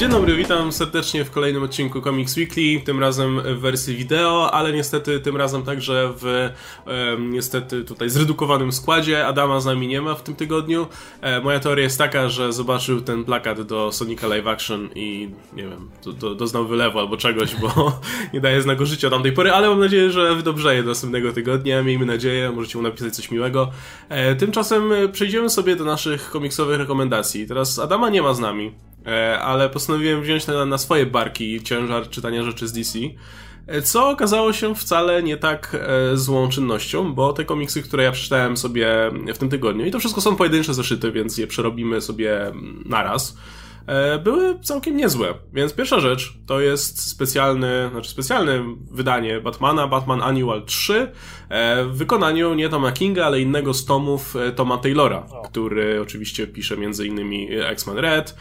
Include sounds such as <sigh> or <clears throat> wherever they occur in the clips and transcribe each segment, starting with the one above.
Dzień dobry, witam serdecznie w kolejnym odcinku Comics Weekly, tym razem w wersji wideo, ale niestety tym razem także w e, niestety tutaj zredukowanym składzie. Adama z nami nie ma w tym tygodniu. E, moja teoria jest taka, że zobaczył ten plakat do Sonika Live Action i nie wiem, do, do, doznał wylewu albo czegoś, bo <laughs> nie daje znaku życia od tamtej pory, ale mam nadzieję, że wydobrzeje do następnego tygodnia. Miejmy nadzieję, możecie mu napisać coś miłego. E, tymczasem przejdziemy sobie do naszych komiksowych rekomendacji. Teraz Adama nie ma z nami. E, ale postanowiłem wziąć na, na swoje barki ciężar czytania rzeczy z DC. E, co okazało się wcale nie tak e, złą czynnością, bo te komiksy, które ja przeczytałem sobie w tym tygodniu, i to wszystko są pojedyncze zeszyty, więc je przerobimy sobie naraz. E, były całkiem niezłe. Więc pierwsza rzecz to jest specjalny, znaczy specjalne wydanie Batmana, Batman Annual 3 e, w wykonaniu nie Toma Kinga, ale innego z tomów e, Toma Taylora, który oczywiście pisze między innymi X-Men Red,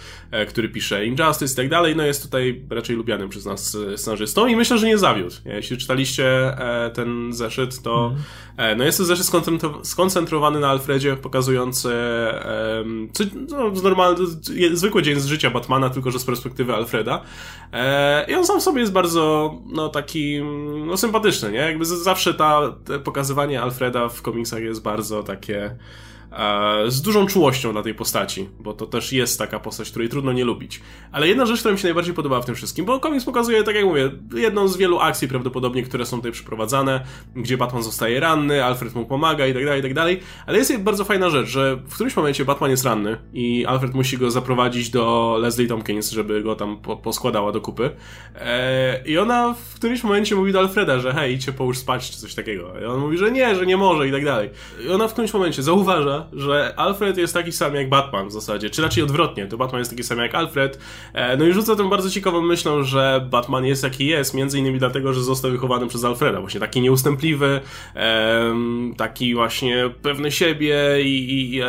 który pisze Injustice i tak dalej. No jest tutaj raczej lubianym przez nas scenarzystą i myślę, że nie zawiódł. Jeśli czytaliście ten zeszyt, to mm. no jest to zeszyt skoncentrowany na Alfredzie, pokazujący no, normalny, zwykły dzień z życia Batmana, tylko że z perspektywy Alfreda. E, I on sam w sobie jest bardzo, no taki, no sympatyczny, nie? Jakby zawsze ta, pokazywanie Alfreda w komiksach jest bardzo takie z dużą czułością dla tej postaci, bo to też jest taka postać, której trudno nie lubić. Ale jedna rzecz, która mi się najbardziej podobała w tym wszystkim, bo komiks pokazuje, tak jak mówię, jedną z wielu akcji prawdopodobnie, które są tutaj przeprowadzane, gdzie Batman zostaje ranny, Alfred mu pomaga i tak dalej, i tak dalej, ale jest bardzo fajna rzecz, że w którymś momencie Batman jest ranny i Alfred musi go zaprowadzić do Leslie Tompkins, żeby go tam po poskładała do kupy. Eee, I ona w którymś momencie mówi do Alfreda, że hej, idźcie połóż spać, czy coś takiego. I on mówi, że nie, że nie może i tak dalej. I ona w którymś momencie zauważa, że Alfred jest taki sam jak Batman w zasadzie, czy raczej odwrotnie, to Batman jest taki sam jak Alfred. E, no i rzuca tą bardzo ciekawą myślą, że Batman jest jaki jest, między innymi dlatego, że został wychowany przez Alfreda, właśnie taki nieustępliwy, taki właśnie pewny siebie i, i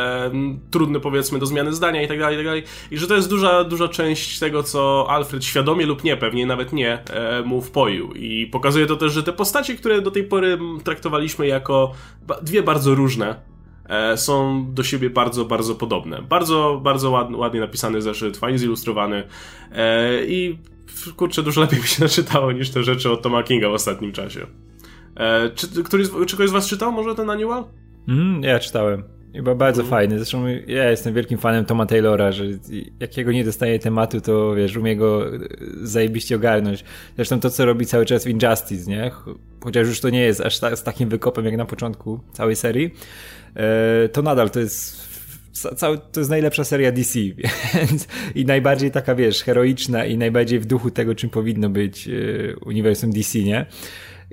trudny powiedzmy do zmiany zdania i tak dalej, i tak dalej. I że to jest duża, duża część tego, co Alfred świadomie lub nie, pewnie nawet nie, e, mu wpoił. I pokazuje to też, że te postacie, które do tej pory traktowaliśmy jako dwie bardzo różne, są do siebie bardzo, bardzo podobne. Bardzo, bardzo ładnie, napisany zeszyt, fajnie zilustrowany e, i kurczę, dużo lepiej mi się <laughs> naczytało niż te rzeczy od Toma Kinga w ostatnim czasie. E, czy, któryś, czy ktoś z was czytał może ten annual? Mm, ja czytałem. Chyba bardzo mm. fajny. Zresztą ja jestem wielkim fanem Toma Taylora, że jakiego nie dostaje tematu, to wiesz, umie go zajebiście ogarnąć. Zresztą to, co robi cały czas w Injustice, nie? Chociaż już to nie jest aż ta, z takim wykopem jak na początku całej serii, E, to nadal to jest Cały, to jest najlepsza seria DC, <laughs> więc i najbardziej taka, wiesz, heroiczna i najbardziej w duchu tego, czym powinno być e, uniwersum DC, nie?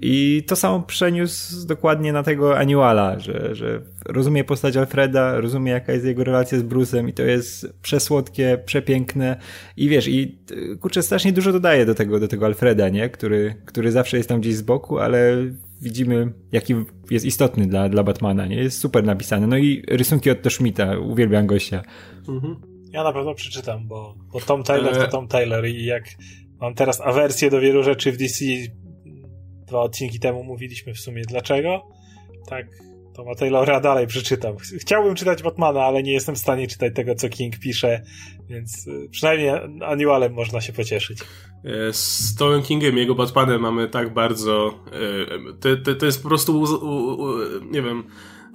I to samo przeniósł dokładnie na tego Annuala, że, że rozumie postać Alfreda, rozumie jaka jest jego relacja z Bruce'em i to jest przesłodkie, przepiękne i wiesz, i kurczę, strasznie dużo dodaje do tego, do tego Alfreda, nie? Który, który zawsze jest tam gdzieś z boku, ale widzimy, jaki jest istotny dla, dla Batmana, nie? Jest super napisany. No i rysunki od Schmidta, uwielbiam gościa. Mhm. Ja na pewno przeczytam, bo, bo Tom Taylor to Tom Taylor i jak mam teraz awersję do wielu rzeczy w DC, dwa odcinki temu mówiliśmy w sumie dlaczego, tak Toma Taylora dalej przeczytam. Chciałbym czytać Batmana, ale nie jestem w stanie czytać tego, co King pisze, więc y, przynajmniej annualem można się pocieszyć. E, z Tomem Kingiem, jego Batmanem mamy tak bardzo... E, to, to, to jest po prostu, nie wiem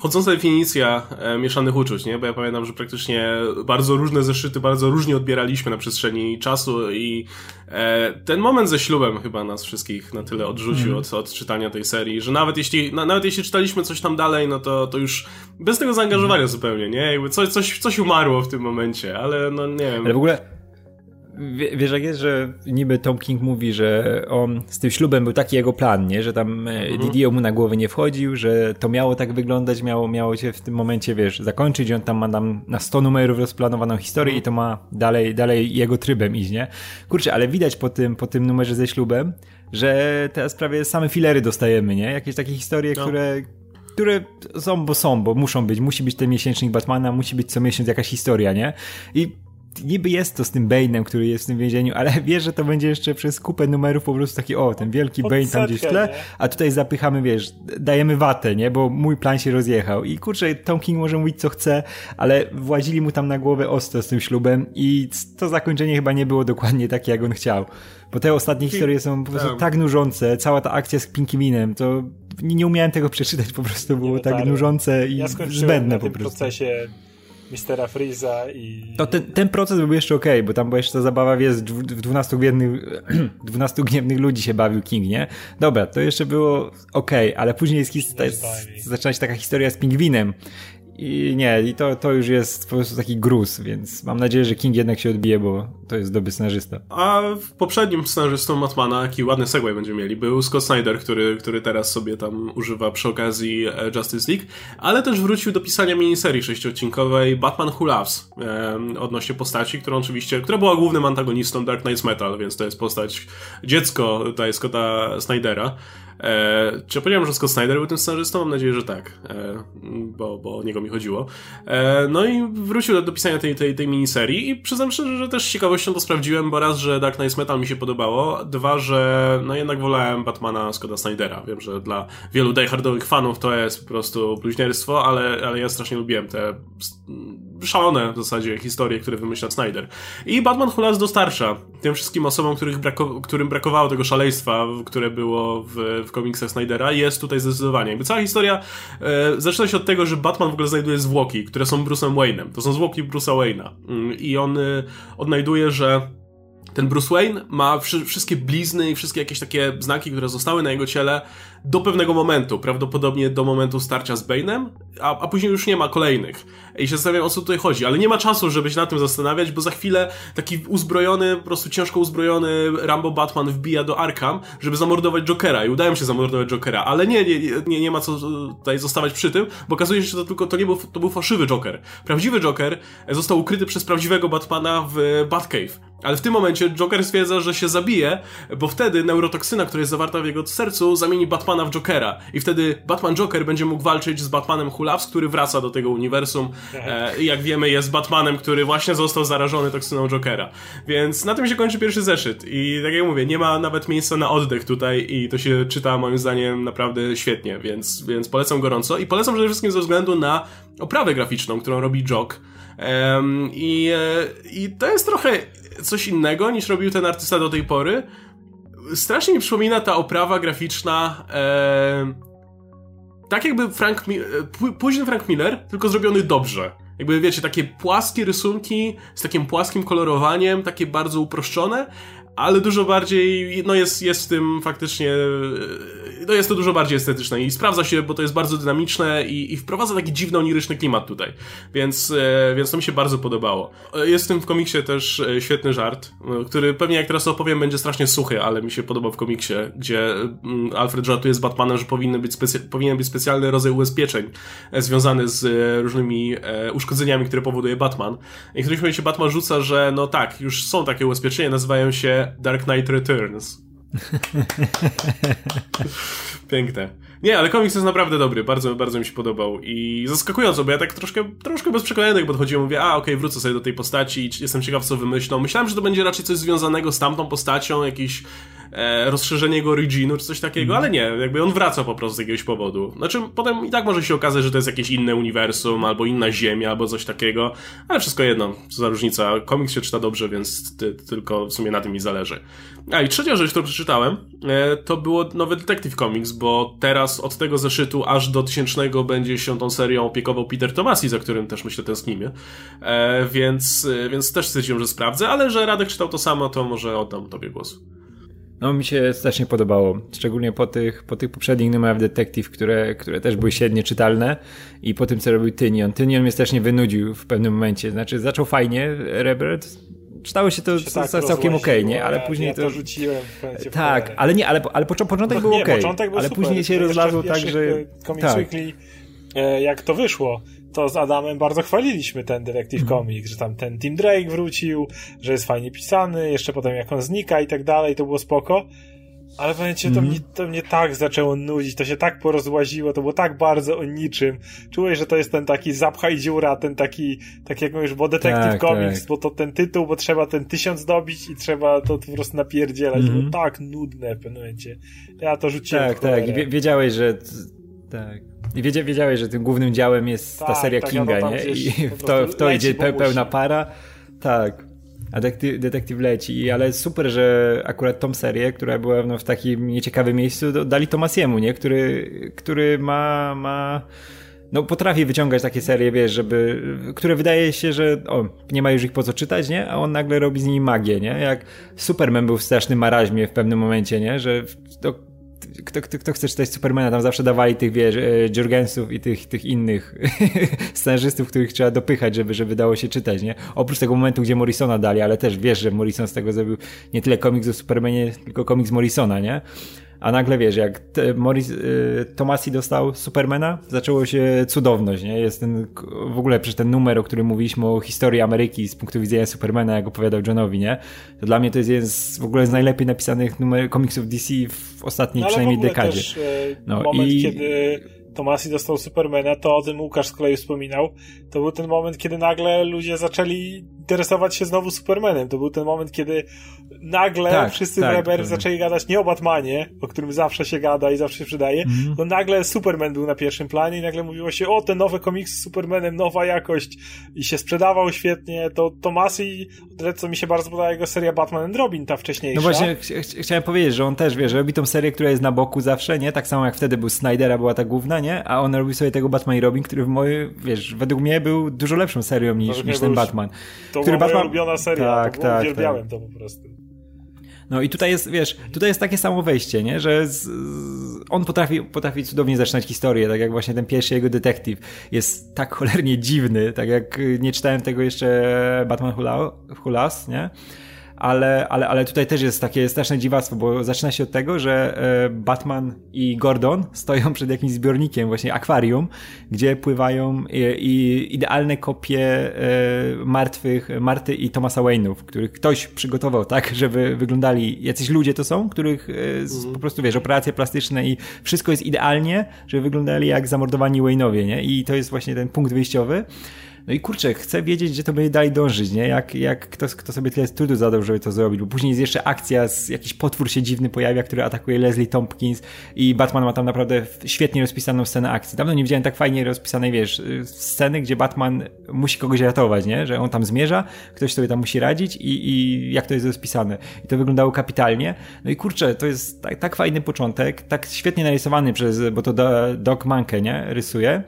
chodząca definicja e, mieszanych uczuć, nie? Bo ja pamiętam, że praktycznie bardzo różne zeszyty bardzo różnie odbieraliśmy na przestrzeni czasu i e, ten moment ze ślubem chyba nas wszystkich na tyle odrzucił mm. od, od czytania tej serii, że nawet jeśli, na, nawet jeśli czytaliśmy coś tam dalej, no to, to już bez tego zaangażowania mm. zupełnie, nie? Jakby coś, coś, coś umarło w tym momencie, ale no nie wiem. Ale w ogóle wiesz jak jest, że niby Tom King mówi, że on z tym ślubem był taki jego plan, nie? Że tam e, mhm. Didio mu na głowę nie wchodził, że to miało tak wyglądać, miało, miało się w tym momencie, wiesz, zakończyć on tam ma tam na 100 numerów rozplanowaną historię mhm. i to ma dalej, dalej jego trybem iść, nie? Kurczę, ale widać po tym, po tym numerze ze ślubem, że teraz prawie same filery dostajemy, nie? Jakieś takie historie, no. które które są, bo są, bo muszą być. Musi być ten miesięcznik Batmana, musi być co miesiąc jakaś historia, nie? I niby jest to z tym Bane'em, który jest w tym więzieniu, ale <laughs> wiesz, że to będzie jeszcze przez kupę numerów po prostu taki, o, ten wielki Bane tam gdzieś w tle, a tutaj zapychamy, wiesz, dajemy watę, nie, bo mój plan się rozjechał. I kurczę, Tom King może mówić co chce, ale włazili mu tam na głowę ostro z tym ślubem i to zakończenie chyba nie było dokładnie takie, jak on chciał. Bo te ostatnie historie są po prostu tak, tak nużące, cała ta akcja z Pinkiminem, to nie, nie umiałem tego <laughs> przeczytać, po prostu było tak nużące i ja zbędne po prostu. procesie Mistera Freeza i... To ten, ten proces był jeszcze okej, okay, bo tam była jeszcze ta zabawa, wiesz, w 12 gniewnych, 12 gniewnych ludzi się bawił King, nie? Dobra, to jeszcze było okej, okay, ale później jest, jest, jest, zaczęła się taka historia z pingwinem i nie, i to, to już jest po prostu taki gruz, więc mam nadzieję, że King jednak się odbije, bo to jest dobry scenarzysta. A poprzednim scenarzystą Matmana, jaki ładny segway będziemy mieli, był Scott Snyder, który, który teraz sobie tam używa przy okazji e, Justice League, ale też wrócił do pisania miniserii sześciodcinkowej Batman Who Loves, e, odnośnie postaci, którą oczywiście, która była głównym antagonistą Dark Knights Metal, więc to jest postać dziecko tutaj Scotta Snydera. E, czy powiedziałem, że Scott Snyder był tym scenarzystą? Mam nadzieję, że tak, e, bo, bo o niego mi chodziło. E, no i wrócił do, do pisania tej, tej, tej miniserii i przyznam szczerze, że też z ciekawością to sprawdziłem, bo raz, że Dark Knight Metal mi się podobało, dwa, że no jednak wolałem Batmana Scotta Snydera. Wiem, że dla wielu diehardowych fanów to jest po prostu bluźnierstwo, ale, ale ja strasznie lubiłem te szalone w zasadzie historie, które wymyśla Snyder. I Batman Hulas dostarcza tym wszystkim osobom, których brako którym brakowało tego szaleństwa, które było w, w komiksach Snydera, jest tutaj zdecydowanie. Jakby cała historia e, zaczyna się od tego, że Batman w ogóle znajduje zwłoki, które są Bruce'em Wayne'em. To są zwłoki Bruce'a Wayne'a. Mm, I on e, odnajduje, że ten Bruce Wayne ma wszystkie blizny i wszystkie jakieś takie znaki, które zostały na jego ciele do pewnego momentu, prawdopodobnie do momentu starcia z Bane'em, a, a później już nie ma kolejnych. I się zastanawiam, o co tutaj chodzi, ale nie ma czasu, żeby się na tym zastanawiać, bo za chwilę taki uzbrojony, po prostu ciężko uzbrojony Rambo Batman wbija do Arkham, żeby zamordować Jokera i udają się zamordować Jokera, ale nie, nie, nie, nie ma co tutaj zostawać przy tym, bo okazuje się, że to tylko to nie był, to był fałszywy Joker. Prawdziwy Joker został ukryty przez prawdziwego Batmana w Batcave. Ale w tym momencie Joker stwierdza, że się zabije, bo wtedy neurotoksyna, która jest zawarta w jego sercu, zamieni Batmana w Jokera. I wtedy Batman Joker będzie mógł walczyć z Batmanem Hulaps, który wraca do tego uniwersum. E, I jak wiemy, jest Batmanem, który właśnie został zarażony toksyną Jokera. Więc na tym się kończy pierwszy zeszyt. I tak jak mówię, nie ma nawet miejsca na oddech tutaj i to się czyta moim zdaniem naprawdę świetnie, więc, więc polecam gorąco. I polecam przede wszystkim ze względu na oprawę graficzną, którą robi Jok. I, e, I to jest trochę coś innego niż robił ten artysta do tej pory. Strasznie mi przypomina ta oprawa graficzna. Tak jakby Frank, e, późny Frank Miller, tylko zrobiony dobrze. Jakby wiecie, takie płaskie rysunki z takim płaskim kolorowaniem, takie bardzo uproszczone, ale dużo bardziej, no jest, jest w tym faktycznie, no jest to dużo bardziej estetyczne i sprawdza się, bo to jest bardzo dynamiczne i, i wprowadza taki dziwny, oniryczny klimat tutaj, więc, e, więc to mi się bardzo podobało. E, jest w tym w komiksie też e, świetny żart, który pewnie jak teraz opowiem będzie strasznie suchy, ale mi się podobał w komiksie, gdzie mm, Alfred żartuje z Batmanem, że powinny być powinien być specjalny rodzaj ubezpieczeń związany z różnymi uszkodzeniami, które powoduje Batman. I w którymś momencie Batman rzuca, że no tak, już są takie ubezpieczenia, nazywają się Dark Knight Returns. <laughs> Piękne. Nie, ale komiks jest naprawdę dobry, bardzo, bardzo mi się podobał i zaskakująco, bo ja tak troszkę, troszkę bez przekonanych podchodziłem, mówię, a okej, okay, wrócę sobie do tej postaci i jestem ciekaw, co wymyślą. Myślałem, że to będzie raczej coś związanego z tamtą postacią, jakiś e, rozszerzenie jego originu czy coś takiego, mm. ale nie, jakby on wraca po prostu z jakiegoś powodu. Znaczy, potem i tak może się okazać, że to jest jakieś inne uniwersum, albo inna ziemia, albo coś takiego, ale wszystko jedno, co za różnica. Komiks się czyta dobrze, więc ty, tylko w sumie na tym mi zależy. A i trzecia rzecz, którą przeczytałem, e, to było nowy Detective Comics, bo teraz od tego zeszytu aż do tysięcznego będzie się tą serią opiekował Peter Tomasi, za którym też myślę tęsknimy. E, więc, e, więc też stwierdziłem, że sprawdzę, ale że Radek czytał to samo, to może oddam tobie głos. No mi się strasznie podobało, szczególnie po tych, po tych poprzednich numerach Detective, które, które też były średnio czytalne i po tym, co robił Tynion. Tynion mnie strasznie wynudził w pewnym momencie, znaczy zaczął fajnie, Rebert, czytało się to się tak całkiem okej, okay, nie? Ale później ja to... to rzuciłem w Tak, ale nie, ale, ale początek był okej, okay, ale super. później się rozlazło tak, że... Comics tak. Weekly, e, jak to wyszło, to z Adamem bardzo chwaliliśmy ten Detective mm. Comics, że tam ten Tim Drake wrócił, że jest fajnie pisany, jeszcze potem jak on znika i tak dalej, to było spoko. Ale pamiętacie, to, mm. mnie, to mnie tak zaczęło nudzić, to się tak porozłaziło, to było tak bardzo o niczym. Czułeś, że to jest ten taki zapchaj dziura, ten taki, tak jak mówisz, bo Detective tak, Comics, tak. bo to ten tytuł, bo trzeba ten tysiąc dobić i trzeba to po prostu napierdzielać. Mm. Było tak nudne w pewnym momencie. Ja to rzuciłem. Tak, tak. I wiedziałeś, że tak. I wiedziałeś, że tym głównym działem jest tak, ta seria tak, Kinga, ja nie? I w to, w to idzie pełna para. Tak detektyw, detektyw leci, ale super, że akurat tą serię, która była no, w takim nieciekawym miejscu, dali Tomasiemu, nie? Który, który ma, ma no potrafi wyciągać takie serie, wiesz, żeby, które wydaje się, że o, nie ma już ich po co czytać, nie? A on nagle robi z nimi magię, nie? Jak Superman był w strasznym maraźmie w pewnym momencie, nie? Że to kto, kto, kto chce czytać Supermana, tam zawsze dawali tych, wiesz, e, Jurgensów i tych, tych innych <laughs> scenarzystów, których trzeba dopychać, żeby, żeby dało się czytać, nie? Oprócz tego momentu, gdzie Morrisona dali, ale też wiesz, że Morrison z tego zrobił nie tyle komiks o Supermanie, tylko komiks Morrisona, nie? A nagle wiesz, jak Morris, y, Tomasi dostał Supermana, zaczęło się cudowność, nie? Jest ten, w ogóle przez ten numer, o którym mówiliśmy o historii Ameryki z punktu widzenia Supermana, jak opowiadał Johnowi, nie? To dla mnie to jest jeden z w ogóle z najlepiej napisanych numer komiksów DC w ostatniej no, przynajmniej dekadzie. Też, e, no moment, i... kiedy Tomasi dostał Supermana, to o tym Łukasz z kolei wspominał. To był ten moment, kiedy nagle ludzie zaczęli interesować się znowu Supermanem. To był ten moment, kiedy nagle tak, wszyscy tak, w Reber zaczęli gadać nie o Batmanie, o którym zawsze się gada i zawsze się przydaje, mm. to nagle Superman był na pierwszym planie i nagle mówiło się, o, te nowe komiksy z Supermanem, nowa jakość i się sprzedawał świetnie. To Tomasi, co mi się bardzo podoba jego seria Batman and Robin, ta wcześniejsza. No właśnie, ch ch chciałem powiedzieć, że on też, wiesz, robi tą serię, która jest na boku zawsze, nie? Tak samo jak wtedy był Snydera, była ta główna, nie? A on robi sobie tego Batman i Robin, który w mojej, wiesz, według mnie był dużo lepszą serią niż, niż ten Batman. To który była Batman... ulubiona seria, tak, to tak, uwielbiałem tak. to po prostu. No i tutaj jest, wiesz, tutaj jest takie samo wejście, nie? Że z, z, on potrafi, potrafi cudownie zaczynać historię, tak jak właśnie ten pierwszy jego detektyw jest tak cholernie dziwny, tak jak nie czytałem tego jeszcze Batman Who Lost, nie? Ale, ale, ale tutaj też jest takie straszne dziwactwo, bo zaczyna się od tego, że e, Batman i Gordon stoją przed jakimś zbiornikiem, właśnie akwarium, gdzie pływają i, i idealne kopie e, martwych Marty i Thomasa Wayne'ów, których ktoś przygotował tak, żeby wyglądali, jacyś ludzie to są, których mm. po prostu, wiesz, operacje plastyczne i wszystko jest idealnie, żeby wyglądali jak zamordowani Wayne'owie, nie? I to jest właśnie ten punkt wyjściowy. No i kurczę, chcę wiedzieć, gdzie to będzie dalej dążyć, nie? Jak, jak kto, kto sobie tyle trudu zadał, żeby to zrobić, bo później jest jeszcze akcja, z, jakiś potwór się dziwny pojawia, który atakuje Leslie Tompkins i Batman ma tam naprawdę świetnie rozpisaną scenę akcji. Dawno nie widziałem tak fajnie rozpisanej, wiesz, sceny, gdzie Batman musi kogoś ratować, nie? Że on tam zmierza, ktoś sobie tam musi radzić i, i jak to jest rozpisane. I to wyglądało kapitalnie. No i kurczę, to jest tak, tak fajny początek, tak świetnie narysowany przez, bo to Doc Manke, nie? Rysuje.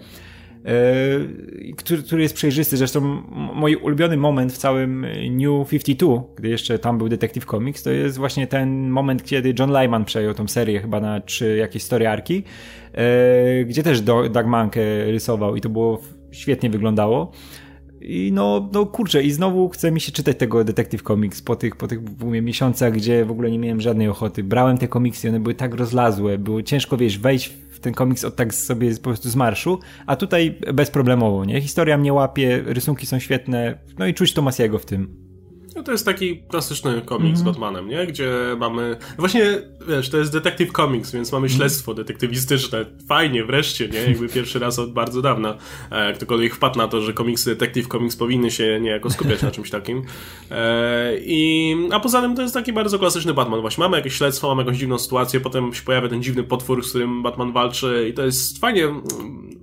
E, który, który jest przejrzysty. Zresztą mój ulubiony moment w całym New 52, gdy jeszcze tam był Detective Comics, to jest właśnie ten moment, kiedy John Lyman przejął tą serię chyba na trzy jakieś storyarki, e, gdzie też Doug Manke rysował i to było świetnie wyglądało. I no, no kurczę, i znowu chce mi się czytać tego Detective Comics po tych, po tych miesiącach, gdzie w ogóle nie miałem żadnej ochoty. Brałem te komiksy, one były tak rozlazłe, było ciężko, wiesz, wejść ten komiks od tak sobie po prostu z marszu, a tutaj bezproblemowo, nie? Historia mnie łapie, rysunki są świetne, no i czuć Tomasiego w tym. No to jest taki klasyczny komiks mm. z Batmanem, nie? Gdzie mamy... Właśnie, wiesz, to jest Detective Comics, więc mamy mhm. śledztwo mm. detektywistyczne. Fajnie, wreszcie, nie? Jakby pierwszy raz od bardzo dawna e, ktokolwiek wpadł na to, że komiksy Detective Comics powinny się niejako skupiać na czymś takim. E, i, a poza tym to jest taki bardzo klasyczny Batman. Właśnie mamy jakieś śledztwo, mamy jakąś dziwną sytuację, potem się pojawia ten dziwny potwór, z którym Batman walczy i to jest fajnie...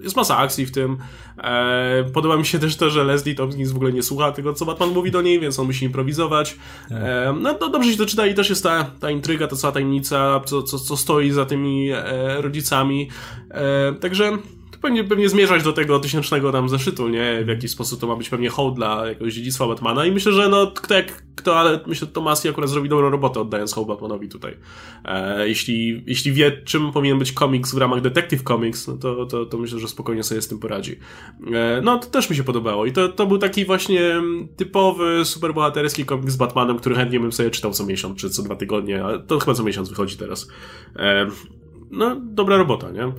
Jest masa akcji w tym. E, podoba mi się też to, że Leslie Tompkins w ogóle nie słucha tego, co Batman mówi do niej, więc on musi improwizować. Tak. No, no dobrze się to czyta i też jest ta, ta intryga, ta cała tajemnica, co, co, co stoi za tymi e, rodzicami. E, także pewnie, pewnie zmierzać do tego tysięcznego tam zeszytu, nie? W jakiś sposób to ma być pewnie hołd dla jakiegoś dziedzictwa Batmana i myślę, że no kto jak kto, ale myślę, że Tomasi akurat zrobi dobrą robotę oddając hołd Batmanowi tutaj. E, jeśli, jeśli wie, czym powinien być komiks w ramach Detective Comics, no to, to, to myślę, że spokojnie sobie z tym poradzi. E, no, to też mi się podobało i to, to był taki właśnie typowy, superbohaterski komiks z Batmanem, który chętnie bym sobie czytał co miesiąc, czy co dwa tygodnie, a to chyba co miesiąc wychodzi teraz. E, no, dobra robota, nie?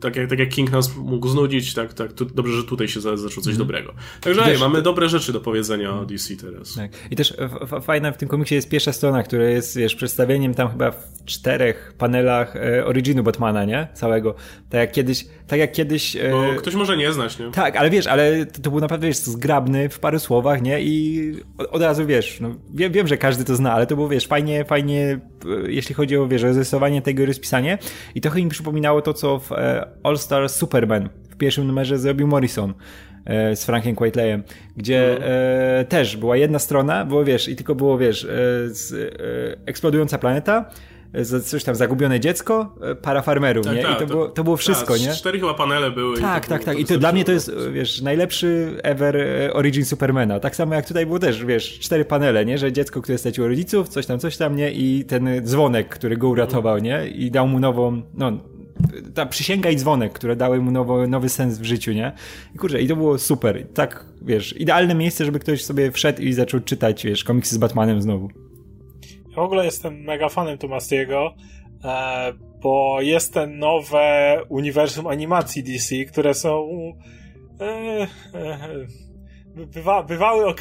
E, tak jak, tak jak King nas mógł znudzić, tak, tak, tu, dobrze, że tutaj się zaczął coś mm. dobrego. Także ej, mamy dobre rzeczy do powiedzenia o DC teraz. Tak. I też fajna w tym komiksie jest pierwsza strona, która jest, wiesz, przedstawieniem tam chyba w czterech panelach e, originu Batmana, nie? Całego. Tak jak kiedyś, tak jak kiedyś... E... Bo ktoś może nie znać, nie? Tak, ale wiesz, ale to, to był naprawdę, wiesz, zgrabny w paru słowach, nie? I od, od razu, wiesz, no, wiem, wiem, że każdy to zna, ale to było, wiesz, fajnie, fajnie, e, jeśli chodzi o, wiesz, rozrysowanie tego i rozpisanie. I trochę mi przypominało to, co w e, All Star Superman w pierwszym numerze zrobił Morrison e, z Frankiem Quitelyem, gdzie no. e, też była jedna strona, było wiesz, i tylko było wiesz, e, z, e, eksplodująca planeta, coś tam zagubione dziecko, e, para farmerów, tak, nie? Tak, I to, to, było, to było wszystko, tak, nie? Cztery chyba panele były. Tak, tak, tak. I to dla mnie to jest, wiesz, najlepszy ever origin Supermana. Tak samo jak tutaj było też, wiesz, cztery panele, nie? Że dziecko, które straciło rodziców, coś tam, coś tam, nie? I ten dzwonek, który go uratował, nie? I dał mu nową, no, ta przysięga i dzwonek, które dały mu nowo, nowy sens w życiu, nie? I kurczę, i to było super. Tak, wiesz, idealne miejsce, żeby ktoś sobie wszedł i zaczął czytać, wiesz, komiksy z Batmanem znowu. Ja w ogóle jestem mega fanem Tomasiego, e, bo jest ten nowe uniwersum animacji DC, które są e, e, Bywa, bywały ok,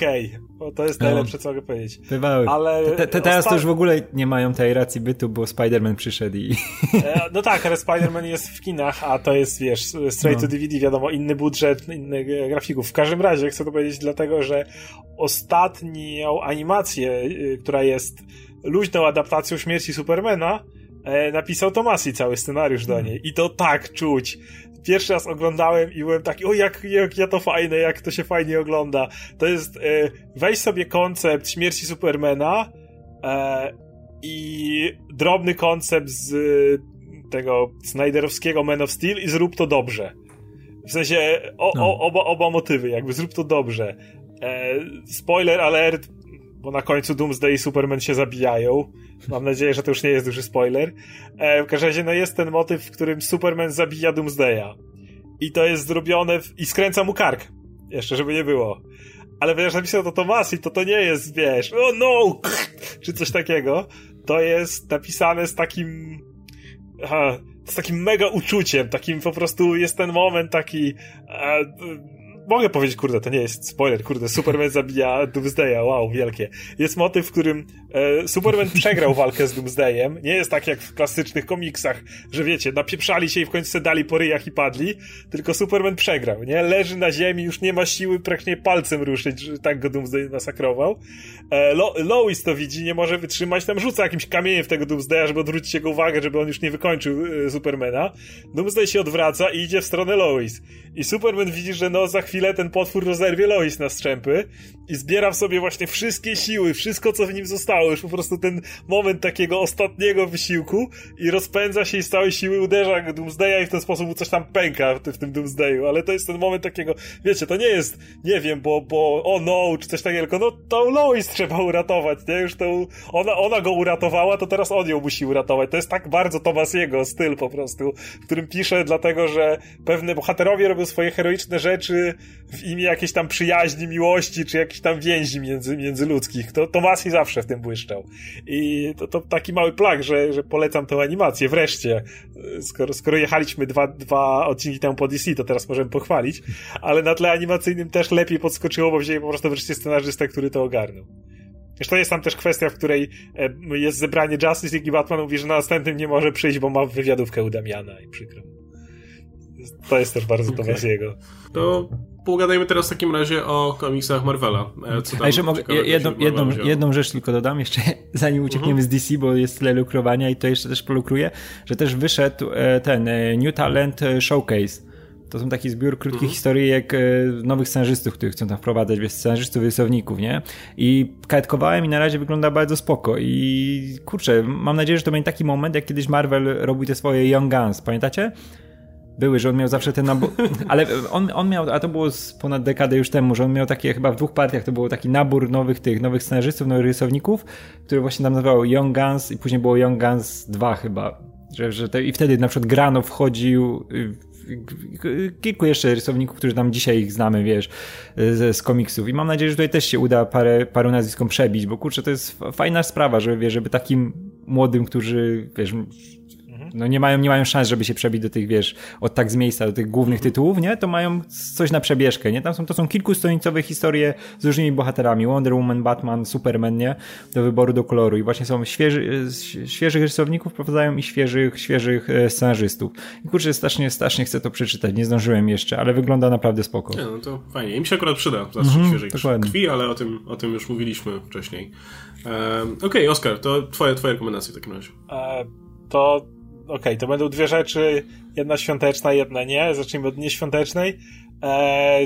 bo to jest no. najlepsze, no, co mogę powiedzieć. Bywały. Ale te, te, teraz to już w ogóle nie mają tej racji bytu, bo Spider-Man przyszedł i... E, no tak, ale Spider-Man jest w kinach, a to jest, wiesz, straight no. to DVD, wiadomo, inny budżet, innych grafików. W każdym razie chcę to powiedzieć dlatego, że ostatnią animację, y, która jest luźną adaptacją śmierci Supermana, e, napisał Tomasi cały scenariusz do niej. I to tak czuć pierwszy raz oglądałem i byłem taki, o jak, jak ja to fajne, jak to się fajnie ogląda. To jest, e, weź sobie koncept śmierci Supermana e, i drobny koncept z tego Snyderowskiego Man of Steel i zrób to dobrze. W sensie o, no. o, oba, oba motywy, jakby zrób to dobrze. E, spoiler alert, bo na końcu Doomsday i Superman się zabijają. Mam nadzieję, że to już nie jest duży spoiler. E, w każdym razie, no jest ten motyw, w którym Superman zabija Doomsdaya. I to jest zrobione w... i skręca mu kark. Jeszcze, żeby nie było. Ale wiesz, napisał to Tomas to to nie jest, wiesz, oh no! <laughs> Czy coś takiego. To jest napisane z takim... Aha, z takim mega uczuciem, takim po prostu jest ten moment taki... E, mogę powiedzieć, kurde, to nie jest spoiler, kurde, Superman zabija Doomsdaya, wow, wielkie. Jest motyw, w którym e, Superman przegrał walkę z Doomsdayem. Nie jest tak jak w klasycznych komiksach, że wiecie, napieprzali się i w końcu se dali po ryjach i padli, tylko Superman przegrał, nie? Leży na ziemi, już nie ma siły praktycznie palcem ruszyć, że tak go Doomsday masakrował. E, Lo Lois to widzi, nie może wytrzymać, tam rzuca jakimś kamieniem w tego Doomsdaya, żeby odwrócić jego uwagę, żeby on już nie wykończył e, Supermana. Doomsday się odwraca i idzie w stronę Lois. I Superman widzi, że no za chwilę ten potwór rozerwie Lois na strzępy i zbiera w sobie właśnie wszystkie siły, wszystko co w nim zostało, już po prostu ten moment takiego ostatniego wysiłku i rozpędza się i z całej siły uderza Doomsdaya i w ten sposób mu coś tam pęka w, w tym Doomsdayu, ale to jest ten moment takiego, wiecie, to nie jest, nie wiem, bo, bo o no, czy coś takiego, tylko no tą Lois trzeba uratować, nie? Już tą, ona, ona go uratowała, to teraz on ją musi uratować. To jest tak bardzo Thomas jego styl po prostu, w którym pisze dlatego, że pewne bohaterowie robią swoje heroiczne rzeczy w imię jakiejś tam przyjaźni, miłości, czy jakichś tam więzi między, międzyludzkich. To Tomasi zawsze w tym błyszczał. I to, to taki mały plak, że, że polecam tę animację. Wreszcie, skoro, skoro jechaliśmy dwa, dwa odcinki temu po DC, to teraz możemy pochwalić, ale na tle animacyjnym też lepiej podskoczyło, bo wzięli po prostu wreszcie scenarzystę, który to ogarnął. Zresztą jest tam też kwestia, w której e, jest zebranie Justice League i Batman mówi, że na następnym nie może przyjść, bo ma wywiadówkę u Damiana i przykro. To jest też bardzo okay. Tomasiego. To pogadajmy teraz w takim razie o komiksach Marvela. E, co tam A jeszcze mogę, jedną, jedną, jedną rzecz tylko dodam, jeszcze <laughs> zanim uciekniemy mhm. z DC, bo jest tyle lukrowania i to jeszcze też polukruję, że też wyszedł e, ten e, New Talent Showcase. To są taki zbiór krótkich mhm. historii jak nowych scenarzystów, których chcą tam wprowadzać, wiesz, scenarzystów, rysowników, nie? I kajetkowałem i na razie wygląda bardzo spoko i kurczę, mam nadzieję, że to będzie taki moment, jak kiedyś Marvel robił te swoje Young Guns, pamiętacie? Były, że on miał zawsze ten nabór, <laughs> ale on, on miał, a to było z ponad dekadę już temu, że on miał takie, chyba w dwóch partiach to był taki nabór nowych tych, nowych scenarzystów, nowych rysowników, który właśnie tam nazywał Young Guns i później było Young Guns 2 chyba, że, że te, i wtedy na przykład Grano wchodził, y, kilku jeszcze rysowników, którzy tam dzisiaj ich znamy, wiesz, z, z komiksów. I mam nadzieję, że tutaj też się uda parę, paru nazwiskom przebić, bo kurczę, to jest fajna sprawa, żeby, wiesz, żeby takim młodym, którzy, wiesz, no nie mają, nie mają szans, żeby się przebić do tych, wiesz, od tak z miejsca, do tych głównych tytułów, nie? To mają coś na przebieżkę, nie? Tam są, to są kilkustronicowe historie z różnymi bohaterami. Wonder Woman, Batman, Superman, nie? Do wyboru, do koloru. I właśnie są świeży, świeżych rysowników prowadzają i świeżych, świeżych e, scenarzystów. I kurczę, strasznie, strasznie chcę to przeczytać. Nie zdążyłem jeszcze, ale wygląda naprawdę spoko. Nie, no to fajnie. Im się akurat przyda zastrzyk -hmm, świeżej dokładnie. krwi, ale o tym, o tym już mówiliśmy wcześniej. Um, Okej, okay, Oskar, to twoje, twoje rekomendacje w takim razie. E, to okay, to będą dwie rzeczy, jedna świąteczna, jedna nie. Zacznijmy od nieświątecznej. E,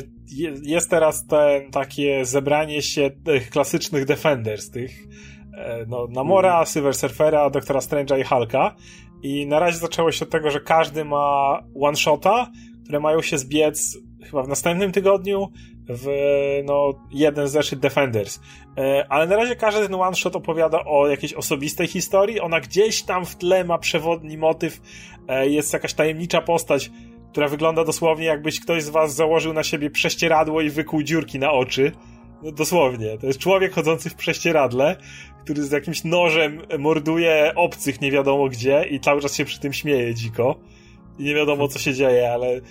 jest teraz te takie zebranie się tych klasycznych Defenders, tych e, no, Namora, mm. Silver Surfera, Doktora Strange'a i Hulka. I na razie zaczęło się od tego, że każdy ma one-shota, które mają się zbiec chyba w następnym tygodniu w no, jeden zeszyt Defenders. E, ale na razie każdy ten one shot opowiada o jakiejś osobistej historii. Ona gdzieś tam w tle ma przewodni motyw. E, jest jakaś tajemnicza postać, która wygląda dosłownie jakbyś ktoś z was założył na siebie prześcieradło i wykuł dziurki na oczy. No, dosłownie. To jest człowiek chodzący w prześcieradle, który z jakimś nożem morduje obcych nie wiadomo gdzie i cały czas się przy tym śmieje dziko i nie wiadomo co się dzieje, ale e,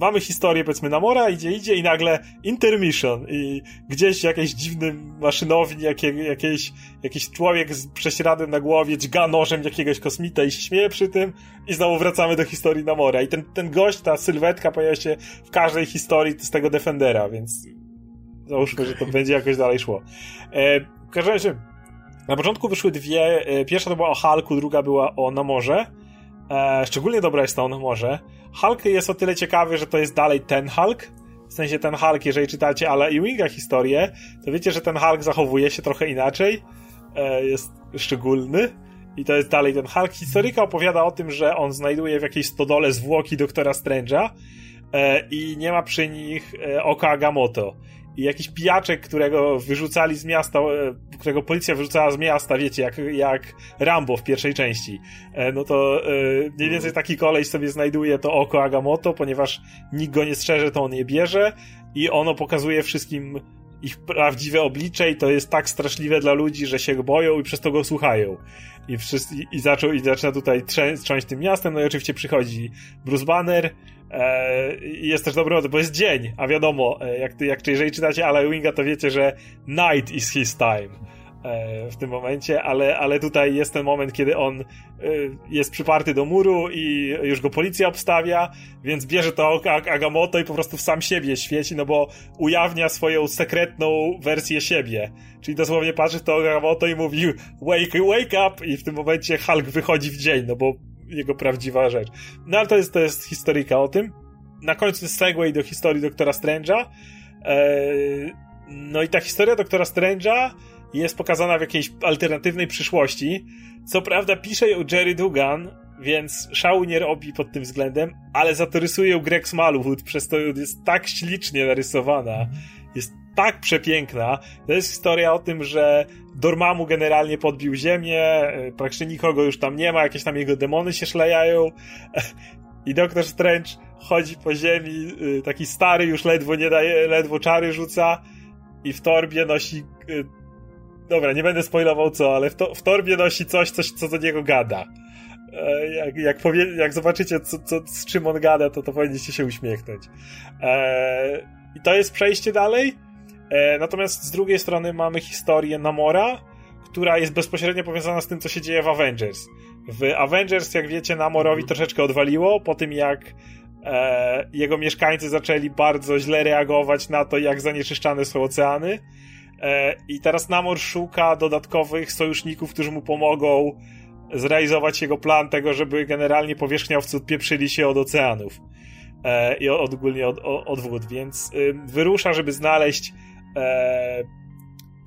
mamy historię powiedzmy Namora, idzie, idzie i nagle intermission. I gdzieś jakiś dziwny maszynowni, jakie, jakiś, jakiś człowiek z prześradem na głowie dźga nożem jakiegoś kosmita i śmieje przy tym. I znowu wracamy do historii Namora i ten, ten gość, ta sylwetka pojawia się w każdej historii z tego Defendera, więc załóżmy, że to <laughs> będzie jakoś dalej szło. E, w każdym razie na początku wyszły dwie, e, pierwsza to była o Hulku, druga była o Namorze E, szczególnie dobra jest on może. Hulk jest o tyle ciekawy, że to jest dalej ten Hulk. W sensie ten Hulk, jeżeli czytacie ale Ewinga historię, to wiecie, że ten Hulk zachowuje się trochę inaczej. E, jest szczególny. I to jest dalej ten Hulk. Historyka opowiada o tym, że on znajduje w jakiejś stodole zwłoki doktora Strange'a e, i nie ma przy nich e, oka Agamotto i jakiś pijaczek, którego wyrzucali z miasta, e, którego policja wyrzucała z miasta, wiecie, jak, jak Rambo w pierwszej części. E, no to e, mniej więcej taki kolej sobie znajduje to oko Agamotto, ponieważ nikt go nie strzeże, to on je bierze i ono pokazuje wszystkim ich prawdziwe oblicze i to jest tak straszliwe dla ludzi, że się go boją i przez to go słuchają. I, wszyscy, i, i zaczyna tutaj trząść tym miastem, no i oczywiście przychodzi Bruce Banner, jest też dobry bo jest dzień, a wiadomo, e, jak, jak jeżeli czytacie Ala Winga, to wiecie, że night is his time e, w tym momencie, ale, ale tutaj jest ten moment, kiedy on jest przyparty do muru i już go policja obstawia, więc bierze to Agamotto i po prostu w sam siebie świeci, no bo ujawnia swoją sekretną wersję siebie. Czyli dosłownie patrzy to Agamotto i mówi wake, wake up i w tym momencie Hulk wychodzi w dzień, no bo jego prawdziwa rzecz. No ale to jest, to jest historyjka o tym. Na końcu segway do historii doktora Strange'a. Eee, no i ta historia doktora Strange'a jest pokazana w jakiejś alternatywnej przyszłości. Co prawda pisze ją Jerry Dugan, więc szału nie robi pod tym względem, ale za to rysuje ją Greg Smallwood, przez to jest tak ślicznie narysowana, jest tak przepiękna. To jest historia o tym, że Dormammu generalnie podbił ziemię, e, praktycznie nikogo już tam nie ma, jakieś tam jego demony się szlejają <laughs> i Doktor Strange chodzi po ziemi, e, taki stary już ledwo nie daje, ledwo czary rzuca i w torbie nosi e, dobra, nie będę spoilował co, ale w, to, w torbie nosi coś, coś, co do niego gada. Jak, jak, powie, jak zobaczycie, co, co, z czym on gada, to to powinniście się uśmiechnąć. Eee, I to jest przejście dalej. E, natomiast z drugiej strony mamy historię Namora, która jest bezpośrednio powiązana z tym, co się dzieje w Avengers. W Avengers, jak wiecie, Namorowi troszeczkę odwaliło po tym, jak e, jego mieszkańcy zaczęli bardzo źle reagować na to, jak zanieczyszczane są oceany. E, I teraz Namor szuka dodatkowych sojuszników, którzy mu pomogą zrealizować jego plan tego, żeby generalnie powierzchniowcy odpieprzyli się od oceanów e, i od, ogólnie od, od, od wód, więc wyrusza, żeby znaleźć e,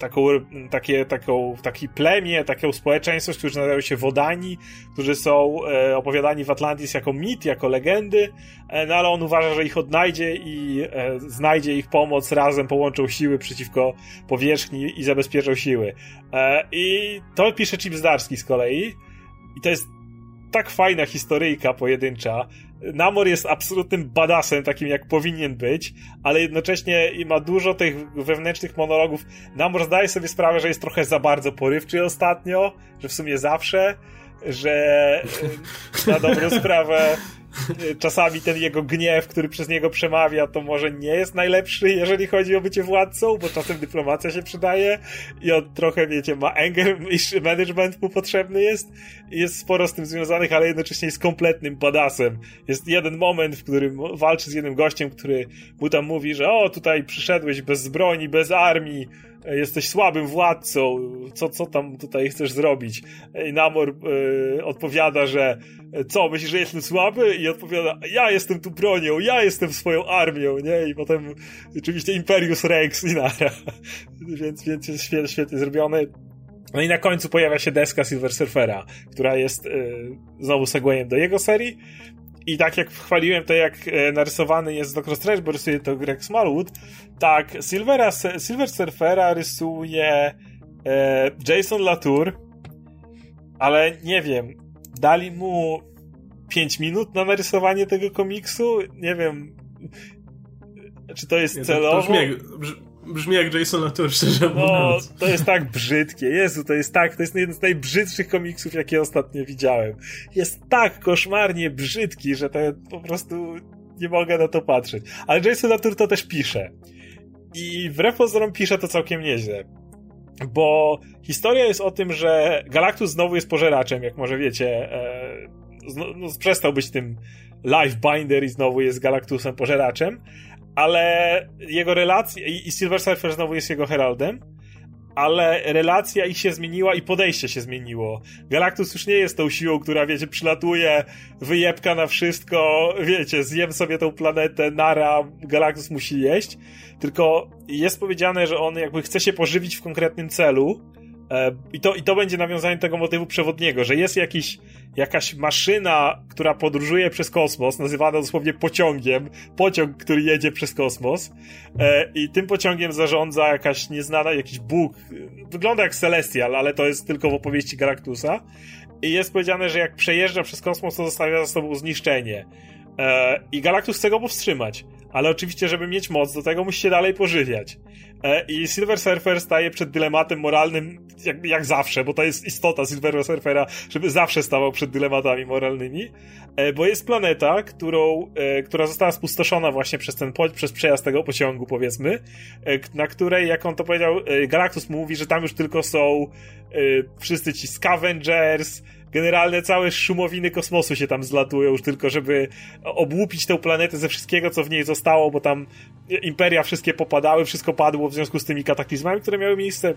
taką, takie, taką, taki plemię, taką społeczeństwo, którzy nazywają się Wodani, którzy są e, opowiadani w Atlantis jako mit, jako legendy, e, no ale on uważa, że ich odnajdzie i e, znajdzie ich pomoc, razem połączą siły przeciwko powierzchni i zabezpieczą siły. E, I to pisze Chip Zdarski z kolei i to jest tak fajna historyjka pojedyncza, Namor jest absolutnym badasem, takim jak powinien być, ale jednocześnie ma dużo tych wewnętrznych monologów. Namor zdaje sobie sprawę, że jest trochę za bardzo porywczy ostatnio, że w sumie zawsze. że na dobrą sprawę czasami ten jego gniew, który przez niego przemawia, to może nie jest najlepszy, jeżeli chodzi o bycie władcą, bo czasem dyplomacja się przydaje i on trochę, wiecie, ma anger management mu potrzebny jest i jest sporo z tym związanych, ale jednocześnie jest kompletnym badasem. Jest jeden moment, w którym walczy z jednym gościem, który mu tam mówi, że o, tutaj przyszedłeś bez broni, bez armii, jesteś słabym władcą, co, co tam tutaj chcesz zrobić? I Namor y, odpowiada, że co, myślisz, że jestem słaby? I odpowiada, ja jestem tu bronią, ja jestem swoją armią, nie? I potem oczywiście Imperius Rex i nara. <laughs> więc, więc jest świetnie, świetnie zrobione. No i na końcu pojawia się deska Silver Surfera, która jest y, znowu segwayem do jego serii. I tak jak chwaliłem to, jak e, narysowany jest Dr. Strange, bo rysuje to Greg Smallwood, tak, Silvera, Silver Surfera rysuje e, Jason Latour, ale nie wiem, dali mu 5 minut na narysowanie tego komiksu? Nie wiem, czy to jest nie, celowo? To, brzmi, jak, brzmi jak Jason Latour, szczerze no, mówiąc. No, to jest tak brzydkie. Jezu, to jest tak, to jest jeden z najbrzydszych komiksów, jakie ostatnio widziałem. Jest tak koszmarnie brzydki, że to po prostu nie mogę na to patrzeć. Ale Jason Latour to też pisze. I wbrew pozorom pisze to całkiem nieźle. Bo historia jest o tym, że Galactus znowu jest pożeraczem, jak może wiecie. E, no, przestał być tym Life Binder i znowu jest Galactusem pożeraczem, ale jego relacja i Silver Surfer znowu jest jego heraldem, ale relacja ich się zmieniła i podejście się zmieniło. Galactus już nie jest tą siłą, która, wiecie, przylatuje, wyjebka na wszystko, wiecie, zjem sobie tą planetę, nara, Galactus musi jeść, tylko jest powiedziane, że on jakby chce się pożywić w konkretnym celu, i to, I to będzie nawiązanie tego motywu przewodniego, że jest jakiś, jakaś maszyna, która podróżuje przez kosmos, nazywana dosłownie pociągiem, pociąg, który jedzie przez kosmos e, i tym pociągiem zarządza jakaś nieznana, jakiś Bóg, wygląda jak Celestial, ale to jest tylko w opowieści Galactusa i jest powiedziane, że jak przejeżdża przez kosmos, to zostawia za sobą zniszczenie. e, i Galactus chce go powstrzymać ale oczywiście, żeby mieć moc, do tego musi się dalej pożywiać. E, I Silver Surfer staje przed dylematem moralnym, jak, jak zawsze, bo to jest istota Silver Surfera, żeby zawsze stawał przed dylematami moralnymi, e, bo jest planeta, którą, e, która została spustoszona właśnie przez ten, przez przejazd tego pociągu, powiedzmy, na której, jak on to powiedział, Galactus mówi, że tam już tylko są wszyscy ci Scavengers, generalnie całe szumowiny kosmosu się tam zlatują już tylko, żeby obłupić tę planetę ze wszystkiego, co w niej zostało, bo tam imperia wszystkie popadały, wszystko padło w związku z tymi kataklizmami, które miały miejsce.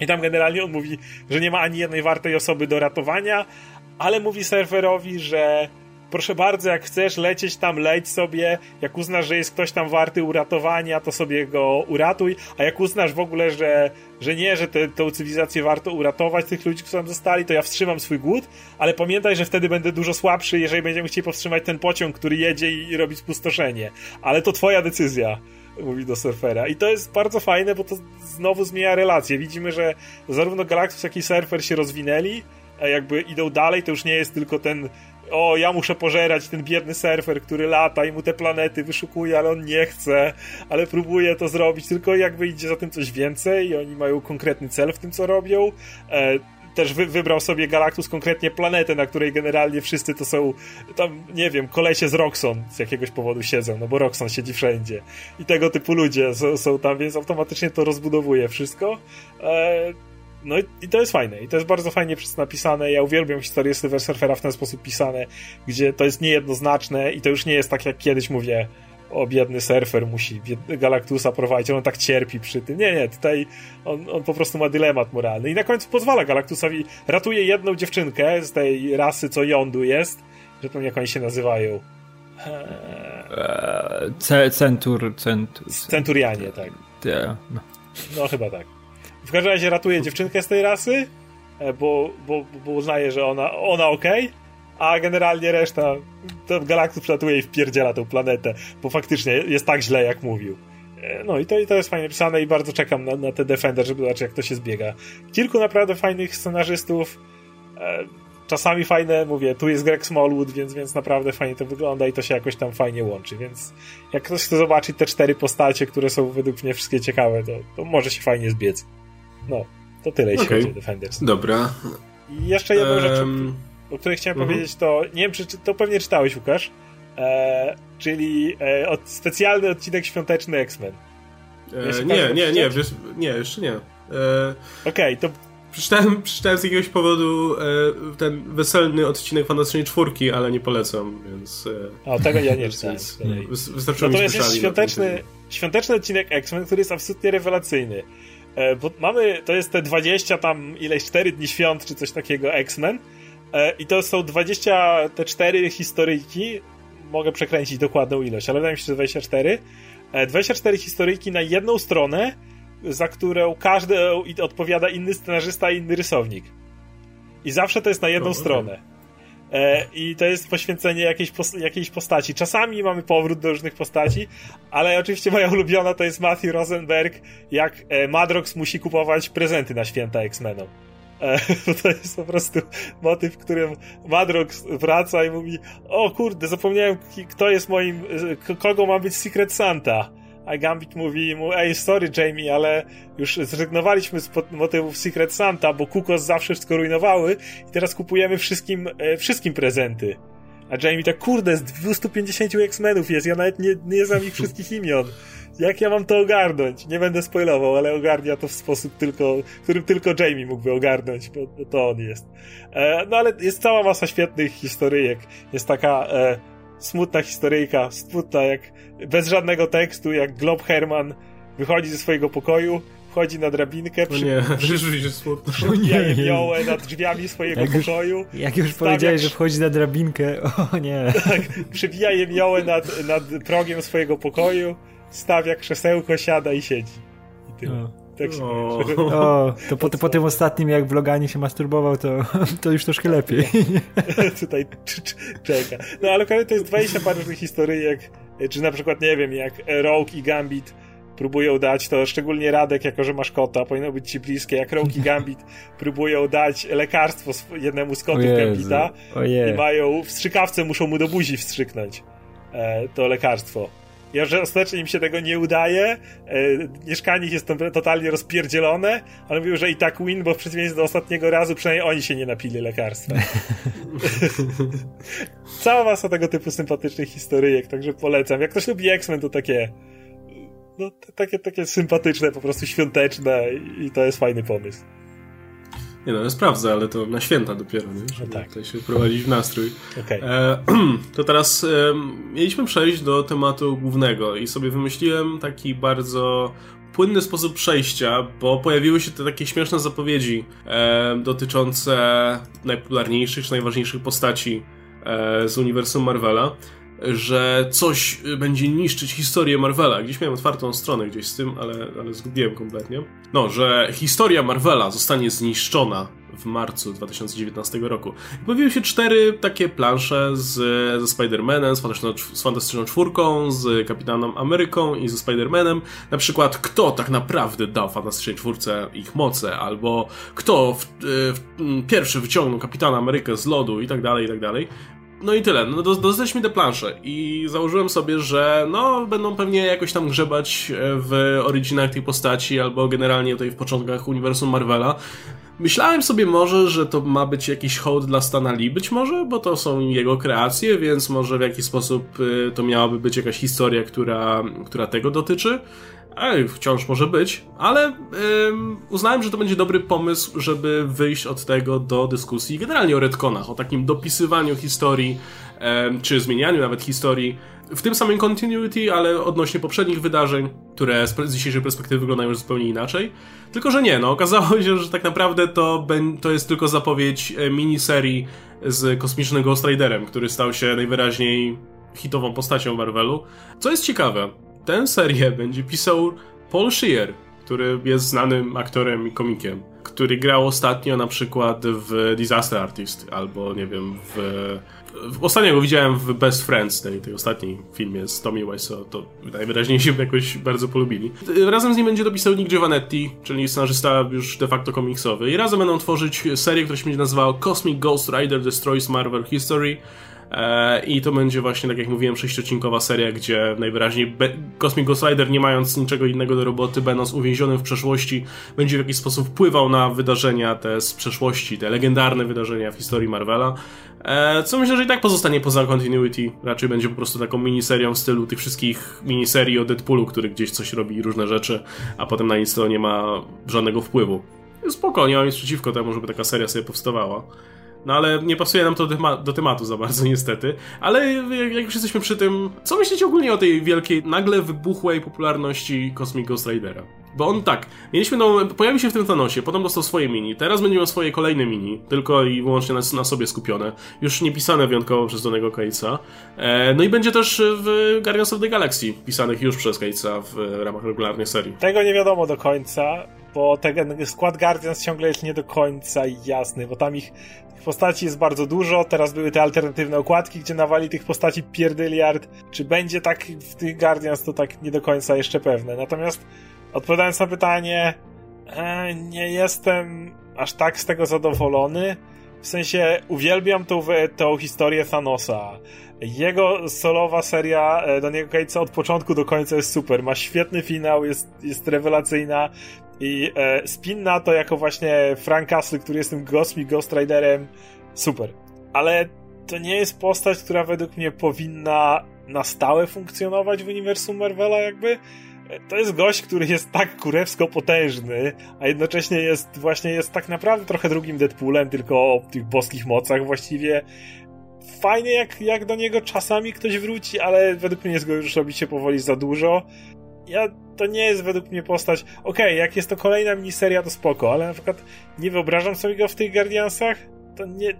I tam generalnie on mówi, że nie ma ani jednej wartej osoby do ratowania, ale mówi serwerowi, że proszę bardzo, jak chcesz lecieć tam, leć sobie, jak uznasz, że jest ktoś tam warty uratowania, to sobie go uratuj, a jak uznasz w ogóle, że, że nie, że tę cywilizację warto uratować, tych ludzi, którzy tam zostali, to ja wstrzymam swój głód, ale pamiętaj, że wtedy będę dużo słabszy, jeżeli będziemy chcieli powstrzymać ten pociąg, który jedzie i, i robi spustoszenie. Ale to twoja decyzja mówi do surfera. I to jest bardzo fajne, bo to znowu zmienia relacje. Widzimy, że zarówno Galactus, jak i surfer się rozwinęli, a jakby idą dalej, to już nie jest tylko ten o, ja muszę pożerać ten biedny surfer, który lata i mu te planety wyszukuje, ale on nie chce, ale próbuje to zrobić, tylko jakby idzie za tym coś więcej i oni mają konkretny cel w tym, co robią. E, też wy, wybrał sobie Galactus konkretnie planetę, na której generalnie wszyscy to są tam, nie wiem, kolesie z Roxon z jakiegoś powodu siedzą, no bo Roxon siedzi wszędzie. I tego typu ludzie są, są tam, więc automatycznie to rozbudowuje wszystko. E, no i, to jest fajne. I to jest bardzo fajnie napisane. Ja uwielbiam historię Silver Surfera w ten sposób pisane, gdzie to jest niejednoznaczne i to już nie jest tak, jak kiedyś mówię, o biedny surfer musi Galactusa prowadzić, on tak cierpi przy tym. Nie, nie, tutaj on, on po prostu ma dylemat moralny i na końcu pozwala Galactusowi, ratuje jedną dziewczynkę z tej rasy, co Jądu jest, że to jak oni się nazywają. Eee, centur, centur, Centurianie, tak. No. no chyba tak. W każdym razie ratuje dziewczynkę z tej rasy, e, bo, bo, bo uznaje, że ona, ona okej, okay, a generalnie reszta to Galactus przylatuje i wpierdziela tę planetę, bo faktycznie jest tak źle, jak mówił. E, no i to, i to jest fajnie pisane i bardzo czekam na, na te Defender, żeby zobaczyć, jak to się zbiega. Kilku naprawdę fajnych scenarzystów, e, czasami fajne, mówię, tu jest Greg Smallwood, więc, więc naprawdę fajnie to wygląda i to się jakoś tam fajnie łączy, więc jak ktoś chce zobaczyć te cztery postacie, które są według mnie wszystkie ciekawe, to, to może się fajnie zbiec. No, to tyle, jeśli okay. chodzi o Defenders. Dobra. I jeszcze jedną um... rzecz. o której chciałem mhm. powiedzieć, to nie wiem, czy to pewnie czytałeś, Łukasz, e, czyli e, od, specjalny odcinek świąteczny X-Men. E, nie, nie, nie, wiesz, nie, jeszcze nie. E, Okej, okay, to Przeczytałem, przeczytałem z jakiegoś powodu e, ten weselny odcinek Fantastycznej Czwórki, ale nie polecam, więc... E, o, tego ja nie czytałem. Wystarczyło Natomiast jest świąteczny, świąteczny odcinek X-Men, który jest absolutnie rewelacyjny. E, bo mamy, to jest te 20 tam, ileś 4 dni świąt, czy coś takiego X-Men e, i to są 20, te 4 historyjki, mogę przekręcić dokładną ilość, ale wydaje mi się, że 24. 24 e, historyjki na jedną stronę, za którą każdy odpowiada inny scenarzysta inny rysownik. I zawsze to jest na jedną stronę. E, I to jest poświęcenie jakiejś, jakiejś postaci. Czasami mamy powrót do różnych postaci, ale oczywiście moja ulubiona to jest Matthew Rosenberg, jak e, Madrox musi kupować prezenty na święta X-Menom. E, <laughs> to jest po prostu motyw, w którym Madrox wraca i mówi: O kurde, zapomniałem, kto jest moim, kogo ma być Secret Santa a Gambit mówi mu, ej, sorry Jamie, ale już zrezygnowaliśmy z motywów Secret Santa, bo Kukos zawsze wszystko rujnowały i teraz kupujemy wszystkim, e, wszystkim prezenty. A Jamie tak, kurde, z 250 X-Menów jest, ja nawet nie, nie znam ich wszystkich imion. Jak ja mam to ogarnąć? Nie będę spoilował, ale ogarnia to w sposób tylko, którym tylko Jamie mógłby ogarnąć, bo, bo to on jest. E, no ale jest cała masa świetnych historyjek. Jest taka e, smutna historyjka, smutna jak bez żadnego tekstu, jak Glob Herman wychodzi ze swojego pokoju, wchodzi na drabinkę, przy, nie, przy, smutno. nad drzwiami swojego jak pokoju. Już, jak już powiedziałeś, że wchodzi na drabinkę, o nie. Tak, przybija jemiołę nad, nad progiem swojego pokoju, stawia krzesełko, siada i siedzi. I tyle. Tak o, o, to po, po, tym ostatnim, jak w Loganie się masturbował, to, <laughs> to już troszkę lepiej. <laughs> Tutaj czeka. No ale to jest 20 parę różnych historyjek, czy na przykład, nie wiem, jak Rogue i Gambit próbują dać, to szczególnie Radek, jako że masz kota, powinno być ci bliskie, jak Rogue i Gambit <laughs> próbują dać lekarstwo jednemu z kotów Gambita i mają, w strzykawce muszą mu do buzi wstrzyknąć e, to lekarstwo. Ja, że ostatecznie im się tego nie udaje, e, mieszkanie jest totalnie rozpierdzielone, ale mówią, że i tak win, bo w przeciwieństwie do ostatniego razu przynajmniej oni się nie napili lekarstwa. <laughs> Cała masa tego typu sympatycznych historyjek, także polecam. Jak ktoś lubi X-Men, to takie no, takie, takie sympatyczne, po prostu świąteczne i to jest fajny pomysł. Nie no, ja sprawdzę, ale to na święta dopiero, nie? Żeby no tak. tutaj się wprowadzić w nastrój. Okay. E, <clears throat> to teraz e, mieliśmy przejść do tematu głównego i sobie wymyśliłem taki bardzo płynny sposób przejścia, bo pojawiły się te takie śmieszne zapowiedzi e, dotyczące najpopularniejszych czy najważniejszych postaci e, z uniwersum Marvela że coś będzie niszczyć historię Marvela. Gdzieś miałem otwartą stronę gdzieś z tym, ale, ale zgubiłem kompletnie. No, że historia Marvela zostanie zniszczona w marcu 2019 roku. Pojawiły się cztery takie plansze z, ze Spider-Manem, z, z Fantastyczną Czwórką, z Kapitanem Ameryką i ze Spider-Manem. Na przykład, kto tak naprawdę dał Fantastycznej Czwórce ich moce, albo kto w, w, pierwszy wyciągnął Kapitana Amerykę z lodu i tak dalej, i tak dalej. No i tyle. No, dostaliśmy te plansze i założyłem sobie, że no, będą pewnie jakoś tam grzebać e, w origинach tej postaci albo generalnie tutaj w początkach uniwersum Marvela. Myślałem sobie może, że to ma być jakiś hołd dla Stana Lee, być może, bo to są jego kreacje, więc może w jakiś sposób e, to miałaby być jakaś historia, która, która tego dotyczy. Ej, wciąż może być, ale ym, uznałem, że to będzie dobry pomysł, żeby wyjść od tego do dyskusji generalnie o retconach, o takim dopisywaniu historii, ym, czy zmienianiu nawet historii w tym samym continuity, ale odnośnie poprzednich wydarzeń, które z dzisiejszej perspektywy wyglądają już zupełnie inaczej. Tylko, że nie, no okazało się, że tak naprawdę to, to jest tylko zapowiedź e, miniserii z kosmicznym Ghost Riderem, który stał się najwyraźniej hitową postacią Marvelu. Co jest ciekawe, tę serię będzie pisał Paul Shear, który jest znanym aktorem i komikiem, który grał ostatnio na przykład w Disaster Artist, albo nie wiem, w... ostatnio go widziałem w Best Friends, tej, tej ostatniej filmie z Tommy Wiseau, to najwyraźniej się jakoś bardzo polubili. Razem z nim będzie dopisał Nick Giovanetti, czyli scenarzysta już de facto komiksowy i razem będą tworzyć serię, która się będzie nazywała Cosmic Ghost Rider Destroys Marvel History, I to będzie właśnie, tak jak mówiłem, sześciocinkowa seria, gdzie najwyraźniej Cosmic Ghost Rider, nie mając niczego innego do roboty, będąc uwięzionym w przeszłości, będzie w jakiś sposób wpływał na wydarzenia te z przeszłości, te legendarne wydarzenia w historii Marvela. E, co myślę, że i tak pozostanie poza continuity. Raczej będzie po prostu taką miniserią w stylu tych wszystkich miniserii o Deadpoolu, który gdzieś coś robi różne rzeczy, a potem na nic to nie ma żadnego wpływu. Spokojnie, mam nic przeciwko temu, żeby taka seria sobie powstawała. No ale nie pasuje nam to do, tema do, tematu za bardzo <laughs> niestety. Ale jak już jesteśmy przy tym, co myślicie ogólnie o tej wielkiej, nagle wybuchłej popularności Cosmic Ghost Ridera? Bo on tak, mieliśmy no, pojawił się w tym Thanosie, potem dostał swoje mini, teraz będzie miał swoje kolejne mini, tylko i wyłącznie na, na sobie skupione, już nie pisane wyjątkowo przez Donego Cage'a. E, no i będzie też w Guardians of the Galaxy pisanych już przez Cage'a w ramach regularnej serii. Tego nie wiadomo do końca, bo ten skład Guardians ciągle jest nie do końca jasny, bo tam ich postaci jest bardzo dużo, teraz były te alternatywne okładki, gdzie nawali tych postaci pierdyliard. Czy będzie tak w tych Guardians, to tak nie do końca jeszcze pewne. Natomiast odpowiadając na pytanie, e, nie jestem aż tak z tego zadowolony. W sensie uwielbiam tą, tą historię Thanosa. Jego solowa seria e, do niego Cage'a od początku do końca jest super. Ma świetny finał, jest, jest rewelacyjna. I e, spin na to jako właśnie Frank Castle, który jest tym Cosmic Ghost Riderem, super. Ale to nie jest postać, która według mnie powinna na stałe funkcjonować w uniwersum Marvela jakby. To jest gość, który jest tak kurewsko potężny, a jednocześnie jest właśnie jest tak naprawdę trochę drugim Deadpoolem, tylko o tych boskich mocach właściwie. Fajnie jak, jak do niego czasami ktoś wróci, ale według mnie jest go już robić się powoli za dużo ja, to nie jest według mnie postać. Okej, okay, jak jest to kolejna miniseria, to spoko, ale na przykład nie wyobrażam sobie go w tych Guardiansach. To nie.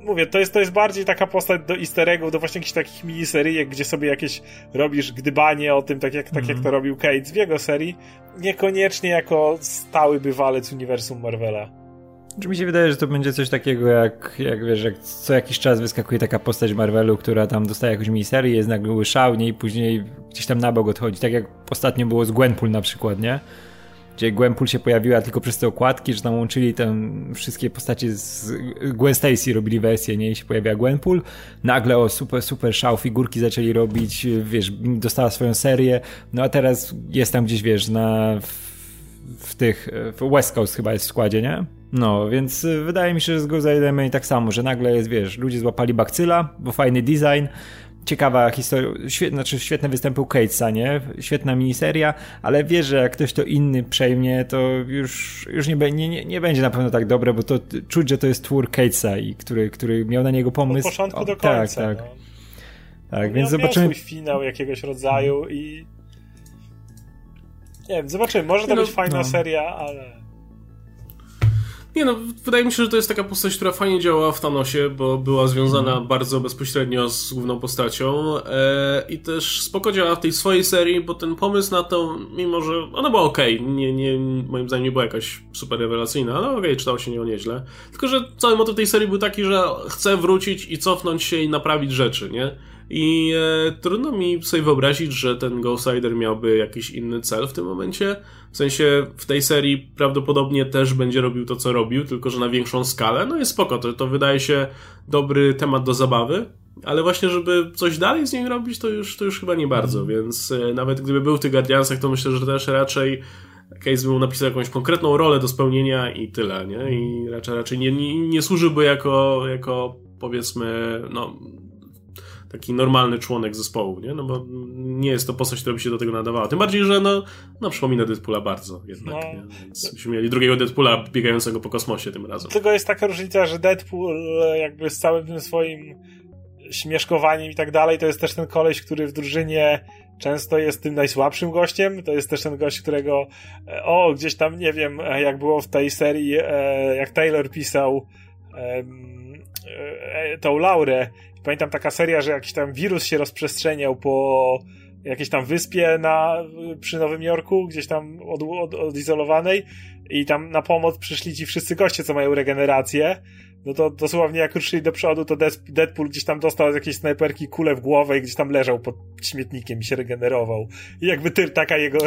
Mówię, to jest, to jest bardziej taka postać do easter eggów, do właśnie jakichś takich miniseryjek, gdzie sobie jakieś robisz gdybanie o tym, tak jak, tak mm -hmm. jak mhm. to robił Kate w jego serii. Niekoniecznie jako stały bywalec uniwersum Marvela. Czy mi się wydaje, że to będzie coś takiego jak, jak wiesz, jak co jakiś czas wyskakuje taka postać Marvelu, która tam dostaje jakąś miniserię, jest nagle łyszałnie i później gdzieś tam na bok odchodzi. Tak jak ostatnio było z Gwenpool na przykład, nie? Gdzie Gwenpool się pojawiła tylko przez te okładki, że tam łączyli tam wszystkie postacie z Gwen Stacy robili wersję, nie? I się pojawia Gwenpool. Nagle o super, super szał, figurki zaczęli robić, wiesz, dostała swoją serię. No a teraz jest tam gdzieś, wiesz, na w, w tych, w West Coast chyba jest w składzie, nie? No, więc y, wydaje mi się, że z Ghost i tak samo, że nagle jest, wiesz, ludzie złapali bakcyla, bo fajny design, ciekawa historia, świetne, znaczy świetne występy u Catesa, nie? Świetna miniseria, ale wiesz, że jak ktoś to inny przejmie, to już, już nie, nie, nie, nie będzie na pewno tak dobre, bo to czuć, że to jest twór Catesa, i który, który miał na niego pomysł. Od początku o, do końca. Tak, tak. No. Tak, więc zobaczymy. Miał swój finał jakiegoś rodzaju i nie wiem, zobaczymy, może to no, być fajna no. seria, ale nie no, wydaje mi się, że to jest taka postać, która fajnie działała w Thanosie, bo była związana mm. bardzo bezpośrednio z główną postacią e, i też spoko działa w tej swojej serii, bo ten pomysł na to, mimo że ona była okej, okay, nie, nie, moim zdaniem nie była jakaś super rewelacyjna, ale okej, okay, czytało się nią nieźle. Tylko, że cały motyw tej serii był taki, że chce wrócić i cofnąć się i naprawić rzeczy, nie? I e, trudno mi sobie wyobrazić, że ten Ghost Rider miałby jakiś inny cel w tym momencie. W sensie w tej serii prawdopodobnie też będzie robił to, co robił, tylko że na większą skalę. No jest spoko, to, to wydaje się dobry temat do zabawy. Ale właśnie, żeby coś dalej z nim robić, to już, to już chyba nie bardzo, mhm. więc e, nawet gdyby był w tych Guardiansach, to myślę, że też raczej Case by mu napisał jakąś konkretną rolę do spełnienia i tyle, nie? I raczej, raczej nie, nie, nie służyłby jako, jako powiedzmy, no, taki normalny członek zespołu, nie? No bo nie jest to postać, która by się do tego nadawała. Tym bardziej, że no, no przypomina Deadpoola bardzo jednak, no. nie? Więc byśmy mieli drugiego Deadpoola biegającego po kosmosie tym razem. Tylko jest taka różnica, że Deadpool jakby z całym tym swoim śmieszkowaniem i tak dalej, to jest też ten koleś, który w drużynie często jest tym najsłabszym gościem. To jest też ten gość, którego e, o, gdzieś tam, nie wiem, jak było w tej serii, e, jak Taylor pisał e, tą Laurę Pamiętam taka seria, że jakiś tam wirus się rozprzestrzeniał po jakiejś tam wyspie na, przy Nowym Jorku, gdzieś tam od, od, odizolowanej i tam na pomoc przyszli ci wszyscy goście, co mają regenerację no to dosłownie jak ruszyli do przodu, to Deadpool gdzieś tam dostał z jakiejś snajperki kulę w głowę i gdzieś tam leżał pod śmietnikiem i się regenerował. I jakby ty, taka jego,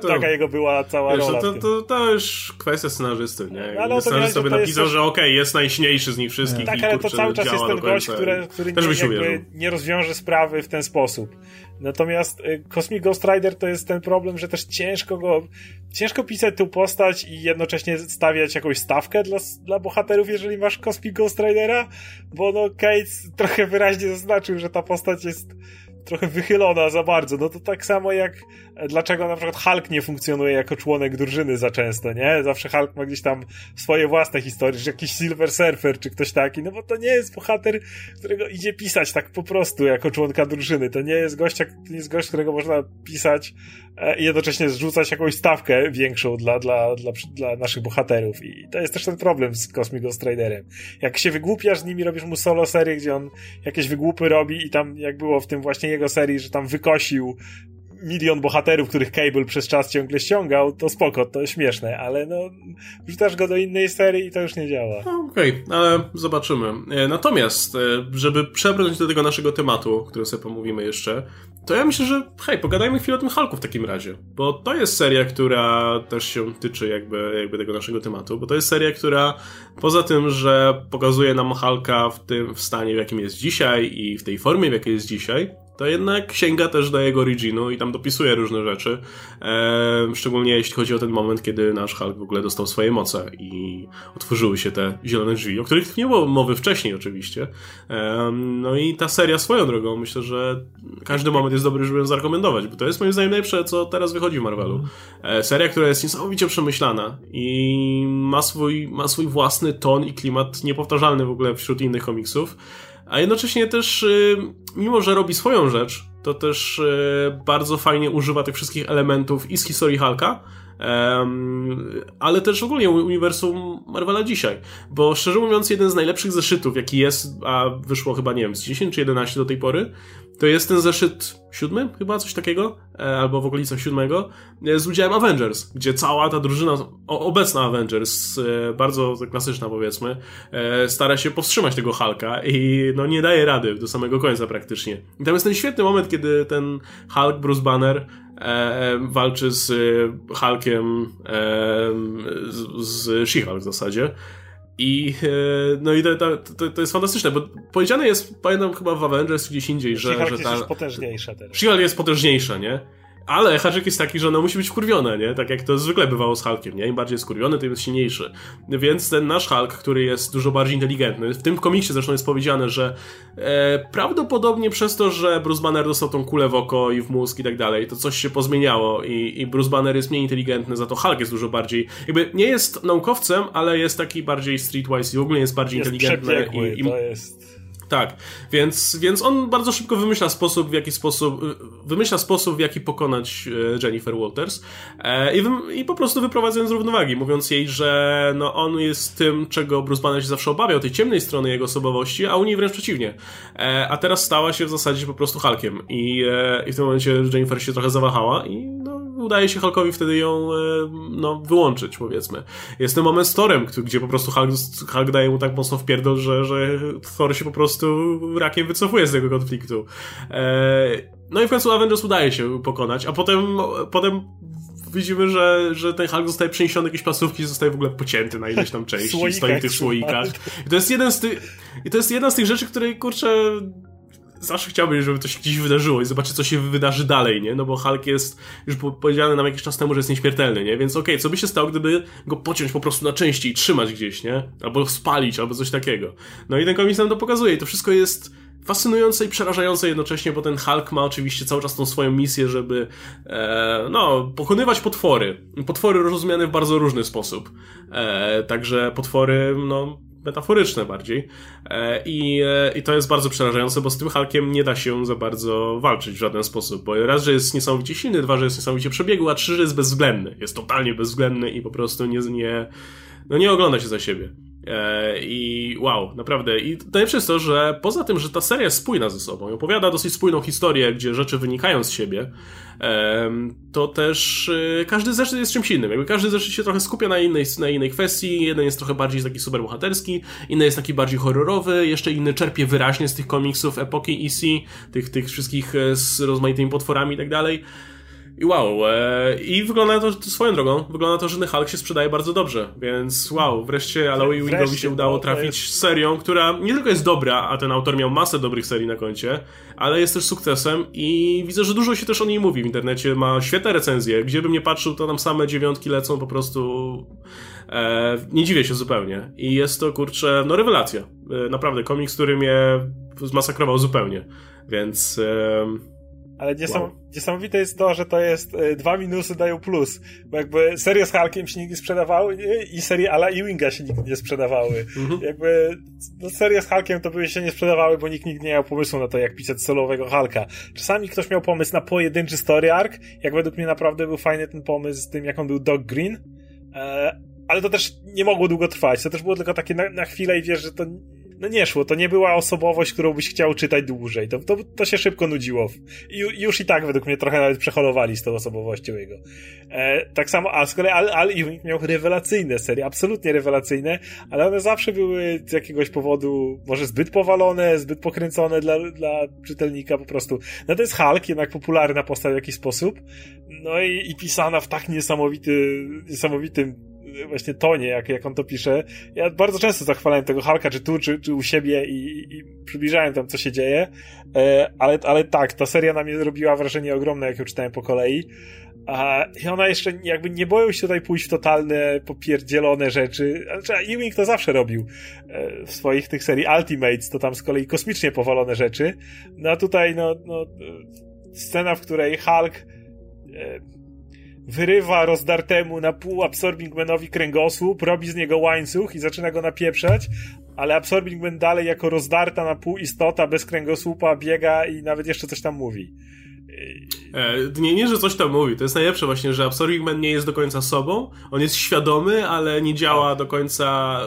to, taka jego była cała wiesz, rola. To, to, to, już kwestia scenarzysty, nie? No, ale Scenarzy sobie napisał, jest... że okej, okay, jest najśniejszy z nich wszystkich. Tak, ale to cały czas jest ten gość, który, który nie, nie rozwiąże sprawy w ten sposób. Natomiast y, Cosmic Ghost Rider to jest ten problem, że też ciężko go, ciężko pisać tę postać i jednocześnie stawiać jakąś stawkę dla, dla bohaterów, jeżeli masz Cosmic Ghost Ridera, bo no Cates trochę wyraźnie zaznaczył, że ta postać jest trochę wychylona za bardzo. No to tak samo jak dlaczego na przykład Hulk nie funkcjonuje jako członek drużyny za często, nie? Zawsze Hulk ma gdzieś tam swoje własne historie, czy jakiś Silver Surfer, czy ktoś taki, no bo to nie jest bohater, którego idzie pisać tak po prostu jako członka drużyny. To nie jest gość, to jest gość, którego można pisać e, i jednocześnie zrzucać jakąś stawkę większą dla, dla, dla, dla naszych bohaterów. I to jest też ten problem z Cosmic Ghost Riderem. Jak się wygłupiasz z nimi, robisz mu solo serię, gdzie on jakieś wygłupy robi i tam, jak było w tym właśnie jego serii, że tam wykosił milion bohaterów, których Cable przez czas ciągle ściągał, to spoko, to śmieszne, ale no wrzucasz go do innej serii i to już nie działa. No, Okej, okay, ale zobaczymy. E, natomiast, e, żeby przebrnąć do tego naszego tematu, o którym sobie pomówimy jeszcze, to ja myślę, że hej, pogadajmy chwilę o tym Hulku w takim razie, bo to jest seria, która też się tyczy jakby, jakby tego naszego tematu, bo to jest seria, która poza tym, że pokazuje nam Hulka w tym w stanie, w jakim jest dzisiaj i w tej formie, w jakiej jest dzisiaj, to jednak sięga też do jego originu i tam dopisuje różne rzeczy. Szczególnie jeśli chodzi o ten moment, kiedy nasz Hulk w ogóle dostał swoje moce i otworzyły się te zielone drzwi, o których nie było mowy wcześniej oczywiście. No i ta seria swoją drogą, myślę, że każdy moment jest dobry, żeby ją zarekomendować, bo to jest moim zdaniem najlepsze, co teraz wychodzi w Marvelu. E, seria, która jest niesamowicie przemyślana i ma swój, ma swój własny ton i klimat niepowtarzalny w ogóle wśród innych komiksów a jednocześnie też, y, mimo że robi swoją rzecz, to też y, bardzo fajnie używa tych wszystkich elementów i z historii Hulka, ale też ogólnie uniwersum Marvela dzisiaj. Bo szczerze mówiąc, jeden z najlepszych zeszytów, jaki jest, a wyszło chyba, nie wiem, z 10 czy 11 do tej pory, to jest ten zeszyt siódmy, chyba coś takiego, e, albo w okolicach siódmego, e, z udziałem Avengers, gdzie cała ta drużyna, obecna Avengers, e, bardzo klasyczna powiedzmy, stara się powstrzymać tego Hulka i no nie daje rady do samego końca praktycznie. I tam jest ten świetny moment, kiedy ten Hulk, Bruce Banner walczy z Hulkiem z She-Hulk w zasadzie i no i to, to, to, jest fantastyczne, bo powiedziane jest, pamiętam chyba w Avengers gdzieś indziej, że, że ta... jest potężniejsza teraz. she jest potężniejsza, nie? Ale haczyk jest taki, że ona musi być wkurwione, nie? Tak jak to zwykle bywało z Hulkiem, nie? Im bardziej jest skurwiony, tym jest silniejszy. Więc ten nasz Hulk, który jest dużo bardziej inteligentny, w tym komiksie zresztą jest powiedziane, że e, prawdopodobnie przez to, że Bruce Banner dostał tą kulę w oko i w mózg i tak dalej, to coś się pozmieniało i, i Bruce Banner jest mniej inteligentny, za to Hulk jest dużo bardziej, jakby nie jest naukowcem, ale jest taki bardziej streetwise i w ogóle jest bardziej jest inteligentny. I, i, to jest tak, więc, więc on bardzo szybko wymyśla sposób, w jaki sposób, wymyśla sposób, w jaki pokonać e, Jennifer Walters e, i, i po prostu wyprowadzając z równowagi, mówiąc jej, że no, on jest tym, czego Bruce Banner się zawsze obawiał, tej ciemnej strony jego osobowości, a u niej wręcz przeciwnie. E, a teraz stała się w zasadzie po prostu Hulkiem i, i w tym momencie Jennifer się trochę zawahała i no, udaje się Hulkowi wtedy ją no, wyłączyć, powiedzmy. Jest ten moment z Thorem, gdzie po prostu Hulk, Hulk daje mu tak mocno w pierdol, że, że Thor się po prostu rakiem wycofuje z tego konfliktu. E, no i w końcu Avengers udaje się pokonać, a potem, potem widzimy, że, że ten Hulk zostaje przeniesiony jakieś pasówki, zostaje w ogóle pocięty na ileś tam <laughs> części, stoi w tych słoikach. I to jest jeden z tych, i to jest jedna z tych rzeczy, które kurczę zawsze chciałbym, żeby to się gdzieś wydarzyło i zobaczyć, co się wydarzy dalej, nie? No bo Hulk jest, już powiedziane nam jakiś czas temu, że jest nieśmiertelny, nie? Więc okej, okay, co by się stało, gdyby go pociąć po prostu na części i trzymać gdzieś, nie? Albo spalić, albo coś takiego. No i ten komiks nam to pokazuje i to wszystko jest fascynujące i przerażające jednocześnie, bo ten Hulk ma oczywiście cały czas tą swoją misję, żeby e, no, pokonywać potwory. Potwory rozumiane w bardzo różny sposób. E, także potwory, no, metaforyczne bardziej. E, I, e, I to jest bardzo przerażające, bo z tym Hulkiem nie da się za bardzo walczyć w żaden sposób, bo raz, że jest niesamowicie silny, dwa, że jest niesamowicie przebiegły, a trzy, że jest bezwzględny. Jest totalnie bezwzględny i po prostu nie, nie, no nie ogląda się za siebie. E, I wow, naprawdę. I najlepsze jest to, że poza tym, że ta seria jest spójna ze sobą i opowiada dosyć spójną historię, gdzie rzeczy wynikają z siebie, to też e, każdy zeszyt jest czymś innym. Jakby każdy zeszyt się trochę skupia na innej, na innej kwestii. Jeden jest trochę bardziej taki superbohaterski, inny jest taki bardziej horrorowy, jeszcze inny czerpie wyraźnie z tych komiksów epoki EC, tych, tych wszystkich e, z rozmaitymi potworami i tak dalej. I wow, e, i wygląda to swoją drogą, wygląda to, że Hulk się sprzedaje bardzo dobrze, więc wow, wreszcie Aloy Wingowi się udało no, trafić jest... serią, która nie tylko jest dobra, a ten autor miał masę dobrych serii na koncie, ale jest też sukcesem i widzę, że dużo się też o niej mówi w internecie, ma świetne recenzje, gdzie bym nie patrzył, to tam same dziewiątki lecą po prostu, e, nie dziwię się zupełnie. I jest to, kurczę, no rewelacja, e, naprawdę, komiks, który mnie zmasakrował zupełnie, więc... E, ale niesam, wow. niesamowite jest to, że to jest y, dwa minusy dają plus. Bo jakby serie z Hulkiem się nigdy sprzedawały nie? i serie Ala Ewinga się nigdy nie sprzedawały. Mhm. Jakby no, serie z Hulkiem to by się nie sprzedawały, bo nikt nigdy nie miał pomysłu na to, jak pisać solowego Hulka. Czasami ktoś miał pomysł na pojedynczy story arc, jak według mnie naprawdę był fajny ten pomysł z tym, jak on był Dog Green. E, ale to też nie mogło długo trwać. To też było tylko takie na, na chwilę i wiesz, że to no nie szło, to nie była osobowość, którą byś chciał czytać dłużej. To, to, to się szybko nudziło. I już i tak według mnie trochę nawet przeholowali z tą osobowością jego. E, tak samo, a z kolei Al, Al Ewing miał rewelacyjne serie, absolutnie rewelacyjne, ale one zawsze były z jakiegoś powodu może zbyt powalone, zbyt pokręcone dla, dla czytelnika po prostu. No to jest Hulk, jednak popularna postać w jakiś sposób, no i, i pisana w tak niesamowity, niesamowitym właśnie tonie, jak, jak on to pisze. Ja bardzo często zachwalałem tego Halka, czy tu, czy, czy u siebie i, i przybliżałem tam, co się dzieje, e, ale, ale tak, ta seria na mnie robiła wrażenie ogromne, jak ją czytałem po kolei. A, I ona jeszcze jakby nie boją się tutaj pójść w totalne, popierdzielone rzeczy. Znaczy, Ewing to zawsze robił e, w swoich tych serii Ultimates, to tam z kolei kosmicznie powalone rzeczy. No a tutaj, no, no scena, w której Hulk e, wyrywa rozdartemu na pół Absorbing Manowi kręgosłup, robi z niego łańcuch i zaczyna go napieprzać, ale Absorbing Man dalej jako rozdarta na pół istota bez kręgosłupa biega i nawet jeszcze coś tam mówi. E, nie, nie, że coś tam mówi. To jest najlepsze właśnie, że Absorbing Man nie jest do końca sobą. On jest świadomy, ale nie działa tak. do końca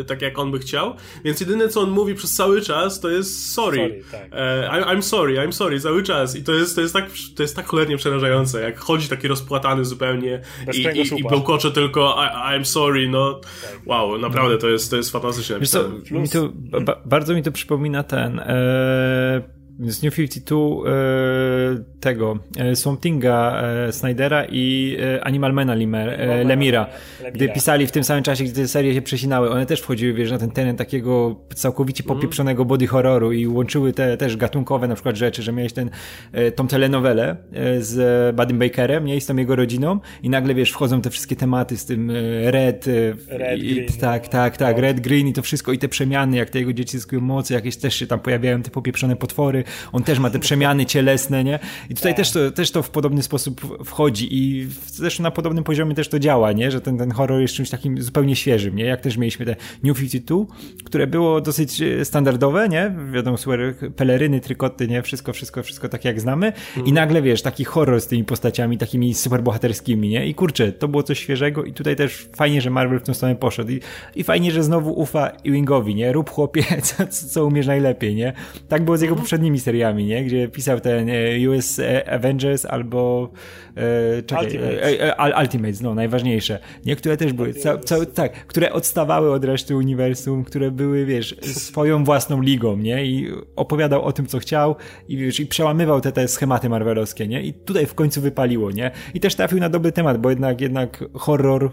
e, tak, jak on by chciał. Więc jedyne, co on mówi przez cały czas, to jest sorry. sorry tak. E, I'm, I'm, sorry, I'm sorry, cały czas. I to jest, to jest, tak, to jest tak cholernie przerażające, jak chodzi taki rozpłatany zupełnie i, i, i bełkocze tylko I, I'm sorry, no tak. wow, naprawdę to jest, to jest fantastyczne. Wiesz co, mi to, ba, bardzo mi to przypomina ten... E z New 52 e, tego e, Swamp Thing'a e, Snydera i e, Animalmana Limer, e, Lemira, gdy pisali w tym samym czasie, gdy te serie się przesinały, one też wchodziły, wiesz, na ten teren takiego całkowicie mhm. popieprzonego body horroru i łączyły te też gatunkowe na przykład rzeczy, że miałeś ten, e, tą telenowelę e, z Budym Bakerem, nie, i z tą jego rodziną i nagle, wiesz, wchodzą te wszystkie tematy z tym Red, Red i, green, tak, no. tak, tak, Red, Green i to wszystko i te przemiany, jak te jego dzieci zyskują mocy, jakieś też się tam pojawiają te popieprzone potwory, on też ma te przemiany cielesne, nie? I tutaj tak. też, to, też to w podobny sposób wchodzi i zresztą na podobnym poziomie też to działa, nie? Że ten, ten horror jest czymś takim zupełnie świeżym, nie? Jak też mieliśmy te New 52, które było dosyć e, standardowe, nie? Wiadomo, super peleryny, trykoty, nie? Wszystko, wszystko, wszystko tak jak znamy i mhm. nagle, wiesz, taki horror z tymi postaciami, takimi superbohaterskimi, nie? I kurczę, to było coś świeżego i tutaj też fajnie, że Marvel w tą stronę poszedł i, i fajnie, że znowu ufa Ewingowi, nie? Rób chłopie, <laughs> co, co umiesz najlepiej, nie? Tak było z jego mhm. Poprzednimi seriami, nie? Gdzie pisał ten e, US Avengers albo e, czekaj, Ultimates. E, e, Ultimates, no najważniejsze. Niektóre też były, ca, ca, tak, które odstawały od reszty uniwersum, które były, wiesz, swoją własną ligą, nie? I opowiadał o tym, co chciał i wiesz, i przełamywał te, te schematy marvelowskie, nie? I tutaj w końcu wypaliło, nie? I też trafił na dobry temat, bo jednak, jednak horror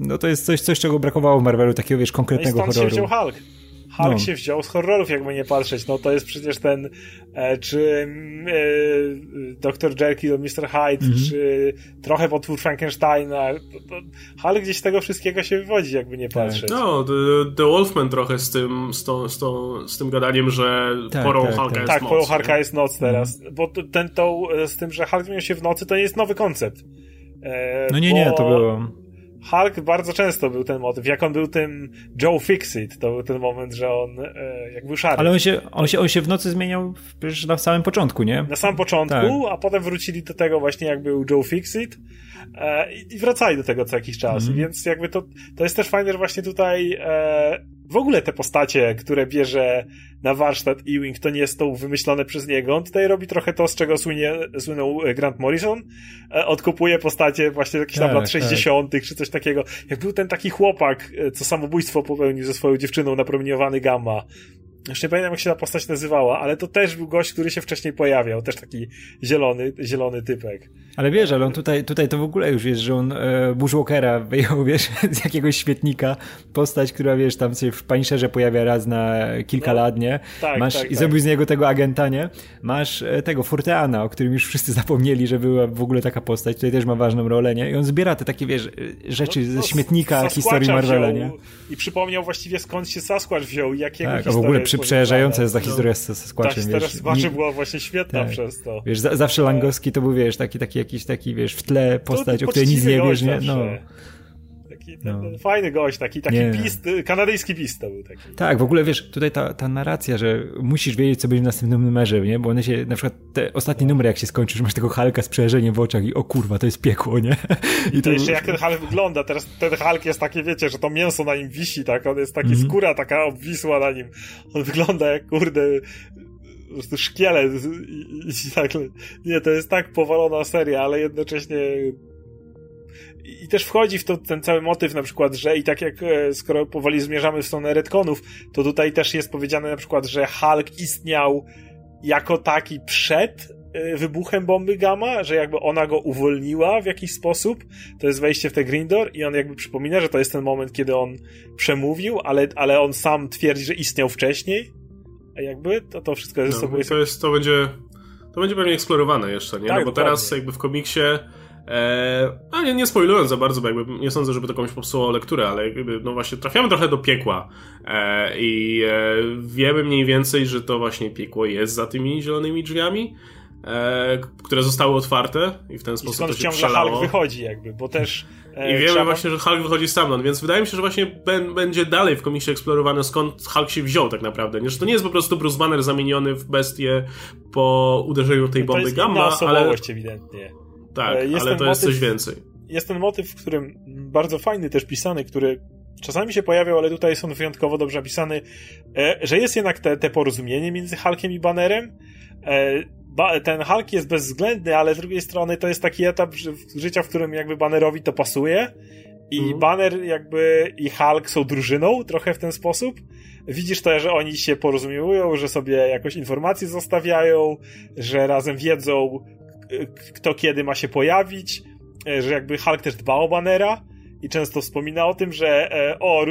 no to jest coś, coś czego brakowało w Marvelu, takiego wiesz, konkretnego no i horroru. Się Hulk. Hulk no. się wziął z horrorów, jakby nie patrzeć. No to jest przecież ten, e, czy e, Dr. Jekyll, Mr. Hyde, mm -hmm. czy trochę potwór Frankensteina. To, to Hulk gdzieś z tego wszystkiego się wywodzi, jakby nie tak. patrzeć. No, The, The Wolfman trochę z tym, z, to, z, to, z tym gadaniem, że tak, porą tak, Hulka tak. jest tak, noc. Tak, porą Hulka jest noc teraz. Mm. Bo ten, to, z tym, że Hulk miał się w nocy, to nie jest nowy koncept. E, no nie, bo... nie, to było Hulk bardzo często był ten motyw. Jak on był tym Joe Fixit, to był ten moment, że on e, jak był szary. Ale on się, on, się, on się w nocy zmieniał przecież na samym początku, nie? Na samym początku, tak. a potem wrócili do tego właśnie jak był Joe Fixit. E, i wracali do tego co jakiś czas. Mm. Więc jakby to, to jest też fajne, że właśnie tutaj e, w ogóle te postacie, które bierze na warsztat Ewing, to nie są wymyślone przez niego. On tutaj robi trochę to, z czego słynie, słynął Grant Morrison. E, odkupuje postacie właśnie jakieś tam tak, lat 60. Tak. czy coś takiego. Jak był ten taki chłopak, e, co samobójstwo popełnił ze swoją dziewczyną, napromieniowany gamma. Już nie pamiętam, jak się ta postać nazywała, ale to też był gość, który się wcześniej pojawiał. Też taki zielony, zielony typek. Ale wiesz, ale on tutaj, tutaj to w ogóle już wiesz, że on e, Bushwalkera wyjął, <laughs> wiesz, z jakiegoś świetnika. Postać, która, wiesz, tam się w Punisherze pojawia raz na kilka no, lat, nie? Tak, Masz, tak, I tak. zrobił z niego tego agenta, nie? Masz e, tego Forteana, o którym już wszyscy <laughs> zapomnieli, że była w ogóle taka postać. Tutaj też ma ważną rolę, nie? I on zbiera te takie, wiesz, rzeczy no, no, ze śmietnika historii Marvela, nie? I przypomniał właściwie skąd się Sasquatch wziął i jakiego Tak, a przy, przerażająca jest ta historia z Sasquatchem, tak, wiesz. Była właśnie świetna tak. przez to. Wiesz, zawsze Langowski to był, wiesz, taki, taki jakiś taki, wiesz, w tle postać, o której nic nie wiesz, nie? No. Taki no. fajny gość, taki, taki pist, kanadyjski pist to był taki. Tak, w ogóle wiesz, tutaj ta, ta narracja, że musisz wiedzieć, co będzie w następnym numerze, nie? Bo one się, na przykład te ostatnie numery, jak się skończysz, masz tego Halka z przerażeniem w oczach i o kurwa, to jest piekło, nie? I to, to jeszcze jak ten Hulk wygląda, teraz ten Hulk jest takie, wiecie, że to mięso na nim wisi, tak? On jest taki, mm -hmm. skóra taka obwisła na nim. On wygląda jak, kurde, po prostu szkielet i, i, i tak, nie, to jest tak powalona seria, ale jednocześnie i też wchodzi w to ten cały motyw na przykład, że i tak jak e, skoro powoli zmierzamy w stronę retconów, to tutaj też jest powiedziane na przykład, że Hulk istniał jako taki przed e, wybuchem bomby gamma, że jakby ona go uwolniła w jakiś sposób. To jest wejście w te Green Door i on jakby przypomina, że to jest ten moment, kiedy on przemówił, ale, ale on sam twierdzi, że istniał wcześniej. A jakby to, to wszystko jest no, ze sobą... To, jest, to będzie to będzie pewnie eksplorowane jeszcze, nie? No tak, no bo dokładnie. teraz jakby w komiksie E, a nie, nie spoilując za bardzo, bo jakby nie sądzę, żeby to komuś popsuło lekturę, ale jakby, no właśnie trafiamy trochę do piekła e, i e, wiemy mniej więcej, że to właśnie piekło jest za tymi zielonymi drzwiami, e, które zostały otwarte i w ten sposób I skąd to się ciągle Hulk wychodzi jakby, bo też... E, I wiemy trzeba... właśnie, że Hulk wychodzi stamtąd, więc wydaje mi się, że właśnie będzie dalej w komiksie eksplorowane skąd Hulk się wziął tak naprawdę, nie? że to nie jest po prostu Bruce Banner zamieniony w bestię po uderzeniu tej bomby no to Gamma, ale... ewidentnie. Tak, e, jest ale to motyw, jest coś więcej. Jest ten motyw, w którym bardzo fajny też pisany, który czasami się pojawiał, ale tutaj jest on wyjątkowo dobrze napisany, e, że jest jednak te, te porozumienie między Hulkiem i Bannerem. E, ten Hulk jest bezwzględny, ale z drugiej strony to jest taki etap życia, w którym jakby Bannerowi to pasuje i mhm. Banner jakby i Hulk są drużyną trochę w ten sposób. Widzisz to, że oni się porozumiewują, że sobie jakoś informacje zostawiają, że razem wiedzą, kto kiedy ma się pojawić, e, że jakby Hulk też dba o Bannera i często wspomina o tym, że e, o,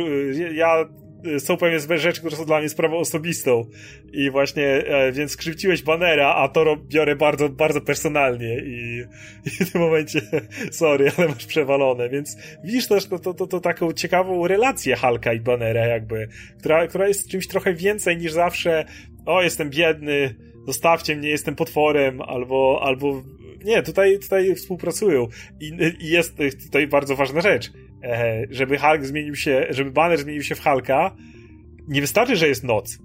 ja e, są pewne rzeczy, które są dla mnie sprawą osobistą. I właśnie, więc skrzywdziłeś Bannera, a to biorę bardzo, bardzo personalnie i, <laughs> i w tym momencie <laughs> sorry, ale masz przewalone, więc widzisz też to, to, to, to taką ciekawą relację Hulka i Bannera jakby, która, która jest czymś trochę więcej niż zawsze o, jestem biedny, zostawcie mnie, jestem potworem, albo, albo nie, tutaj, tutaj współpracują. I, I, jest tutaj bardzo ważna rzecz. E, żeby Hulk zmienił się, żeby Banner zmienił się w Hulka, nie wystarczy, że jest noc.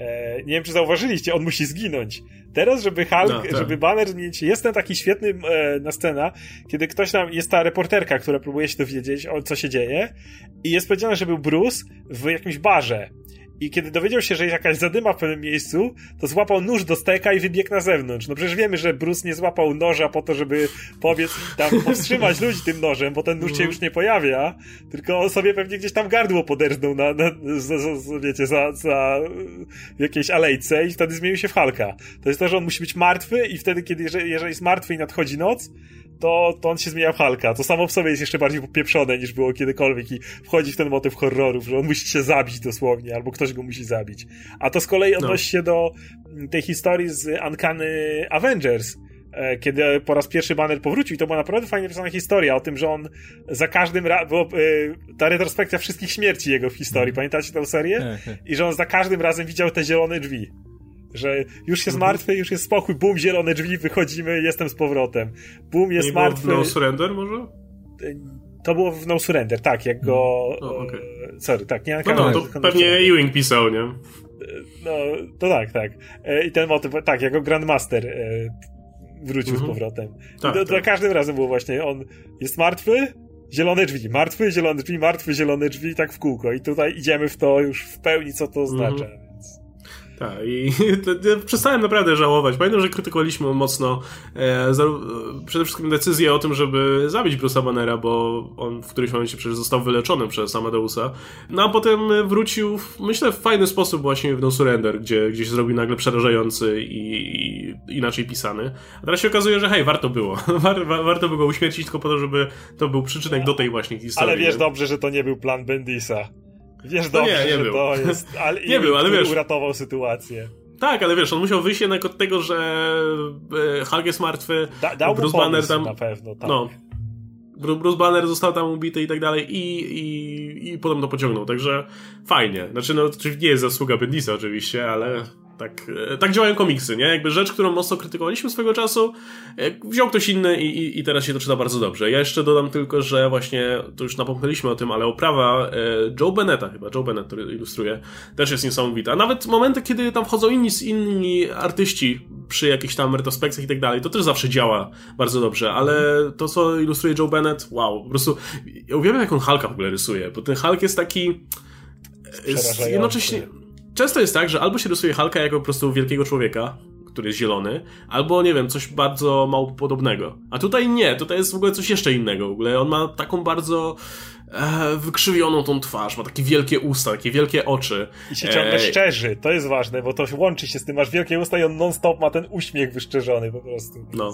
E, nie wiem, czy zauważyliście, on musi zginąć. Teraz, żeby Hulk, no, tak. żeby Banner zmienić się, jest ten taki świetny e, na scena, kiedy ktoś tam, jest ta reporterka, która próbuje się dowiedzieć, o co się dzieje i jest powiedziane, że był Bruce w jakimś barze i kiedy dowiedział się, że jest jakaś zadyma w pewnym miejscu, to złapał nóż do steka i wybiegł na zewnątrz. No przecież wiemy, że Bruce nie złapał noża po to, żeby powiedz, tam <laughs> powstrzymać ludzi tym nożem, bo ten nóż się mhm. już nie pojawia, tylko on sobie pewnie gdzieś tam gardło poderznął na, na za, za, wiecie, za, za jakiejś alejce i wtedy zmienił się w Halka. To jest to, że on musi być martwy i wtedy, kiedy, jeżeli, jeżeli jest martwy i nadchodzi noc, to, to on się zmienia w Halka. To samo w sobie jest jeszcze bardziej popieprzone niż było kiedykolwiek i wchodzi w ten motyw horrorów, że on musi się zabić dosłownie, albo ktoś go musi zabić. A to z kolei no. odnosi się do tej historii z Uncanny Avengers, e, kiedy po raz pierwszy Banner powrócił i to była naprawdę fajnie napisana historia o tym, że on za każdym razem, bo e, ta retrospekcja wszystkich śmierci jego w historii, mm. pamiętacie tę serię? Tak. I że on za każdym razem widział te zielone drzwi. Że już jest mhm. martwy, już jest spokój, bum, zielone drzwi, wychodzimy, jestem z powrotem. Bum, jest nie martwy. Było w no Surrender może? To było w No Surrender, tak, jak go... Oh, okay. Sorry, tak, nie No, no to pewnie Ewing pisał, nie? No, to tak, tak. E, I ten motyw, tak, jako Grandmaster e, wrócił mhm. z powrotem. Tak, I to, tak. każdym razem było właśnie, on jest martwy, zielone drzwi, martwy, zielone drzwi, martwy, zielone drzwi, tak w kółko. I tutaj idziemy w to już w pełni, co to oznacza. Tak, i <laughs> przestałem naprawdę żałować. Pamiętam, że krytykowaliśmy mocno e, za, przede wszystkim decyzję o tym, żeby zabić Bruce'a Bannera, bo on w którymś momencie przecież został wyleczony przez Amadeusa. No a potem wrócił, w, myślę, w fajny sposób właśnie w No Surrender, gdzie gdzieś zrobił nagle przerażający i, i inaczej pisany. A teraz się okazuje, że hej, warto było. <laughs> War, warto było go uśmiercić tylko po to, żeby to był przyczynek do tej właśnie historii. Ale wiesz dobrze, że to nie był plan Bendisa. Wiesz no dobrze, nie, nie że był. to jest... <laughs> Ale, nie był, ale wiesz... uratował sytuację. Tak, ale wiesz, on musiał wyjść jednak od tego, że e, Hulk jest martwy, da, dał Bruce Banner tam... na pewno, tak. No, Bruce Banner został tam ubity i tak dalej i, i, i potem to pociągnął, także fajnie. Znaczy, no, nie jest zasługa Bendisa oczywiście, ale tak, e, tak działają komiksy, nie? Jakby rzecz, którą mocno krytykowaliśmy swego czasu, e, wziął ktoś inny i, i, i, teraz się to czyta bardzo dobrze. Ja jeszcze dodam tylko, że właśnie, to już napomknęliśmy o tym, ale oprawa e, Joe Bennetta chyba, Joe Bennett, który ilustruje, też jest niesamowita. Nawet momenty, kiedy tam wchodzą inni, inni artyści przy jakichś tam retrospekcjach i tak dalej, to też zawsze działa bardzo dobrze, ale to, co ilustruje Joe Bennett, wow, po prostu ja uwielbiam, jak on Hulka w ogóle rysuje, bo ten Hulk jest taki jest jednocześnie często jest tak, że albo się rysuje Halka jako po prostu wielkiego człowieka, który jest zielony, albo nie wiem, coś bardzo mało podobnego. A tutaj nie, tutaj jest w ogóle coś jeszcze innego. W ogóle on ma taką bardzo e, wykrzywioną tą twarz, ma takie wielkie usta, takie wielkie oczy. I się ciągle szczerzy, to jest ważne, bo to łączy się z tym, masz wielkie usta i on non-stop ma ten uśmiech wyszczerzony po prostu. No.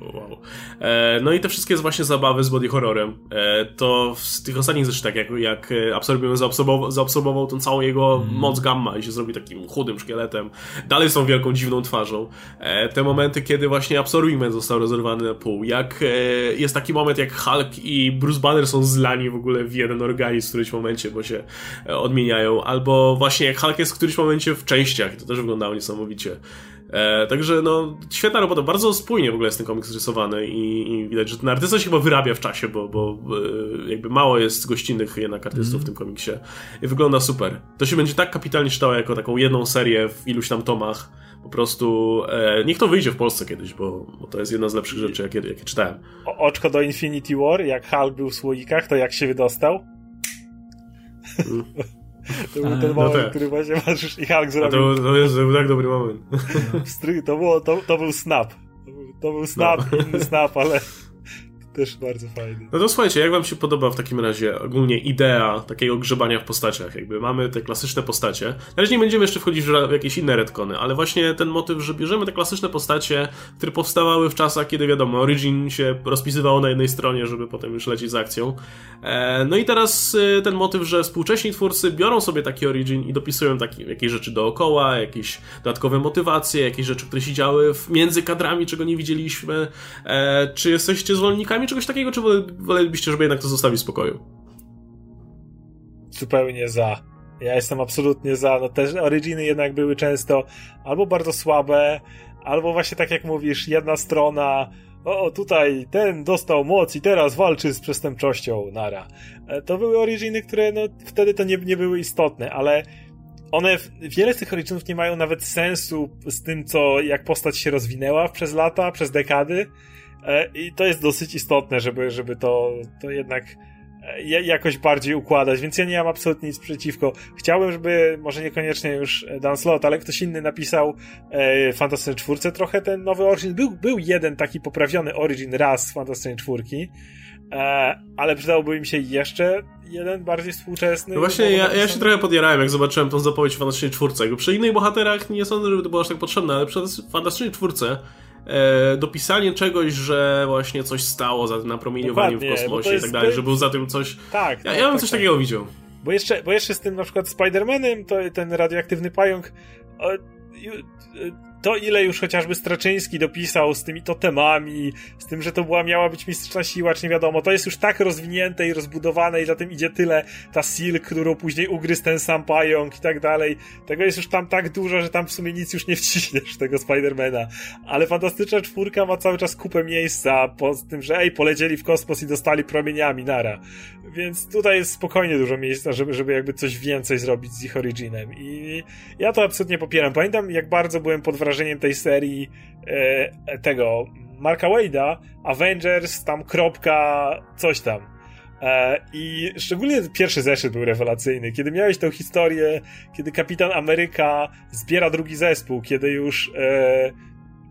Wow. E, no i te wszystkie właśnie zabawy z body horrorem, e, to z tych ostatnich zresztą tak, jak, jak Absorbium zaabsorbował, zaabsorbował tą całą jego mm. moc gamma i się zrobi takim chudym szkieletem, dalej tą wielką, dziwną twarzą. E, te momenty, kiedy właśnie Absorbium został rozerwany na pół, jak e, jest taki moment, jak Hulk i Bruce Banner są zlani w ogóle w jeden organizm w którymś momencie, bo się e, odmieniają, albo właśnie jak Hulk jest w którymś momencie w częściach, to też wyglądało niesamowicie. E, także no, świetna robota, bardzo spójnie w ogóle jest ten komiks rysowany i, i widać, że ten artysta się chyba wyrabia w czasie, bo, bo e, jakby mało jest gościnnych jednak artystów mm. w tym komiksie i wygląda super. To się będzie tak kapitalnie czytało jako taką jedną serię w iluś tam tomach, po prostu e, niech to wyjdzie w Polsce kiedyś, bo, bo to jest jedna z lepszych rzeczy, jakie, jakie czytałem. O, oczko do Infinity War, jak Hulk był w słoikach, to jak się wydostał? Mm. To był ten no moment, no który właśnie masz i Hulk zrobił. To, to, jest, to był tak dobry moment. To, było, to, to był snap. To był, to był snap, no. inny snap, ale też bardzo fajny. No to słuchajcie, jak wam się podoba w takim razie ogólnie idea takiego grzebania w postaciach? Jakby mamy te klasyczne postacie. Na razie nie będziemy jeszcze wchodzić w jakieś inne retcony, ale właśnie ten motyw, że bierzemy te klasyczne postacie, które powstawały w czasach, kiedy wiadomo, Origin się rozpisywało na jednej stronie, żeby potem już lecieć z akcją. E, no i teraz e, ten motyw, że współcześni twórcy biorą sobie taki Origin i dopisują taki, jakieś rzeczy dookoła, jakieś dodatkowe motywacje, jakieś rzeczy, które się działy między kadrami, czego nie widzieliśmy. E, czy jesteście zwolennikami czegoś takiego, czy wolelibyście, żeby jednak to zostawić w spokoju? Zupełnie za. Ja jestem absolutnie za. No te originy jednak były często albo bardzo słabe, albo właśnie tak jak mówisz, jedna strona o, tutaj ten dostał moc i teraz walczy z przestępczością, nara. E, to były originy, które no wtedy to nie, nie były istotne, ale one, wiele z tych originów nie mają nawet sensu z tym, co, jak postać się rozwinęła przez lata, przez dekady. E, I to jest dosyć istotne, żeby, żeby to, to jednak e, jakoś bardziej układać, więc ja nie mam absolutnie nic przeciwko. Chciałbym, żeby może niekoniecznie już Dan Slot, ale ktoś inny napisał e, Fantastycznej Czwórce trochę ten nowy Origin. Był, był jeden taki poprawiony Origin raz z Fantastycznej Czwórki, e, ale przydałby im się jeszcze jeden bardziej współczesny. No właśnie, ja, ja, się trochę podjarałem, jak zobaczyłem tą zapowiedź w Fantastycznej Czwórce. Przy innych bohaterach nie sądzę, żeby to było aż tak potrzebne, ale przy Fantastycznej Czwórce e, dopisanie czegoś, że właśnie coś stało za napromieniowaniem w kosmosie i tak dalej, że był za tym coś... Tak. Ja, ja bym tak, coś tak. takiego widział. Bo jeszcze, bo jeszcze z tym na przykład Spider-Manem, to ten radioaktywny pająk to ile już chociażby Straczyński dopisał z tymi totemami, z tym, że to była miała być mistyczna siła, czy nie wiadomo, to jest już tak rozwinięte i rozbudowane i za tym idzie tyle ta Silk, którą później ugryzł ten sam pająk i tak dalej. Tego jest już tam tak dużo, że tam w sumie nic już nie wciśniesz tego Spidermana. Ale Fantastyczna Czwórka ma cały czas kupę miejsca po tym, że ej, polecieli w kosmos i dostali promieniami, nara. Więc tutaj jest spokojnie dużo miejsca, żeby, żeby jakby coś więcej zrobić z ich originem i ja to absolutnie popieram. Pamiętam, jak bardzo byłem pod wrażeniem wrażeniem tej serii e, tego Marka Wade'a, Avengers, tam kropka, coś tam. E, I szczególnie pierwszy zeszyt był rewelacyjny, kiedy miałeś tę historię, kiedy Kapitan Ameryka zbiera drugi zespół, kiedy już e,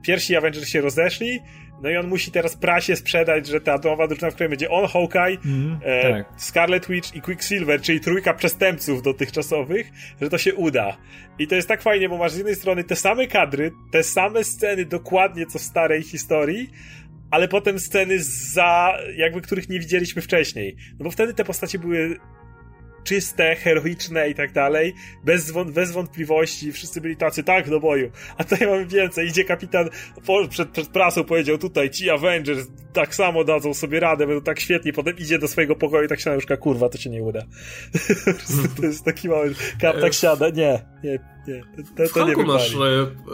pierwsi Avengers się rozeszli, no i on musi teraz prasie sprzedać, że ta atomowa drużyna, w której będzie on, Hawkeye, mm, e, tak. Scarlet Witch i Quicksilver, czyli trójka przestępców dotychczasowych, że to się uda. I to jest tak fajnie, bo masz z jednej strony te same kadry, te same sceny dokładnie co w starej historii, ale potem sceny za, jakby których nie widzieliśmy wcześniej. No bo wtedy te postacie były czyste, heroiczne i tak dalej, bez, bez wątpliwości, wszyscy byli tacy, tak, do boju. A tutaj mamy więcej, idzie kapitan przed, przed prasą powiedział, tutaj ci Avengers tak samo dadzą sobie radę, będą tak świetni, potem idzie do swojego pokoju i tak się na kurwa, to się nie uda. <laughs> to jest taki mały, kap tak siada, nie, nie, nie, to, to, w, Hulku masz, e,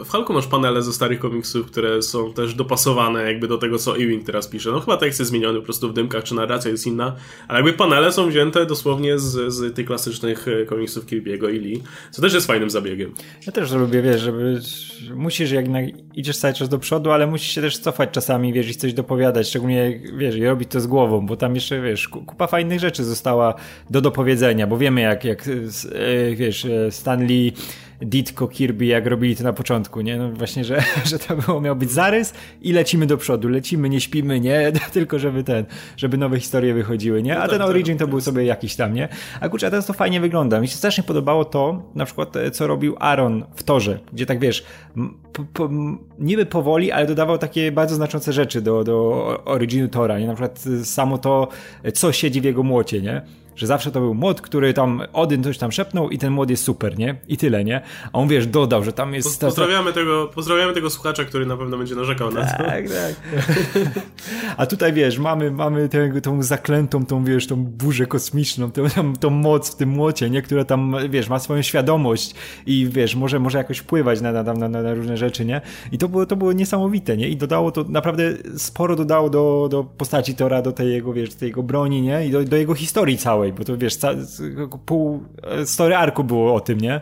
w Hulku masz panele ze starych komiksów, które są też dopasowane jakby do tego, co Ewing teraz pisze. No chyba tekst jest zmieniony po prostu w dymkach, czy narracja jest inna, ale jakby panele są wzięte dosłownie z, z tych klasycznych e, komiksów Kirby'ego i Lee, co też jest fajnym zabiegiem. Ja też lubię, wiesz, żeby musisz jednak idziesz cały czas do przodu, ale musisz się też cofać czasami, wiesz, i coś dopowiadać, szczególnie, wiesz, i robić to z głową, bo tam jeszcze, wiesz, kupa fajnych rzeczy została do dopowiedzenia, bo wiemy jak, jak e, wiesz, Stanley Ditko, Kirby, jak robili to na początku, nie? No właśnie, że, <laughs> że to było, miał być zarys i lecimy do przodu, lecimy, nie śpimy, nie? <laughs> Tylko żeby ten, żeby nowe historie wychodziły, nie? A no ten tak, Origin to był sobie jakiś tam, nie? A kurczę, a teraz to fajnie wygląda. Mi się strasznie podobało to, na przykład, e, co robił Aaron w torze, gdzie tak wiesz, po, po, niby powoli, ale dodawał takie bardzo znaczące rzeczy do, do Originu Tora, nie? Na przykład e, samo to, e, co siedzi w jego młocie, nie? Że zawsze to był młot, który tam Odyn coś tam szepnął i ten młot jest super, nie? I tyle, nie? A on wiesz, dodał, że tam jest... Pozdrawiamy, tego, pozdrawiamy tego słuchacza, który na pewno będzie narzekał na to. Tak, tak. A tutaj wiesz, mamy, mamy tę, tą zaklętą, tą wiesz, tą burzę kosmiczną, tą, tą moc w tym młocie, nie? Która tam, wiesz, ma swoją świadomość i wiesz, może, może jakoś wpływać na, na, na, na różne rzeczy, nie? I to było, to było niesamowite, nie? I dodało to, naprawdę sporo dodało do, do postaci Tora, do tej jego, wiesz, tej jego broni, nie? I do, do jego historii całej całej, bo to wiesz, ca, pół story arku było o tym, nie?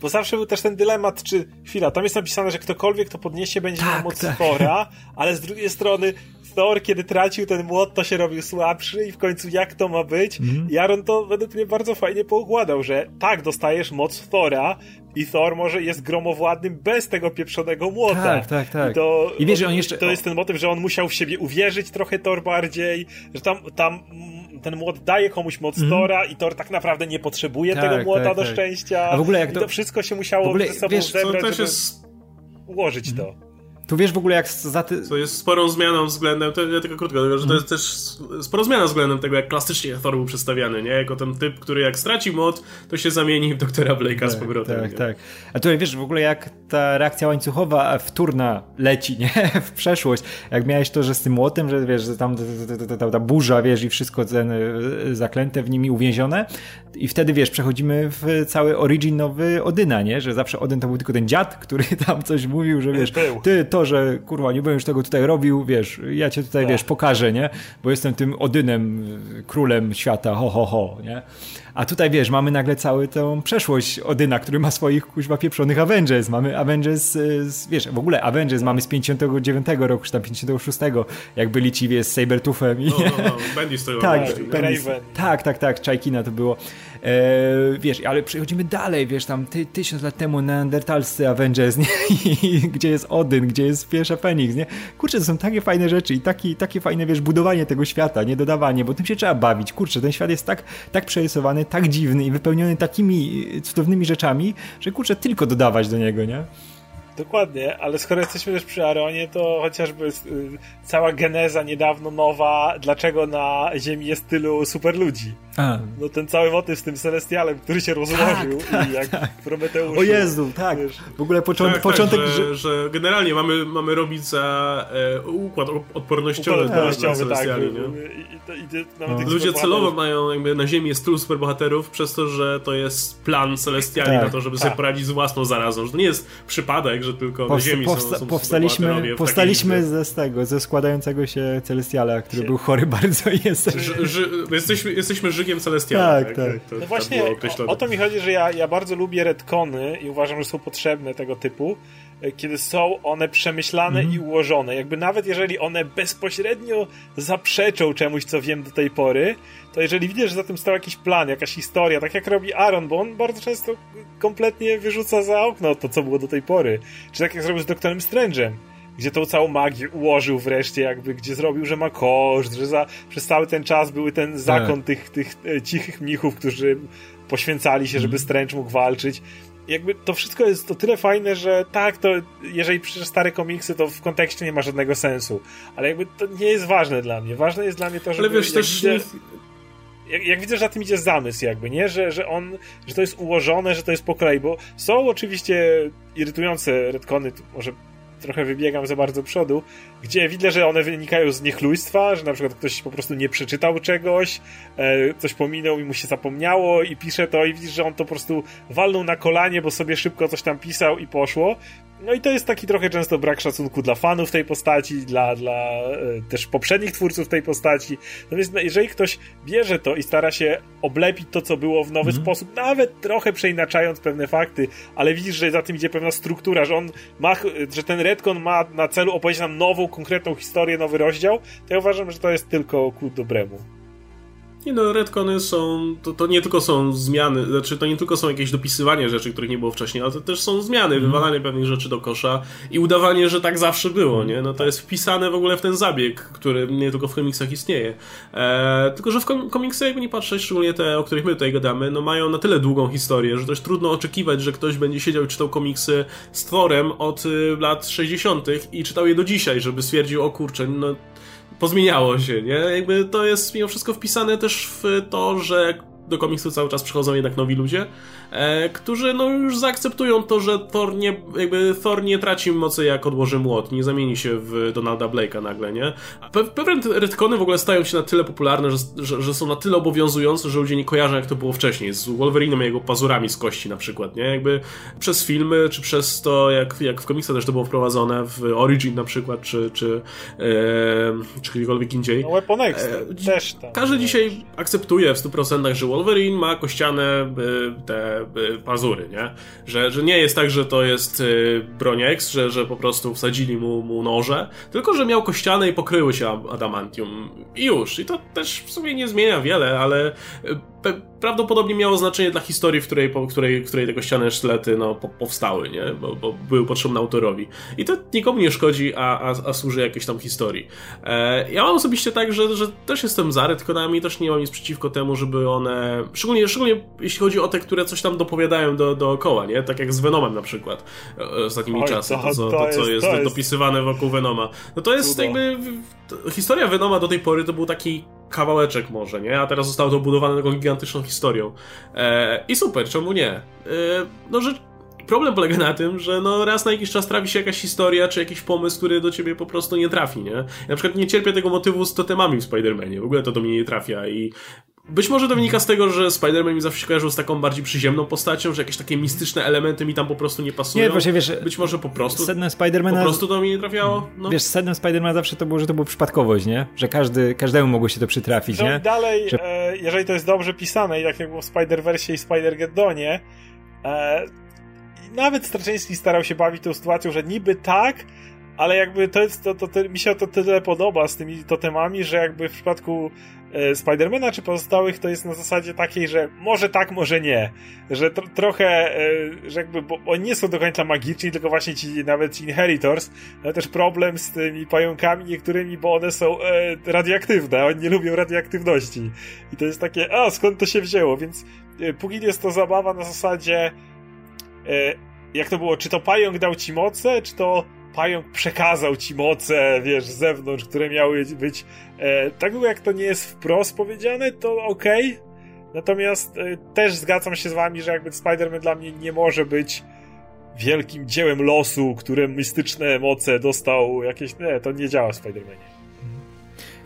Bo zawsze był też ten dylemat, czy chwila, tam jest napisane, że ktokolwiek to podniesie będzie tak, miał moc tak. Thora, <laughs> ale z drugiej strony Thor, kiedy tracił ten młot, to się robił słabszy i w końcu jak to ma być? Mm. Jaron to według mnie bardzo fajnie poukładał, że tak, dostajesz moc Thora i Thor może jest gromowładnym bez tego pieprzonego młota. Tak, tak, tak. I, to, I wiesz, on jeszcze... To jest ten motyw, że on musiał w siebie uwierzyć trochę Thor bardziej, że tam, tam ten młot daje komuś moc mm. Tora i Tor tak naprawdę nie potrzebuje tak, tego młota tak, do tak. szczęścia. A w ogóle jak to... I to wszystko się musiało w ogóle, ze sobą wiesz, zebrać, żeby jest... ułożyć to. Tu wiesz w ogóle jak za ty... To jest sporą zmianą względem, to ja tylko krótko, że to jest też sporo zmiana względem tego, jak klasycznie Thor był przedstawiany, nie? Jako ten typ, który jak straci mod, to się zamieni w doktora Blake'a tak, z powrotem. Tak, nie? tak. A tutaj wiesz w ogóle jak ta reakcja łańcuchowa wtórna leci, nie? <laughs> W przeszłość. Jak miałeś to, że z tym młotem, że wiesz, że tam ta, ta, ta burza, wiesz, i wszystko ten, e, zaklęte w nimi uwięzione i wtedy, wiesz, przechodzimy w cały origin nowy Odyna, nie? Że zawsze Odyn to był tylko ten dziad, który <laughs> tam coś mówił, że wiesz, ty, to że kurwa, nie będziesz tego tutaj robił, wiesz, ja cię tutaj, tak. wiesz, pokażę, nie? Bo jestem tym Odynem, królem świata, ho, ho, ho, nie? A tutaj, wiesz, mamy nagle całą tą przeszłość Odyna, który ma swoich, kuźwa, pieprzonych Avengers. Mamy Avengers, z, wiesz, w ogóle Avengers mamy z 59 roku, czy tam 56, jak byli ci, wiesz, z Sabertoothem. I... No, no, no, Bendy z <laughs> tak, tak, tak, tak, Czajkina to było. E, wiesz, ale przechodzimy dalej, wiesz, tam ty, tysiąc lat temu neandertalscy Avengers, nie? Gdzie jest Odyn, gdzie jest pierwsza Phoenix, nie? Kurczę, to są takie fajne rzeczy i taki, takie fajne, wiesz, budowanie tego świata, nie dodawanie, bo tym się trzeba bawić. Kurczę, ten świat jest tak, tak przerysowany, tak dziwny i wypełniony takimi cudownymi rzeczami, że kurczę, tylko dodawać do niego, nie? Dokładnie, ale skoro jesteśmy też przy Aronie, to chociażby y, cała geneza niedawno nowa, dlaczego na Ziemi jest tylu super ludzi. A. No ten cały motyw z tym Celestialem, który się rozłożył tak, tak, i jak tak. Prometeusz. O Jezu, tak. Wiesz, w ogóle początek... Tak, początek tak, że, że, generalnie mamy, mamy robić za e, układ odpornościowy, odpornościowy dla, dla tak, nie? I, i, i, no. Ludzie celowo mają jakby na Ziemi jest tylu superbohaterów przez to, że to jest plan Celestiali tak, na to, żeby sobie poradzić z własną zarazą. Że to nie jest przypadek, że tylko Powsta- na Ziemi powsta- są, są Powstaliśmy, powstaliśmy ze z tego, ze składającego się Celestiala, który był chory bardzo i jest... jesteśmy, jesteśmy Celestiala. Tak, tak. tak. To, no właśnie, o, o, to mi chodzi, że ja, ja bardzo lubię retcony i uważam, że są potrzebne tego typu, e, kiedy są one przemyślane mm. i ułożone. Jakby nawet jeżeli one bezpośrednio zaprzeczą czemuś, co wiem do tej pory, to jeżeli widzisz, że za tym stał jakiś plan, jakaś historia, tak jak robi Aaron, bo on bardzo często kompletnie wyrzuca za okno to, co było do tej pory. Czy tak jak zrobił z Doktorem Strange'em gdzie tą całą magię ułożył wreszcie, jakby, gdzie zrobił, że ma koszt, że za, przez cały ten czas były ten zakon tak. tych, tych e, cichych mnichów, którzy poświęcali się, żeby mhm. Strange mógł walczyć. Jakby to wszystko jest o tyle fajne, że tak, to jeżeli przeczytasz stare komiksy, to w kontekście nie ma żadnego sensu. Ale jakby to nie jest ważne dla mnie. Ważne jest dla mnie to, że. Ale wiesz, też. Widzę, jak, jak, widzę, że za tym idzie zamysł, jakby, nie? Że, że on, że to jest ułożone, że to jest po kolei, bo są oczywiście irytujące retcony, może trochę wybiegam za bardzo przodu, gdzie widzę, że one wynikają z niechlujstwa, że na przykład ktoś po prostu nie przeczytał czegoś, e, coś pominął i mu się zapomniało i pisze to i widzisz, że on to po prostu walnął na kolanie, bo sobie szybko coś tam pisał i poszło. No i to jest taki trochę często brak szacunku dla fanów tej postaci, dla, dla e, też poprzednich twórców tej postaci. Natomiast no, jeżeli ktoś bierze to i stara się oblepić to, co było w nowy mm. sposób, nawet trochę przeinaczając pewne fakty, ale widzisz, że za tym idzie pewna struktura, że on ma, że ten Redcon ma na celu opowiedzieć nam nową, konkretną historię, nowy rozdział, to ja uważam, że to jest tylko ku dobremu. Nie no, retcony są, to, to nie tylko są zmiany, znaczy to nie tylko są jakieś dopisywanie rzeczy, których nie było wcześniej, ale to też są zmiany, mm. wywalanie pewnych rzeczy do kosza i udawanie, że tak zawsze było, nie? No to jest wpisane w ogóle w ten zabieg, który nie tylko w komiksach istnieje. E, tylko, że w komiksach, jakby nie patrzeć, szczególnie te, o których my tutaj gadamy, no mają na tyle długą historię, że dość trudno oczekiwać, że ktoś będzie siedział i czytał komiksy z Thorem od y, lat 60. i czytał je do dzisiaj, żeby stwierdził, o kurczę, no pozmieniało się, nie? Jakby to jest mimo wszystko wpisane też w to, że do komiksu cały czas przychodzą jednak nowi ludzie, e, którzy no już zaakceptują to, że Thor nie, jakby Thor nie traci mocy jak odłoży młot, nie zamieni się w Donalda Blake'a nagle, nie? Pe pewne retcony w ogóle stają się na tyle popularne, że, że, że, są na tyle obowiązujące, że ludzie nie kojarzą jak to było wcześniej, z Wolverine'em i jego pazurami z kości na przykład, nie? Jakby przez filmy, czy przez to, jak, jak w komiksach też to było wprowadzone, w Origin na przykład, czy, czy, e, czy gdziekolwiek indziej. No Weapon X e, też tam. Każdy dzisiaj akceptuje w 100% że Wolverine ma kościane y, te y, pazury, nie? Że, że nie jest tak, że to jest y, broń X, że, że po prostu wsadzili mu, mu noże, tylko że miał kościane i pokryły się adamantium. I już. I to też w sumie nie zmienia wiele, ale prawdopodobnie miało znaczenie dla historii, w której, po, której, której te kościane sztylety no, po, powstały, nie? Bo, bo, były potrzebne autorowi. I to nikomu nie szkodzi, a, a, a służy jakiejś tam historii. E, ja mam osobiście tak, że, że też jestem za retconami, też nie mam nic przeciwko temu, żeby one, szczególnie, szczególnie jeśli chodzi o te, które coś tam dopowiadają do, dookoła, nie? Tak jak z Venomem na przykład e, ostatnimi Oj, czasy, to, to, co, to, to, co jest, jest dopisywane wokół Venoma. No to jest Cudo. jakby, historia Venoma do tej pory to był taki kawałeczek może, nie? A teraz zostało to budowane taką gigantyczną historią. E, I super, czemu nie? E, no, że problem polega na tym, że no raz na jakiś czas trafi się jakaś historia, czy jakiś pomysł, który do ciebie po prostu nie trafi, nie? Ja na przykład nie cierpię tego motywu z totemami w Spider-Manie, w ogóle to do mnie nie trafia i być może to wynika z tego, że Spider-Man mi zawsze się kojarzył z taką bardziej przyziemną postacią, że jakieś takie mistyczne elementy mi tam po prostu nie pasują. Nie, właśnie wiesz, być może po prostu. Sednem Spidermana. Po prostu to mi nie trafiało. No. Wiesz, sednem Spidermana zawsze to było, że to była przypadkowość, nie? Że każdy, każdemu mogło się to przytrafić, nie? dalej, że... e, jeżeli to jest dobrze pisane, i tak jak było w Spider-Versie i Spider-Geddonie, e, nawet Straczyński starał się bawić tą sytuacją, że niby tak, ale jakby to jest, to, to, to, mi się to tyle podoba z tymi totemami, że jakby w przypadku e, Spidermana czy pozostałych to jest na zasadzie takiej, że może tak, może nie. Że tro, trochę, e, że jakby, bo oni nie są do końca magiczni, tylko właśnie ci nawet ci Inheritors, ale też problem z tymi pająkami niektórymi, bo one są e, radioaktywne, oni nie lubią radioaktywności. I to jest takie, a skąd to się wzięło? Więc e, póki jest to zabawa na zasadzie e, jak to było, czy to pająk dał ci moce, czy to pająk przekazał ci moce, wiesz, z zewnątrz, które miały być. E, tak długo jak to nie jest wprost powiedziane, to okej. Okay. Natomiast e, też zgadzam się z wami, że jakby Spider-Man dla mnie nie może być wielkim dziełem losu, które mistyczne moce dostał jakieś. Nie, to nie działa w Spider-Manie.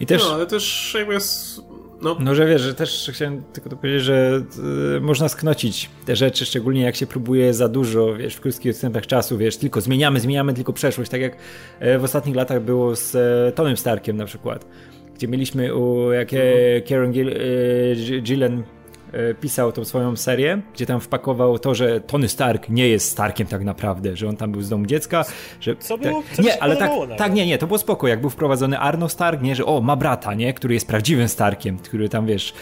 I też... No, ale też jakby jest no. no, że wiesz, że też chciałem tylko to powiedzieć, że y, można sknocić te rzeczy, szczególnie jak się próbuje za dużo, wiesz, w krótkich odstępach czasu, wiesz, tylko zmieniamy, zmieniamy tylko przeszłość, tak jak e, w ostatnich latach było z e, Tonym Starkiem na przykład, gdzie mieliśmy u jak mhm. Kieran Gill, e, Gillen e, pisał tą swoją serię, gdzie tam wpakował to, że Tony Stark nie jest Starkiem tak naprawdę, że on tam był z domu dziecka, że... Co było? Co nie, ale tak, tak, nie, nie, to było spoko, jak był wprowadzony Arno Stark, nie, że o, ma brata, nie, który jest prawdziwym Starkiem, który tam, wiesz,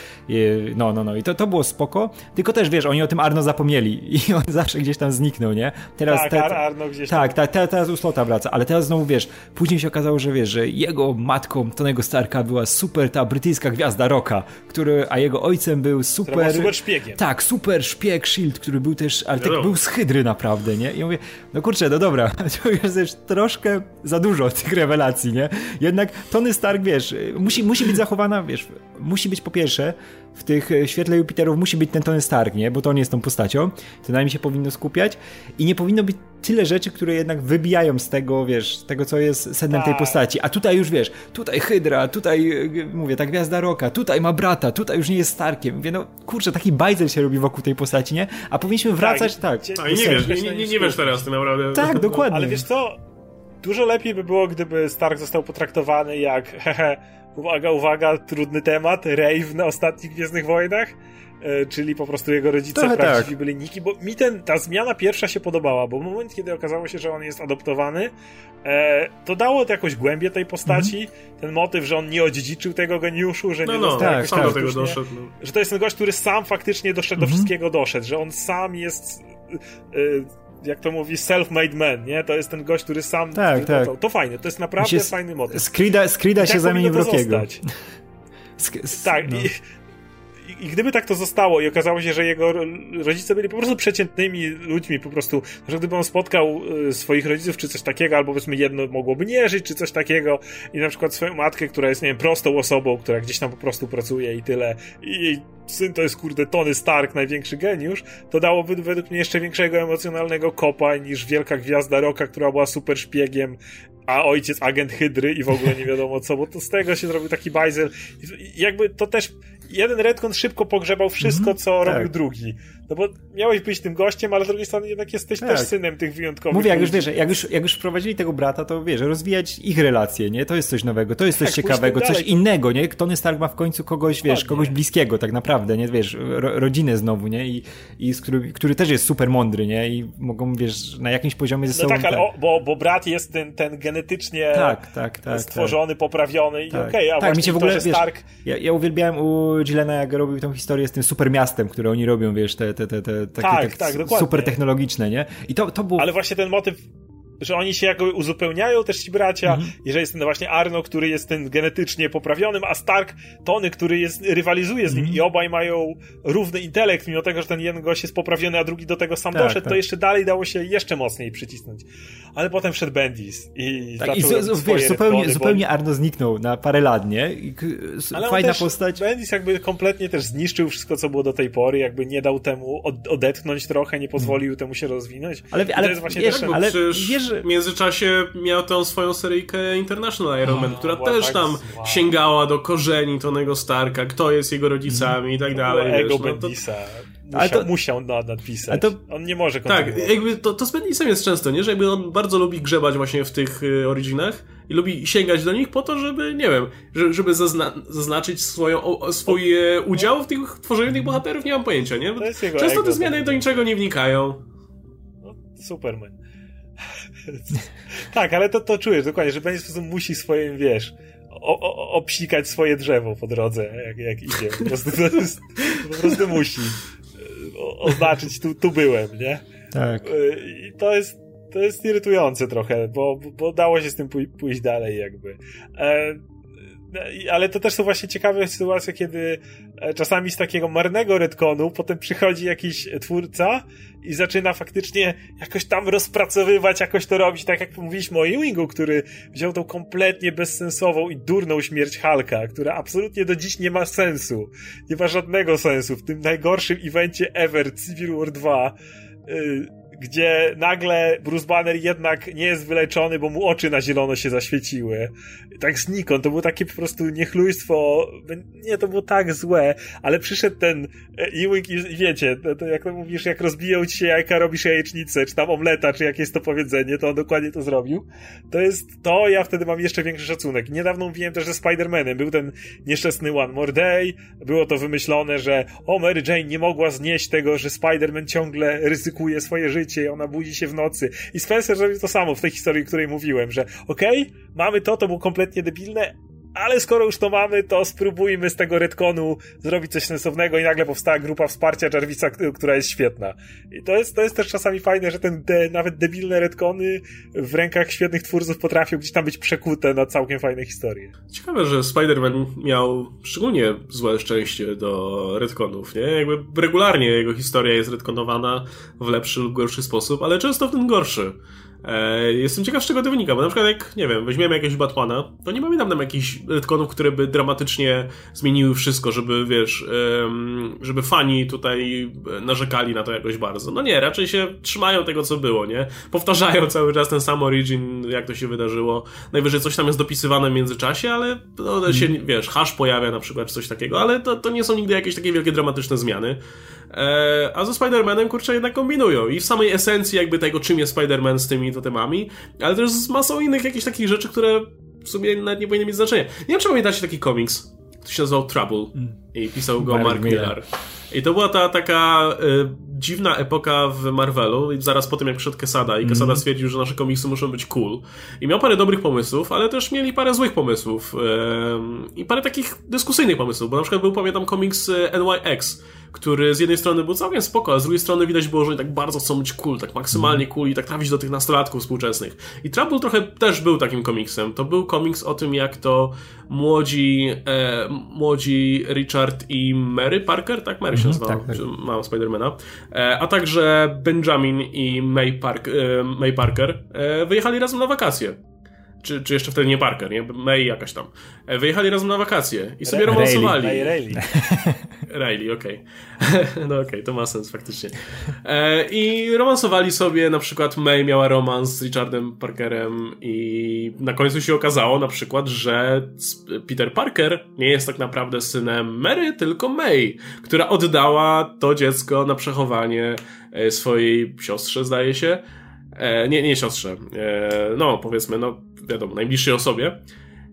no, no, no i to, to było spoko, tylko też, wiesz, oni o tym Arno zapomnieli <laughs> i on zawsze gdzieś tam zniknął, nie? Teraz, tak, te, Arno gdzieś tak, tam. Tak, ta, teraz u Slota wraca, ale teraz znowu, wiesz, później się okazało, że wiesz, że jego matką Tonego Starka była super ta brytyjska gwiazda Rocka, który, a jego ojcem był super... super szpiegiem. Tak, super szpieg Shield, który był też, ale tak był z Hydry naprawdę, nie? I ja mówię, no kurczę, no dobra, <laughs> to już jest troszkę za dużo tych rewelacji, nie? Jednak Tony Stark, wiesz, musi, musi być zachowana, wiesz, musi być po pierwsze w tych e, świetle Jupiterów musi być ten Tony Stark, nie? Bo to on jest tą postacią, to na nim się powinno skupiać i nie powinno być tyle rzeczy, które jednak wybijają z tego, wiesz, tego, co jest sednem tej tak. postaci. A tutaj już, wiesz, tutaj Hydra, tutaj, e, mówię, ta Gwiazda Roka, tutaj ma brata, tutaj już nie jest Starkiem. Mówię, no, kurczę, taki bajzel się robi wokół tej postaci, nie? A powinniśmy wracać, tak. tak. A nie wiesz, nie, nie, nie wiesz teraz tym naprawdę. Tak, dokładnie. Ale wiesz co, dużo lepiej by było, gdyby Stark został potraktowany jak, <laughs> hehe, uwaga, uwaga, trudny temat, rave na ostatnich Gwiezdnych Wojnach, e, czyli po prostu jego rodzice Trochę prawdziwi tak. byli Niki, bo mi ten, ta zmiana pierwsza się podobała, bo w moment, kiedy okazało się, że on jest adoptowany, e, to dało to jakąś głębię tej postaci, mm-hmm. ten motyw, że on nie odziedziczył tego geniuszu, że no, nie no, dostał tak, sam do tego doszedł. No. Że to jest ten gość, który sam faktycznie doszedł mm-hmm. do mhm. wszystkiego doszedł, że on sam jest e, jak to mówi, self-made man, nie? To jest ten gość, który sam... Tak, tak. To, to fajne, to jest naprawdę fajny motyw. Skrida, Skrida się tak zamieni w Rockiego. <laughs> tak, no. i, i gdyby tak to zostało i okazało się, że jego rodzice byli po prostu przeciętnymi ludźmi, po prostu, że gdyby on spotkał y, swoich rodziców czy coś takiego, albo powiedzmy jedno mogłoby nie żyć, czy coś takiego i na przykład swoją matkę, która jest, nie wiem, prostą osobą, która gdzieś tam po prostu pracuje i tyle i jej syn to jest, kurde, Tony Stark, największy geniusz, to dałoby według mnie jeszcze większego emocjonalnego kopa niż wielka gwiazda Roka, która była super szpiegiem a ojciec agent Hydry i w ogóle nie wiadomo co, bo to z tego się zrobił taki bajzel. Jakby to też jeden retcon szybko pogrzebał wszystko, -hmm, co tak. robił drugi. No bo miałeś być tym gościem, ale z drugiej strony jednak jesteś tak. też synem tych wyjątkowych Mówię, jak już wiesz, jak już, jak już wprowadzili tego brata, to wiesz, rozwijać ich relacje, nie? To jest coś nowego, to jest tak, coś ciekawego, coś innego, nie? Tony Stark ma w końcu kogoś, wiesz, kogoś bliskiego tak naprawdę, nie? Wiesz, ro, rodzinę znowu, nie? I, i z który, który też jest super mądry, nie? I mogą, wiesz, na jakimś poziomie ze no sobą... No tak, ale o, bo, bo brat jest ten, ten genetycznie tak, tak, tak, stworzony, tak. poprawiony i tak. okej, okay, a tak, mi się w ogóle, to, wiesz, Stark... Ja, ja uwielbiałem u Gillena, jak robił tą historię z tym super miastem, które oni robią, wiesz, te, te, te, te takie tak, tak, tak super technologiczne, nie? I to, to było... Ale właśnie ten motyw że oni się jakby uzupełniają też ci bracia, -hmm. jeżeli jest ten właśnie Arno, który jest ten genetycznie poprawionym, a Stark Tony, który jest, rywalizuje z nim -hmm. i obaj mają równy intelekt, mimo tego, że ten jeden gość jest poprawiony, a drugi do tego sam tak, doszedł, tak. to jeszcze dalej dało się jeszcze mocniej przycisnąć. Ale potem wszedł Bendis i tak, i z, z, wiesz, zupełnie, bo... zupełnie Arno zniknął na parę lat, nie? I, Ale fajna też, postać. Bendis jakby kompletnie też zniszczył wszystko, co było do tej pory, jakby nie dał temu od, odetchnąć trochę, nie pozwolił temu się rozwinąć. Ale, ale, to jest właśnie wiesz, też... ale wiesz, w międzyczasie miał tą swoją seryjkę International Iron Man, która też tak tam wow. sięgała do korzeni Tonego Starka, kto jest jego rodzicami i tak dalej. Ego wiesz, Bendisa. No to... Musiał, ale to, musiał nadpisać. To, on nie może Tak, jakby to, to z Bendisem jest często, nie? Że jakby on bardzo lubi grzebać właśnie w tych y, originach i lubi sięgać do nich po to, żeby, nie wiem, żeby zazna zaznaczyć swoją, o, swój o, udział w tych tworzeniu tych bohaterów, nie mam pojęcia, nie? Często te zmiany do niczego nie wnikają. No, Superman. Tak, ale to, to czujesz dokładnie, że będzie sposób musi swoim, wiesz, o, o, obsikać swoje drzewo po drodze, jak, jak idzie. Po prostu, to jest, po prostu musi oznaczyć, tu, tu byłem, nie? Tak. I to jest, to jest irytujące trochę, bo, bo dało się z tym pójść dalej jakby. E, ale to też są właśnie ciekawe sytuacje, kiedy e, czasami z takiego marnego retconu potem przychodzi jakiś twórca i zaczyna faktycznie jakoś tam rozpracowywać, jakoś to robić, tak jak mówiliśmy o Ewingu, który wziął tą kompletnie bezsensową i durną śmierć Halka, która absolutnie do dziś nie ma sensu. Nie ma żadnego sensu w tym najgorszym evencie ever, Civil War 2 gdzie nagle Bruce Banner jednak nie jest wyleczony, bo mu oczy na zielono się zaświeciły. Tak znikąd, to było takie po prostu niechlujstwo, nie, to było tak złe, ale przyszedł ten Ewing i wiecie, to, to jak to mówisz, jak rozbiją ci się jajka, robisz jajecznicę, czy tam omleta, czy jakieś to powiedzenie, to on dokładnie to zrobił. To jest to, ja wtedy mam jeszcze większy szacunek. Niedawno mówiłem też ze Spider-Manem, był ten nieszczęsny One More Day, było to wymyślone, że o, Mary Jane nie mogła znieść tego, że Spider-Man ciągle ryzykuje swoje życie i ona budzi się w nocy. I Spencer zrobił to samo w tej historii, o której mówiłem, że okej, okay, mamy to, to było kompletnie debilne, ale skoro już to mamy, to spróbujmy z tego retconu zrobić coś sensownego i nagle powstała grupa wsparcia Jarvisa, która jest świetna. I to jest, to jest też czasami fajne, że ten de, nawet debilne retcony w rękach świetnych twórców potrafią gdzieś tam być przekute na całkiem fajne historie. Ciekawe, że Spider-Man miał szczególnie złe szczęście do retconów, nie? Jakby regularnie jego historia jest retkonowana w lepszy lub gorszy sposób, ale często w ten gorszy. E, jestem ciekaw, z czego to wynika, bo na przykład jak, nie wiem, weźmiemy jakiegoś Batmana, to nie pamiętam tam jakichś retconów, które by dramatycznie zmieniły wszystko, żeby, wiesz, żeby fani tutaj narzekali na to jakoś bardzo. No nie, raczej się trzymają tego, co było, nie? Powtarzają <laughs> cały czas ten sam origin, jak to się wydarzyło. Najwyżej coś tam jest dopisywane w międzyczasie, ale no, się, mm. wiesz, hash pojawia na przykład, czy coś takiego, ale to, to nie są nigdy jakieś takie wielkie, dramatyczne zmiany. E, a ze Spider-Manem, kurczę, jednak kombinują. I w samej esencji jakby tego, czym jest Spider-Man z tymi totemami, ale też z masą innych jakichś takich rzeczy, które w sumie nawet nie powinny mieć znaczenia. Nie wiem, czy pamiętacie taki komiks, który się nazywał Trouble mm. i pisał go Mark, Mark Miller. Miller. I to była ta taka y, dziwna epoka w Marvelu, i zaraz po tym jak przyszedł Quesada i Quesada mm. stwierdził, że nasze komiksy muszą być cool. I miał parę dobrych pomysłów, ale też mieli parę złych pomysłów. Y, I parę takich dyskusyjnych pomysłów, bo na przykład był, pamiętam, komiks y, NYX, który z jednej strony był całkiem spoko, a z drugiej strony widać było, że oni tak bardzo chcą być cool, tak maksymalnie cool i tak trafić do tych nastolatków współczesnych. I Trouble trochę też był takim komiksem. To był komiks o tym, jak to młodzi, e, młodzi Richard i Mary Parker, tak? Mary się mm, nazywa, tak, tak. mama Spidermana, e, a także Benjamin i May, Park, e, May Parker e, wyjechali razem na wakacje czy, czy jeszcze wtedy nie Parker, nie? May jakaś tam. E, wyjechali razem na wakacje i sobie romansowali. Ray, Riley. <laughs> Riley, okej. Okay. <laughs> no okej, okay, to ma sens faktycznie. E, I romansowali sobie, na przykład May miała romans z Richardem Parkerem i na końcu się okazało na przykład, że Peter Parker nie jest tak naprawdę synem Mary, tylko May, która oddała to dziecko na przechowanie e, swojej siostrze, zdaje się. E, nie, nie siostrze. E, no, powiedzmy, no wiadomo, najbliższej osobie.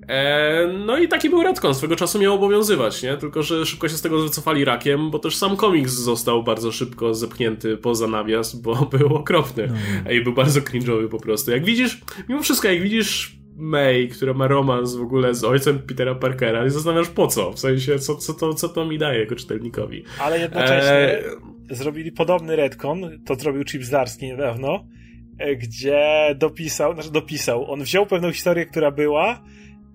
E, no i taki był Redcon, swego czasu miał obowiązywać, nie? Tylko, że szybko się z tego wycofali rakiem, bo też sam komiks został bardzo szybko zepchnięty poza nawias, bo <laughs> był okropny. No. I był bardzo cringe'owy po prostu. Jak widzisz, mimo wszystko, jak widzisz May, która ma romans w ogóle z ojcem Petera Parkera i zastanawiasz po co, w sensie co, co, to, co to mi daje jako czytelnikowi. Ale jednocześnie e... zrobili podobny Redcon, to zrobił Chip Zdarski niedawno, gdzie dopisał, znaczy dopisał, on wziął pewną historię, która była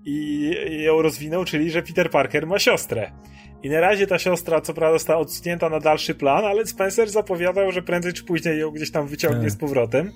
i ją rozwinął, czyli że Peter Parker ma siostrę. I na razie ta siostra, co prawda, została odsunięta na dalszy plan, ale Spencer zapowiadał, że prędzej czy później ją gdzieś tam wyciągnie tak. z powrotem.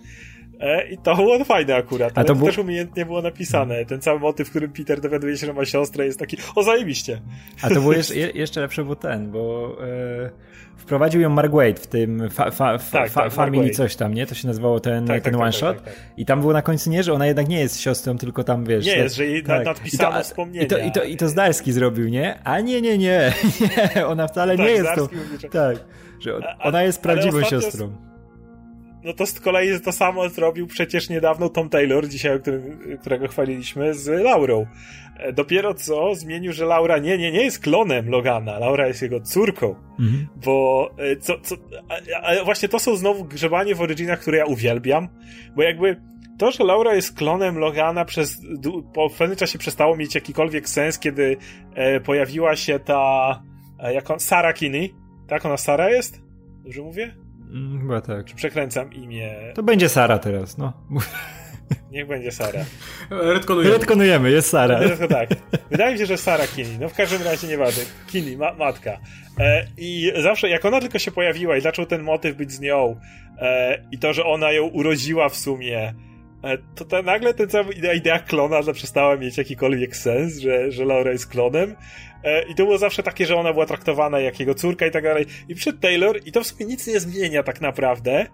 E, I to było fajne akurat. A to było... też umiejętnie było napisane. Ten cały motyw, w którym Peter dowiaduje się, że ma siostrę, jest taki, o zajebiście. A to było <laughs> jeszcze, jeszcze lepsze był ten, bo e, wprowadził ją Mark Wade w tym fa, fa, fa, tak, tak, Family coś tam, nie? To się nazywało ten, tak, ten tak, one tak, shot. Tak, I tam było na końcu nie, że ona jednak nie jest siostrą, tylko tam wiesz. Nie jest, że jej tak. nadpisano I to, wspomnienia. I to, i, to, I to Zdarski zrobił, nie? A nie, nie, nie. <laughs> nie ona wcale nie jest tą. Tak. Że ona jest prawdziwą siostrą. No to z kolei to samo zrobił przecież niedawno Tom Taylor, dzisiaj, którym, którego chwaliliśmy, z Laurą. E, dopiero co zmienił, że Laura nie, nie, nie jest klonem Logana, Laura jest jego córką. Mhm. Bo e, co, co, ale właśnie to są znowu grzebanie w origynach, które ja uwielbiam, bo jakby to, że Laura jest klonem Logana przez po pewnym czasie przestało mieć jakikolwiek sens, kiedy e, pojawiła się ta e, jak on, Sarah Kinney. Tak, ona Sara jest? Dobrze mówię? Mm, chyba tak. Czy przekręcam imię? To będzie Sara teraz, no. <laughs> Niech będzie Sara. Redkonujemy. Redkonujemy, jest Sara. No, tak. Wydaje mi się, że Sara Kini. No w każdym razie nie ważne. Kini, ma matka. E, I zawsze, jak ona tylko się pojawiła i zaczął ten motyw być z nią e, i to, że ona ją urodziła w sumie, to ta, nagle ten cały idea, idea klona przestała mieć jakikolwiek sens, że, że Laura jest klonem. E, I to było zawsze takie, że ona była traktowana jak jego córka i tak dalej. I przed Taylor, i to w sumie nic nie zmienia tak naprawdę,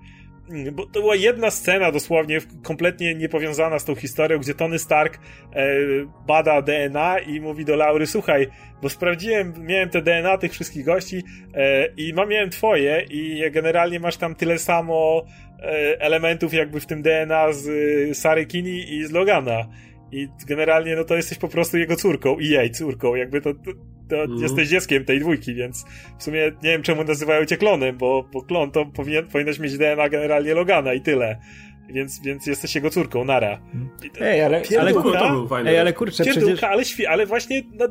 bo to była jedna scena dosłownie kompletnie niepowiązana z tą historią, gdzie Tony Stark e, bada DNA i mówi do Laury, słuchaj, bo sprawdziłem, miałem te DNA tych wszystkich gości e, i mam, miałem twoje i generalnie masz tam tyle samo e, elementów jakby w tym DNA z e, Sary Kini i z Logana. I generalnie no to jesteś po prostu jego córką i jej córką, jakby to, to, to mm. jesteś dzieckiem tej dwójki, więc w sumie nie wiem czemu nazywają cię klonem, bo, bo klon to powinien, powinieneś mieć DNA generalnie Logana i tyle. Więc, więc jesteś jego córką, nara. Ej, ale, ale, kur, ej, ale kurczę, przecież... ale, świ- ale właśnie no,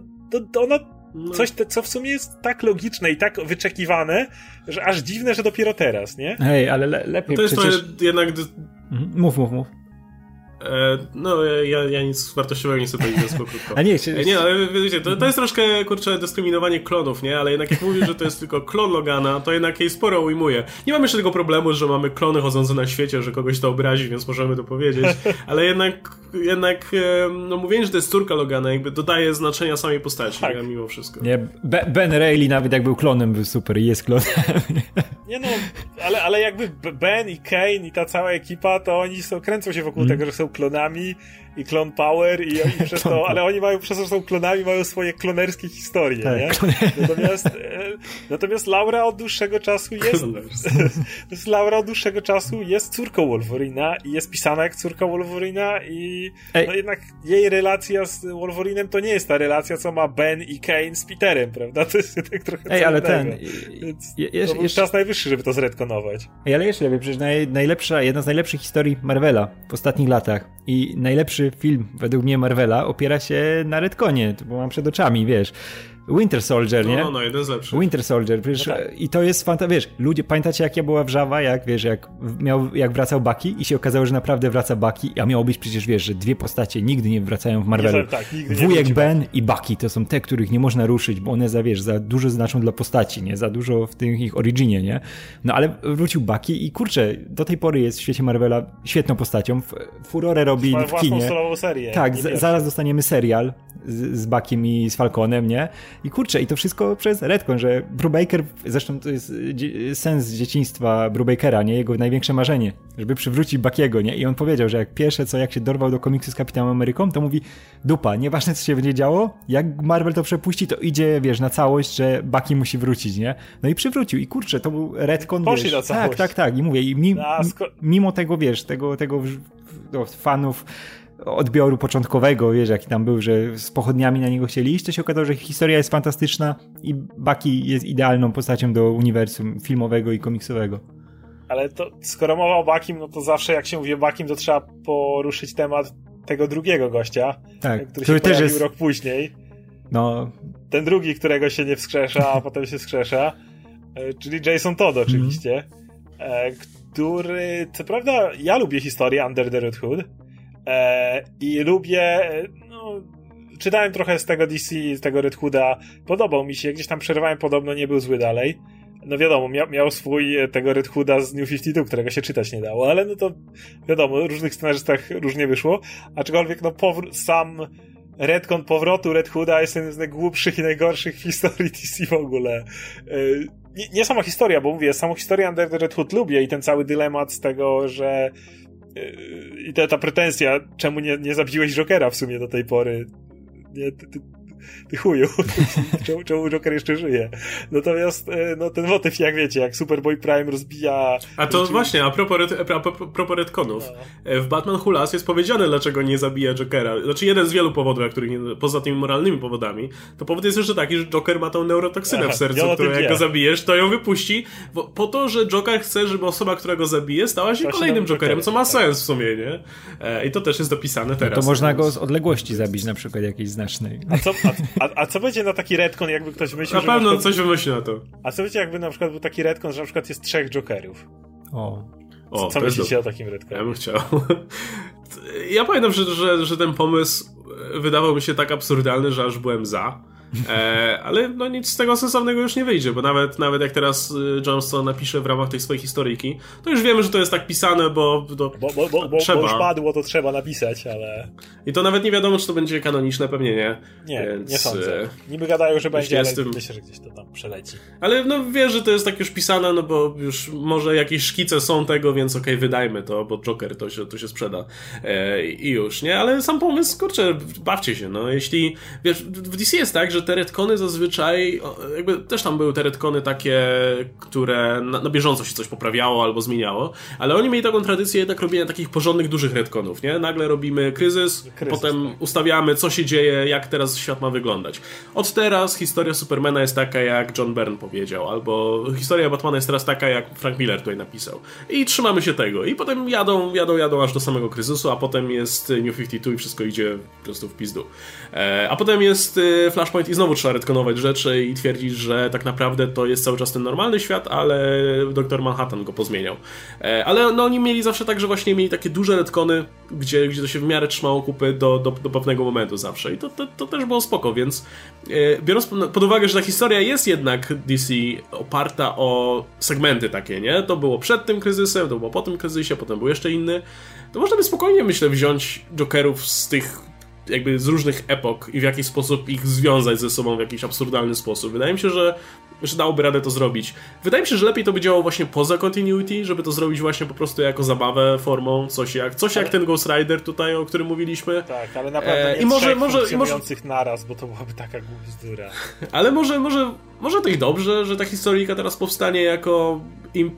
to, ona no. coś, te, co w sumie jest tak logiczne i tak wyczekiwane, że aż dziwne, że dopiero teraz, nie? Hej, ale le, lepiej To jest przecież... to jednak... Mhm. Mów, mów, mów. E, no, ja, ja nic wartościowego nie chcę powiedzieć za krótko. <laughs> A nie, się, nie, ale wiecie, to, to jest troszkę, kurczę, dyskryminowanie klonów, nie? Ale jednak jak mówisz, że to jest tylko klon Logana, to jednak jej sporo ujmuje. Nie mamy jeszcze tego problemu, że mamy klony chodzące na świecie, że kogoś to obrazi, więc możemy to powiedzieć, ale jednak, jednak no mówienie, że to jest córka Logana, jakby dodaje znaczenia samej postaci, tak. mimo wszystko. Nie, Ben Reilly nawet jak był klonem, był super i jest klonem. <laughs> Nie no, ale, ale jakby Ben i Kane i ta cała ekipa, to oni są, kręcą się wokół mm. tego, że są klonami i Clone Power i oni <laughs> przez to, ale oni mają przez to, że są klonami, mają swoje klonerskie historie, tak, nie? Natomiast, e, natomiast Laura od dłuższego czasu jest <laughs> natomiast Laura od dłuższego czasu jest córką Wolverina i jest pisana jak córka Wolverina i no jednak jej relacja z Wolverinem to nie jest ta relacja, co ma Ben i Kane z Peterem, prawda? To jest tak trochę Ej, ale ten... Więc je, je, to jeszcze... czas najwyższy, żeby to zredkonować. Ej, ale jeszcze lepiej, przecież naj, najlepsza, jedna z najlepszych historii Marvela w ostatnich latach i najlepszy film według mnie Marvela opiera się na Redconie, bo mam przed oczami, wiesz. Winter Soldier, nie? No, no, no, jeden z lepszych. Winter Soldier, przecież no tak. i to jest fanta, wiesz, ludzie, pamiętacie jak ja była wrzawa, jak, wiesz, jak miał, jak wracał Baki i się okazało, że naprawdę wraca Baki, a miało być przecież, wiesz, że dwie postacie nigdy nie wracają w Marvelu. Nie, tak, nigdy Wujek nie Ben i Baki to są te, których nie można ruszyć, bo one za, wiesz, za dużo znaczą dla postaci, nie? Za dużo w tym ich originie, nie? No ale wrócił Baki i kurczę, do tej pory jest w świecie Marvela świetną postacią. Furorę robi w kinie. serię. Tak, zaraz dostaniemy serial z, z Bakiem i z Falconem, nie? I kurczę, i to wszystko przez Redcon, że Brubaker, zresztą to jest sens dzieciństwa Brubakera, nie? Jego największe marzenie, żeby przywrócić Bakiego, nie? I on powiedział, że jak pierwsze co, jak się dorwał do komiksu z Kapitanem Ameryką, to mówi, dupa, nieważne co się będzie działo, jak Marvel to przepuści, to idzie, wiesz, na całość, że Baki musi wrócić, nie? No i przywrócił i kurczę, to był Redcon, Poszli wiesz, na całość. Tak, tak, tak, i mówię, i mimo, mimo tego, wiesz, tego, tego no, fanów odbioru początkowego, wiesz, jaki tam był, że z pochodniami na niego chcieli iść, to się okazało, że historia jest fantastyczna i Bucky jest idealną postacią do uniwersum filmowego i komiksowego. Ale to, skoro mowa o Bakim, no to zawsze jak się mówi o Bakim, to trzeba poruszyć temat tego drugiego gościa, tak, który, który się też jest... rok później. No. Ten drugi, którego się nie wskrzesza, a <laughs> potem się wskrzesza, e, czyli Jason Todd oczywiście, mm. który, co prawda, ja lubię historię Under the Red Hood, E, I lubię, no, czytałem trochę z tego DC, z tego Red Hooda, podobał mi się, gdzieś tam przerwałem, podobno nie był zły dalej. No wiadomo, miał, miał swój e, tego Red Hooda z New 52, którego się czytać nie dało, ale no to wiadomo, różnych scenarzystach różnie wyszło, aczkolwiek no powr- sam Redcon powrotu Red Hooda jest jeden z najgłupszych i najgorszych w historii DC w ogóle. E, nie, nie sama historia, bo mówię, samą historię Under the Red Hood lubię i ten cały dylemat z tego, że i ta, ta pretensja, czemu nie, nie zabiłeś Jokera w sumie do tej pory. Nie, ty, ty, ty chuju, <laughs> czemu, czemu Joker jeszcze żyje? Natomiast e, no, ten motyw, jak wiecie, jak Superboy Prime rozbija... A to właśnie, a propos, red, a propos retconów. No. W Batman Hulas jest powiedziane, dlaczego nie zabija Jokera. Znaczy jeden z wielu powodów, których nie, poza tymi moralnymi powodami, to powód jest jeszcze taki, że Joker ma tą neurotoksynę Aha, w sercu, którą jak go zabijesz, to ją wypuści, bo, po to, że Joker chce, żeby osoba, która go zabije, stała się kolejnym Jokerem, co ma sens w sumie, nie? E, I to też jest dopisane teraz. No to można go z odległości zabić na przykład jakiejś znacznej. A co, a, a, co będzie na taki retcon, jakby ktoś myślał, Na pewno przykład... coś wymyśli na to. A co będzie, jakby na przykład był taki retcon, że na przykład jest trzech Jokerów? O. o co myślicie o takim retconie? Ja bym chciał. Ja pamiętam, że, że, że ten pomysł wydawał mi się tak absurdalny, że aż byłem za. E, ale no nic z tego sensownego już nie wyjdzie, bo nawet, nawet jak teraz y, Johnston napisze w ramach tej swojej historyjki, to już wiemy, że to jest tak pisane, bo, bo, bo, bo, bo, trzeba. Bo już padło, to trzeba napisać, ale... I to nawet nie wiadomo, czy to będzie kanoniczne, pewnie nie. Nie, Więc, nie sądzę. E, Niby gadają, że będzie, ale tym... myślę, że gdzieś to tam przeleci. Ale no wiesz, że to jest tak już pisane, no bo już może jakieś szkice są tego, więc okej, okay, wydajmy to, bo Joker to się, to się sprzeda. E, I już, nie? Ale sam pomysł, kurczę, bawcie się, no. Jeśli, wiesz, w DC jest tak, że te retcony zazwyczaj, jakby też tam były te retcony takie, które na, na bieżąco się coś poprawiało albo zmieniało, ale oni mieli taką tradycję jednak robienia takich porządnych, dużych retconów, nie? Nagle robimy kryzys, kryzys potem tak. ustawiamy, co się dzieje, jak teraz świat ma wyglądać. Od teraz historia Supermana jest taka, jak John Byrne powiedział, albo historia Batmana jest teraz taka, jak Frank Miller tutaj napisał. I trzymamy się tego. I potem jadą, jadą, jadą aż do samego kryzysu, a potem jest New 52 i wszystko idzie po prostu w pizdu. E, a potem jest e, Flashpoint i znowu trzeba retkonować rzeczy i twierdzić, że tak naprawdę to jest cały czas ten normalny świat, ale doktor Manhattan go pozmieniał. E, ale no, oni mieli zawsze tak, że właśnie mieli takie duże retkony, gdzie, gdzie to się w miarę trzymało kupy do, do, do pewnego momentu zawsze. I to, to, to też było spoko, więc biorąc pod uwagę, że ta historia jest jednak DC oparta o segmenty takie, nie? To było przed tym kryzysem, to było po tym kryzysie, potem był jeszcze inny, to można by spokojnie, myślę, wziąć Jokerów z tych jakby z różnych epok i w jakiś sposób ich związać ze sobą w jakiś absurdalny sposób. Wydaje mi się, że, że dałoby radę to zrobić. Wydaje mi się, że lepiej to by działało właśnie poza continuity, żeby to zrobić właśnie po prostu jako zabawę formą, coś jak, coś ale... jak ten Ghost Rider tutaj, o którym mówiliśmy. Tak, ale naprawdę e, nie i może, może, funkcjonujących może... naraz, bo to byłaby taka bzdura. <laughs> Ale może, może, może to i dobrze, że ta historyjka teraz powstanie jako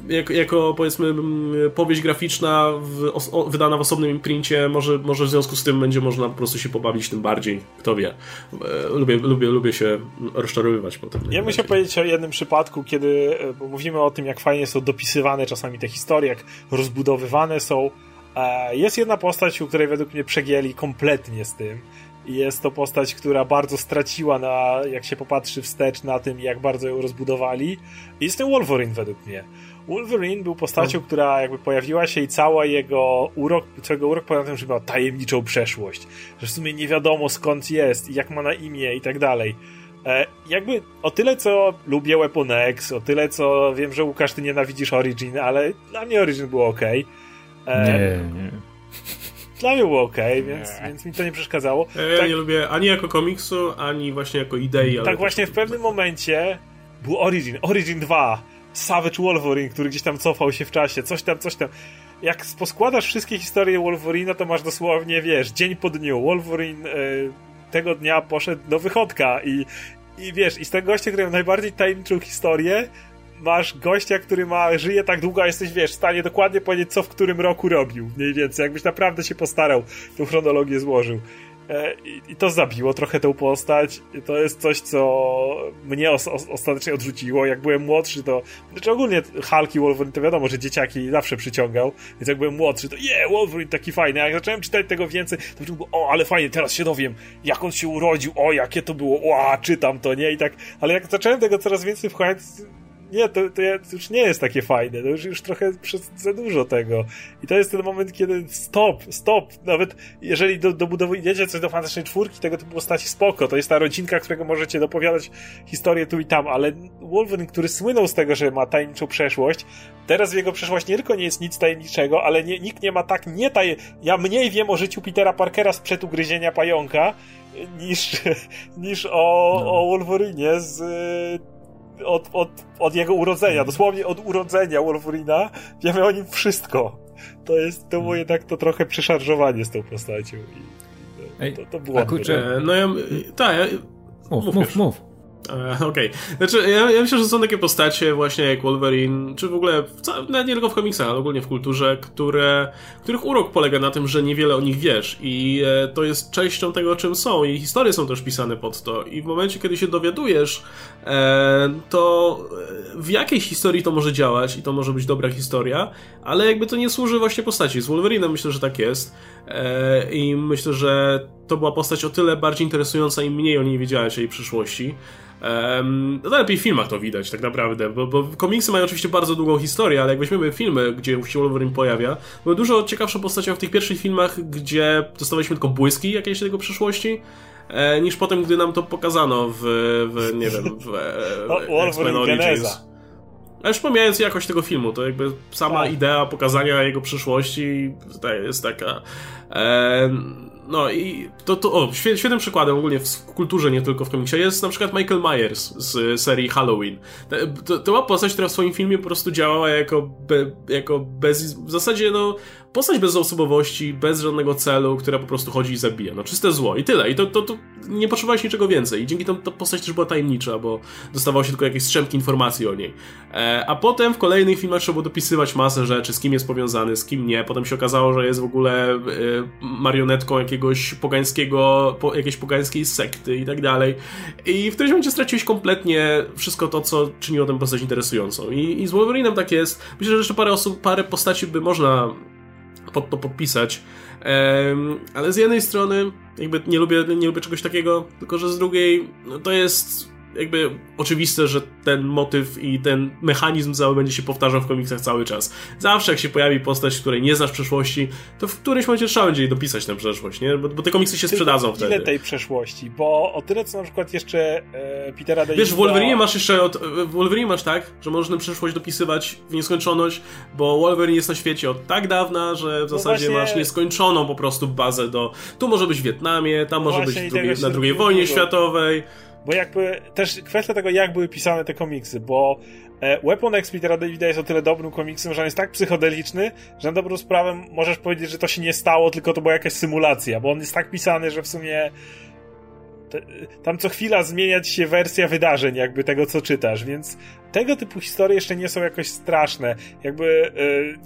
jako, jako powiedzmy mm, powieść graficzna w, o, wydana w osobnym imprincie, może, może w związku z tym będzie można po prostu się pobawić tym bardziej, kto wie. E, lubię, lubię, lubię się rozczarowywać potem. Ja chciał powiedzieć o jednym przypadku, kiedy e, bo mówimy o tym, jak fajnie są dopisywane czasami te historie, jak rozbudowywane są. E, jest jedna postać, u której według mnie przegięli kompletnie z tym. I jest to postać, która bardzo straciła na, jak się popatrzy wstecz na tym, jak bardzo ją rozbudowali. I jest ten Wolverine według mnie. Wolverine był postacią, no. która jakby pojawiła się i cała jego urok, całego urok polega na tym, że miał tajemniczą przeszłość. Że w sumie nie wiadomo skąd jest i jak ma na imię i tak dalej. E, jakby o tyle, co lubię Weapon X, o tyle, co wiem, że Łukasz, ty nienawidzisz Origin, ale dla mnie Origin było ok. E, nie, nie. Dla mnie było ok, więc, więc mi to nie przeszkadzało. Ja tak, nie lubię ani jako komiksu, ani właśnie jako idei. Tak właśnie w pewnym momencie był Origin, Origin 2 Savage Wolverine, który gdzieś tam cofał się w czasie, coś tam, coś tam. Jak poskładasz wszystkie historie Wolverina, to masz dosłownie, wiesz, dzień po dniu. Wolverine y, tego dnia poszedł do wychodka i, i wiesz, i z tego gościa, który najbardziej tajemniczą historię, masz gościa, który ma, żyje tak długo, a jesteś, wiesz, w stanie dokładnie powiedzieć, co w którym roku robił, mniej więcej, jakbyś naprawdę się postarał, tą chronologię złożył. E, I to zabiło trochę tę postać. To jest coś, co mnie os ostatecznie odrzuciło. Jak byłem młodszy, to. Znaczy ogólnie Hulk i Wolverine to wiadomo, że dzieciaki zawsze przyciągał. Więc jak byłem młodszy, to je, yeah, Wolverine taki fajny. A jak zacząłem czytać tego więcej, to było, o, ale fajnie, teraz się dowiem, jak on się urodził, o, jakie to było, o, czytam to, nie? I tak. Ale jak zacząłem tego coraz więcej wchodzić, nie, to, to, już nie jest takie fajne, to już, już trochę za dużo tego. I to jest ten moment, kiedy stop, stop, nawet jeżeli do, dobudowujecie coś do Fantastycznej Czwórki, tego typu postaci spoko, to jest ta rodzinka, którego możecie dopowiadać historię tu i tam, ale Wolverine, który słynął z tego, że ma tajemniczą przeszłość, teraz w jego przeszłość nie tylko nie jest nic tajemniczego, ale nie, nikt nie ma tak nie taj... Ja mniej wiem o życiu Petera Parkera sprzed ugryzienia pająka, niż, <laughs> niż o, no. o Wolverine z od, od, od jego urodzenia, dosłownie od urodzenia Wolverina, wiemy o nim wszystko. To jest, to było jednak to trochę przeszarżowanie z tą postacią. I to, to, to było. A kurczę, no ja, tak, ja, mów, mów, mów. mów. E, okej. Okay. Znaczy, ja, ja, myślę, że są takie postacie właśnie jak Wolverine, czy w ogóle, w, nie tylko w komiksach, ale ogólnie w kulturze, które, których urok polega na tym, że niewiele o nich wiesz i e, to jest częścią tego, czym są i historie są też pisane pod to i w momencie, kiedy się dowiadujesz, e, to w jakiej historii to może działać i to może być dobra historia, ale jakby to nie służy właśnie postaci. Z Wolverine myślę, że tak jest e, i myślę, że to była postać o tyle bardziej interesująca i mniej o niej wiedziałeś, o jej przyszłości. Um, no lepiej w filmach to widać tak naprawdę, bo, bo komiksy mają oczywiście bardzo długą historię, ale jak weźmiemy filmy, gdzie się Wolverine pojawia, były dużo ciekawszą postacią w tych pierwszych filmach, gdzie dostawaliśmy tylko błyski jakiejś tego przyszłości, e, niż potem, gdy nam to pokazano w, w nie wiem, w, <laughs> w X-Men Origins. Ale już pomijając jakość tego filmu, to jakby sama tak. idea pokazania jego przyszłości tutaj jest taka... E, no i to, to o, świetnym przykładem ogólnie w kulturze, nie tylko w komiksie, jest na przykład Michael Myers z serii Halloween. To była postać, która w swoim filmie po prostu działała jako, be, jako bez, w zasadzie no, postać bez osobowości, bez żadnego celu, która po prostu chodzi i zabija. No czyste zło i tyle. I to, to, to nie potrzebowałeś niczego więcej. I dzięki temu ta postać też była tajemnicza, bo dostawało się tylko jakieś strzępki informacji o niej. E, a potem w kolejnych filmach trzeba było dopisywać masę rzeczy, z kim jest powiązany, z kim nie. Potem się okazało, że jest w ogóle e, marionetką jakiegoś pogańskiego, po, jakiejś pogańskiej sekty i tak dalej. I w którymś momencie straciłeś kompletnie wszystko to, co czyniło tę postać interesującą. I, i z Wolverinem tak jest. Myślę, że jeszcze parę osób, parę postaci by można pod to podpisać. ale z jednej strony jakby nie lubię, nie lubię czegoś takiego, tylko że z drugiej no to jest jakby oczywiste, że ten motyw i ten mechanizm cały będzie się powtarzał w komiksach cały czas. Zawsze jak się pojawi postać, której nie znasz przeszłości, to w którymś momencie trzeba będzie jej dopisać tę przeszłość, nie? Bo, bo te komiksy się sprzedadzą ile wtedy. Ile tej przeszłości? Bo o tyle, co na przykład jeszcze e, Petera Davida... Wiesz, w Wolverine masz jeszcze... Od, w Wolverine masz tak, że tę przeszłość dopisywać w nieskończoność, bo Wolverine jest na świecie od tak dawna, że w no zasadzie właśnie... masz nieskończoną po prostu bazę do... Tu może być w Wietnamie, tam może być drugiej, na drugiej wojnie światowej bo jakby też kwestia tego, jak były pisane te komiksy, bo e, Weapon X Petera Davida jest o tyle dobrym komiksem, że on jest tak psychodeliczny, że na dobrą sprawę możesz powiedzieć, że to się nie stało, tylko to była jakaś symulacja, bo on jest tak pisany, że w sumie tam co chwila zmieniać się wersja wydarzeń, jakby tego, co czytasz, więc tego typu historie jeszcze nie są jakoś straszne. Jakby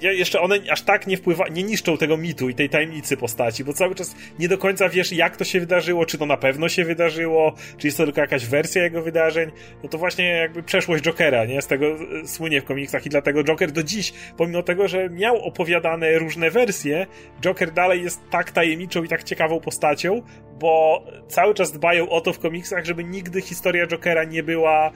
yy, jeszcze one aż tak nie wpływa, nie niszczą tego mitu i tej tajemnicy postaci, bo cały czas nie do końca wiesz, jak to się wydarzyło, czy to na pewno się wydarzyło, czy jest to tylko jakaś wersja jego wydarzeń. No to właśnie jakby przeszłość Jokera, nie? Z tego y, słynie w komiksach i dlatego Joker do dziś, pomimo tego, że miał opowiadane różne wersje, Joker dalej jest tak tajemniczą i tak ciekawą postacią, bo cały czas dbają o to w komiksach, żeby nigdy historia Jokera nie była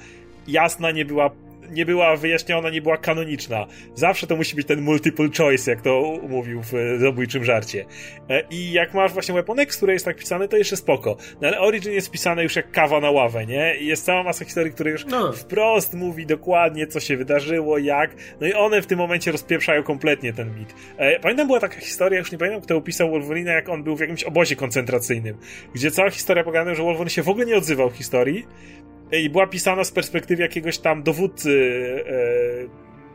jasna, nie była nie była wyjaśniona, nie była kanoniczna. Zawsze to musi być ten multiple choice, jak to mówił w zabójczym żarcie. E, I jak masz właśnie Weapon X, które jest tak pisane, to jeszcze spoko. No ale Origin jest pisane już jak kawa na ławę, nie? I jest cała masa historii, które już no. wprost mówi dokładnie, co się wydarzyło, jak. No i one w tym momencie rozpieprzają kompletnie ten mit. E, pamiętam, była taka historia, już nie pamiętam, kto opisał Wolverine, jak on był w jakimś obozie koncentracyjnym, gdzie cała historia pogadała, że Wolverine się w ogóle nie odzywał w historii, i była pisana z perspektywy jakiegoś tam dowódcy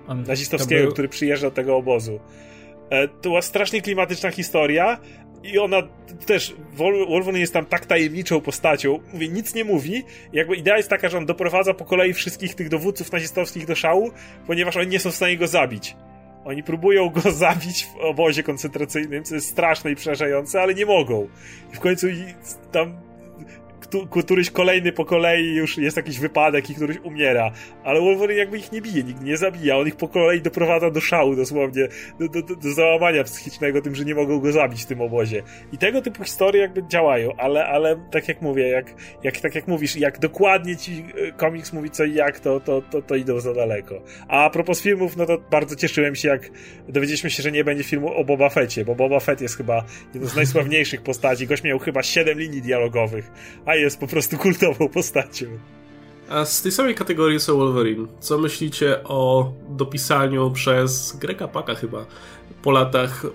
e, nazistowskiego, był... który przyjeżdża do tego obozu. E, to była strasznie klimatyczna historia i ona też, Wolverine jest tam tak tajemniczą postacią, mówię, nic nie mówi, jakby idea jest taka, że on doprowadza po kolei wszystkich tych dowódców nazistowskich do szału, ponieważ oni nie są w stanie go zabić. Oni próbują go <laughs> zabić w obozie koncentracyjnym, co jest straszne i przerażające, ale nie mogą. I w końcu tam któryś kolejny po kolei już jest jakiś wypadek i któryś umiera. Ale Wolverine jakby ich nie bije, nikt nie zabija. On ich po kolei doprowadza do szału dosłownie, do, do, do załamania psychicznego tym, że nie mogą go zabić w tym obozie. I tego typu historie jakby działają, ale, ale tak jak mówię, jak, jak, tak jak mówisz, jak dokładnie ci e, komiks mówi co i jak, to, to, to, to idą za daleko. A, propos filmów, no to bardzo cieszyłem się, jak dowiedzieliśmy się, że nie będzie filmu o Boba Fetcie, bo Boba Fett jest chyba jedną z najsławniejszych postaci. Gość miał chyba 7 linii dialogowych, a jest po prostu kultową postacią. A z tej samej kategorii są Wolverine. Co myślicie o dopisaniu przez Grega Paka chyba po latach e,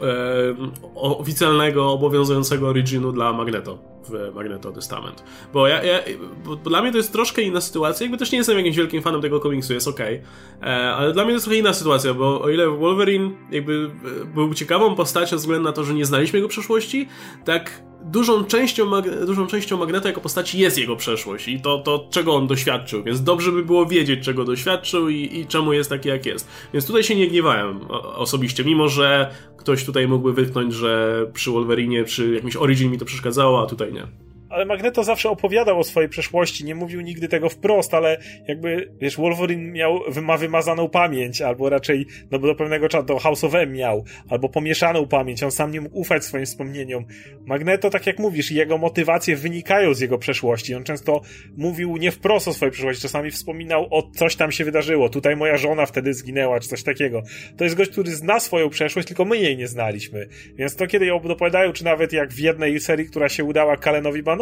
oficjalnego, obowiązującego originu dla Magneto w Magneto Testament. Bo, ja, ja bo dla mnie to jest troszkę inna sytuacja, jakby też nie jestem jakimś wielkim fanem tego komiksu, jest ok, e, ale dla mnie to jest trochę inna sytuacja, bo o ile Wolverine jakby e, był ciekawą postacią ze względu na to, że nie znaliśmy jego przeszłości, tak dużą częścią, dużą częścią Magneta jako postaci jest jego przeszłość i to, to czego on doświadczył, więc dobrze by było wiedzieć, czego doświadczył i, i czemu jest taki, jak jest. Więc tutaj się nie gniewałem osobiście, mimo że ktoś tutaj mógłby wytknąć, że przy Wolverine, przy jakimś Origin mi to przeszkadzało, a tutaj nie ale Magneto zawsze opowiadał o swojej przeszłości, nie mówił nigdy tego wprost, ale jakby, wiesz, Wolverine miał, ma wymazaną pamięć, albo raczej, no bo do pewnego czasu to House of M miał, albo pomieszaną pamięć, on sam nie mógł ufać swoim wspomnieniom. Magneto, tak jak mówisz, jego motywacje wynikają z jego przeszłości, on często mówił nie wprost o swojej przeszłości, czasami wspominał o coś tam się wydarzyło, tutaj moja żona wtedy zginęła, czy coś takiego. To jest gość, który zna swoją przeszłość, tylko my jej nie znaliśmy. Więc to, kiedy ją dopowiadają, czy nawet jak w jednej serii, która się udała Kalenowi Banowi,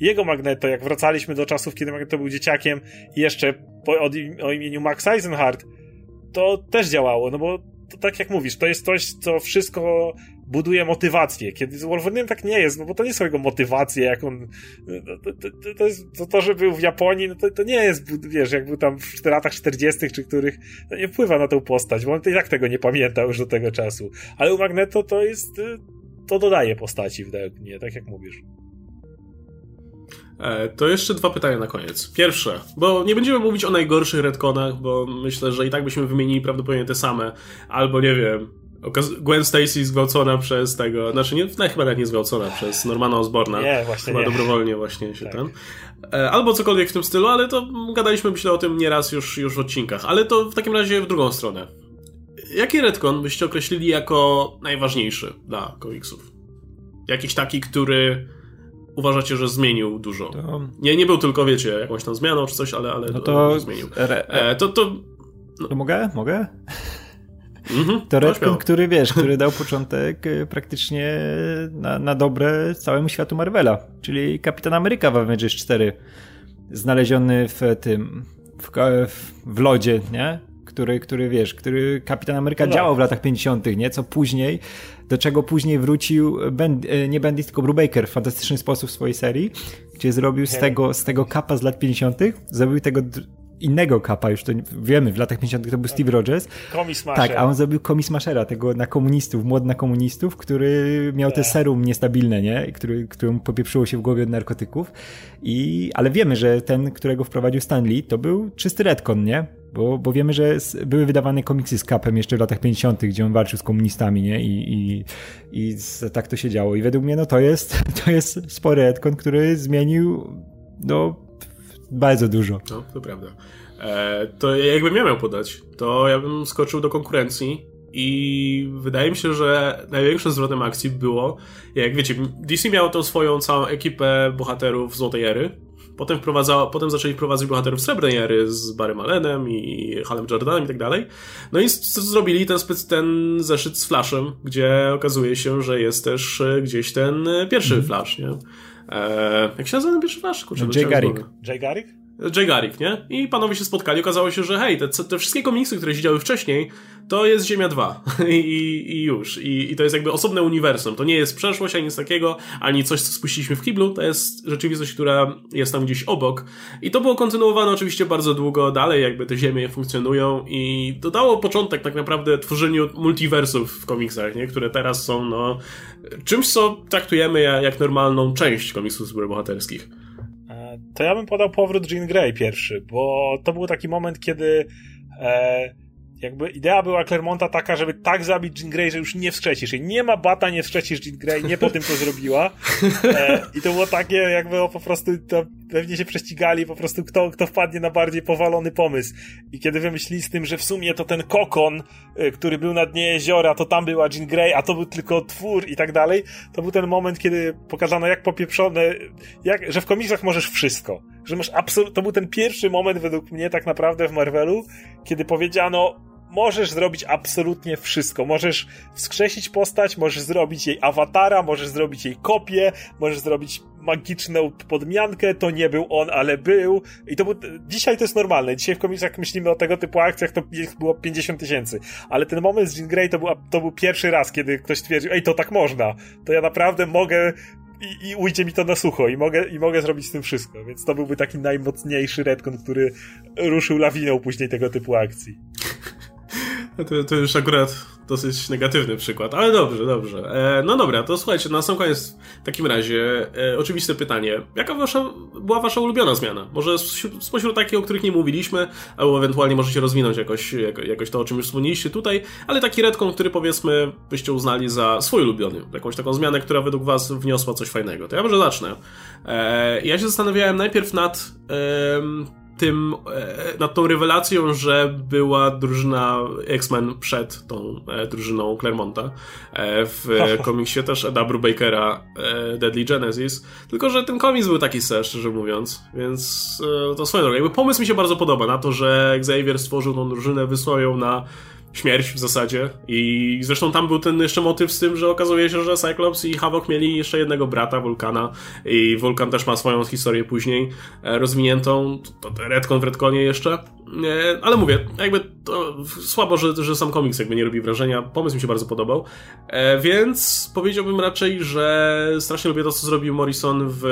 Jego Magneto, jak wracaliśmy do czasów, kiedy Magneto był dzieciakiem i jeszcze po, o, o imieniu Max Eisenhardt, to też działało, no bo to tak jak mówisz, to jest coś, co wszystko buduje motywację. Kiedy z Wolverine'em tak nie jest, no bo to nie są jego motywacje, jak on. No, to, to, to, jest, to, to, że był w Japonii, no to, to nie jest, wiesz, jak był tam w latach 40., czy których, to nie wpływa na tę postać, bo on i tak tego nie pamiętał już do tego czasu. Ale u Magneto to jest. Y, to dodaje postaci, wydaje mnie, tak jak mówisz. E, to jeszcze dwa pytania na koniec. Pierwsze, bo nie będziemy mówić o najgorszych redconach, bo myślę, że i tak byśmy wymienili prawdopodobnie te same. Albo nie wiem, Gwen Stacy zgwałcona przez tego, znaczy nie, no, chyba nawet nie zgwałcona, przez Normana Osborna. Nie, właśnie Chyba nie. dobrowolnie właśnie się tak. ten. E, albo cokolwiek w tym stylu, ale to gadaliśmy myślę o tym nieraz już, już w odcinkach. Ale to w takim razie w drugą stronę. Jaki redcon byście określili jako najważniejszy dla komiksów? Jakiś taki, który uważacie, że zmienił dużo? To... Nie, nie był tylko, wiecie, jakąś tam zmianą czy coś, ale, ale no to... zmienił. E, to, to... No. to mogę? Mogę? Mhm, to Redcon, który wiesz, który <laughs> dał początek y, praktycznie na, na dobre całemu światu Marvela, czyli Kapitan Ameryka w Avengers 4, znaleziony w tym, w, w lodzie, nie? Który, który wiesz, który Kapitan Ameryka no. działał w latach 50., nie? Co później, do czego później wrócił y, nie Bendis, tylko Brubaker w fantastyczny sposób w swojej serii, gdzie zrobił z tego, z tego kapa z lat 50., zrobił tego innego kapa, już to wiemy, w latach 50. to był Steve Rogers. Tak, a on zrobił komismaszera, tego na komunistów, młod na komunistów, który miał te tak. serum niestabilne, nie? Który, któremu popieprzyło się w głowie od narkotyków. I, ale wiemy, że ten, którego wprowadził Stan Lee, to był czysty retcon, nie? Bo, bo wiemy, że były wydawane komiksy z kapem jeszcze w latach 50., gdzie on walczył z komunistami, nie? I, i, i tak to się działo. I według mnie, no to jest, <laughs> to jest spory retcon, który zmienił, no, bardzo dużo. No, to prawda. E, to jakbym ja miał podać, to ja bym skoczył do konkurencji i wydaje mi się, że największym zwrotem akcji było, jak wiecie, DC miało tą swoją całą ekipę bohaterów Złotej Ery, potem, potem zaczęli wprowadzać bohaterów Srebrnej Ery z Barrym Allenem i Halem Jordanem i tak dalej. No i zrobili ten, ten zeszyt z Flashem, gdzie okazuje się, że jest też e, gdzieś ten e, pierwszy mm. Flash, nie? Eee, jak się nazywa ten pierwszy Flash? Kurczę, Jay Garrick. Jay Garrick? Jay Garrick, nie? I panowie się spotkali, okazało się, że hej, te, te wszystkie komiksy, które się działy wcześniej, to jest Ziemia 2 <laughs> I, i już. I, I, to jest jakby osobne uniwersum. To nie jest przeszłość, ani nic takiego, ani coś, co spuściliśmy w kiblu, to jest rzeczywistość, która jest tam gdzieś obok. I to było kontynuowane oczywiście bardzo długo dalej, jakby te Ziemie funkcjonują i dodało początek tak naprawdę tworzeniu multiversów w komiksach, nie? Które teraz są, no, czymś, co traktujemy jak normalną część komiksów superbohaterskich to ja bym podał powrót Jean Grey pierwszy, bo to był taki moment, kiedy e, jakby idea była Clermonta taka, żeby tak zabić Jean Grey, że już nie wskrzecisz jej. Nie ma bata, nie wskrzecisz Jean Grey, nie po tym to zrobiła. E, I to było takie, jakby po prostu to pewnie się prześcigali, po prostu kto, kto wpadnie na bardziej powalony pomysł. I kiedy wymyślili z tym, że w sumie to ten kokon, e, który był na dnie jeziora, to tam była Jean Grey, a to był tylko twór i tak dalej, to był ten moment, kiedy pokazano jak popieprzone, jak, że w komiksach możesz wszystko. Że masz absolutnie, to był ten pierwszy moment według mnie tak naprawdę w Marvelu, kiedy powiedziano, możesz zrobić absolutnie wszystko. Możesz wskrzesić postać, możesz zrobić jej awatara, możesz zrobić jej kopię, możesz zrobić magiczną podmiankę, to nie był on, ale był. I to był, dzisiaj to jest normalne. Dzisiaj w komiksach myślimy o tego typu akcjach, to było 50 tysięcy. Ale ten moment z Jean Grey to był, to był pierwszy raz, kiedy ktoś stwierdził, ej, to tak można. To ja naprawdę mogę i, i ujdzie mi to na sucho i mogę, i mogę zrobić z tym wszystko. Więc to byłby taki najmocniejszy retcon, który ruszył lawiną później tego typu akcji. To, to już akurat dosyć negatywny przykład, ale dobrze, dobrze. E, no dobra, to słuchajcie, na sam koniec w takim razie e, oczywiste pytanie. Jaka wasza, była wasza ulubiona zmiana? Może spośród takich, o których nie mówiliśmy, albo ewentualnie możecie rozwinąć jakoś, jakoś to, o czym już wspomnieliście tutaj, ale taki redkon, który powiedzmy byście uznali za swój ulubiony. Jakąś taką zmianę, która według was wniosła coś fajnego. To ja może zacznę. E, ja się zastanawiałem najpierw nad tym, e, nad tą rewelacją, że była drużyna X-Men przed tą e, drużyną Claremonta. E, w <laughs> komiksie też Eda Brubakera Deadly Genesis. Tylko, że ten komiks był taki ser, szczerze mówiąc. Więc to swoją drogą. Jakby pomysł mi się bardzo podoba na to, że Xavier stworzył tą drużynę, wysłał ją na śmierć w zasadzie. I zresztą tam był ten jeszcze motyw z tym, że okazuje się, że Cyclops i Havok mieli jeszcze jednego brata, Vulkana. I Vulkan też ma swoją historię później e, rozwiniętą. To, to Redcon w Redconie jeszcze. E, ale mówię, jakby to słabo, że, że sam komiks jakby nie robi wrażenia. Pomysł mi się bardzo podobał. E, więc powiedziałbym raczej, że strasznie lubię to, co zrobił Morrison w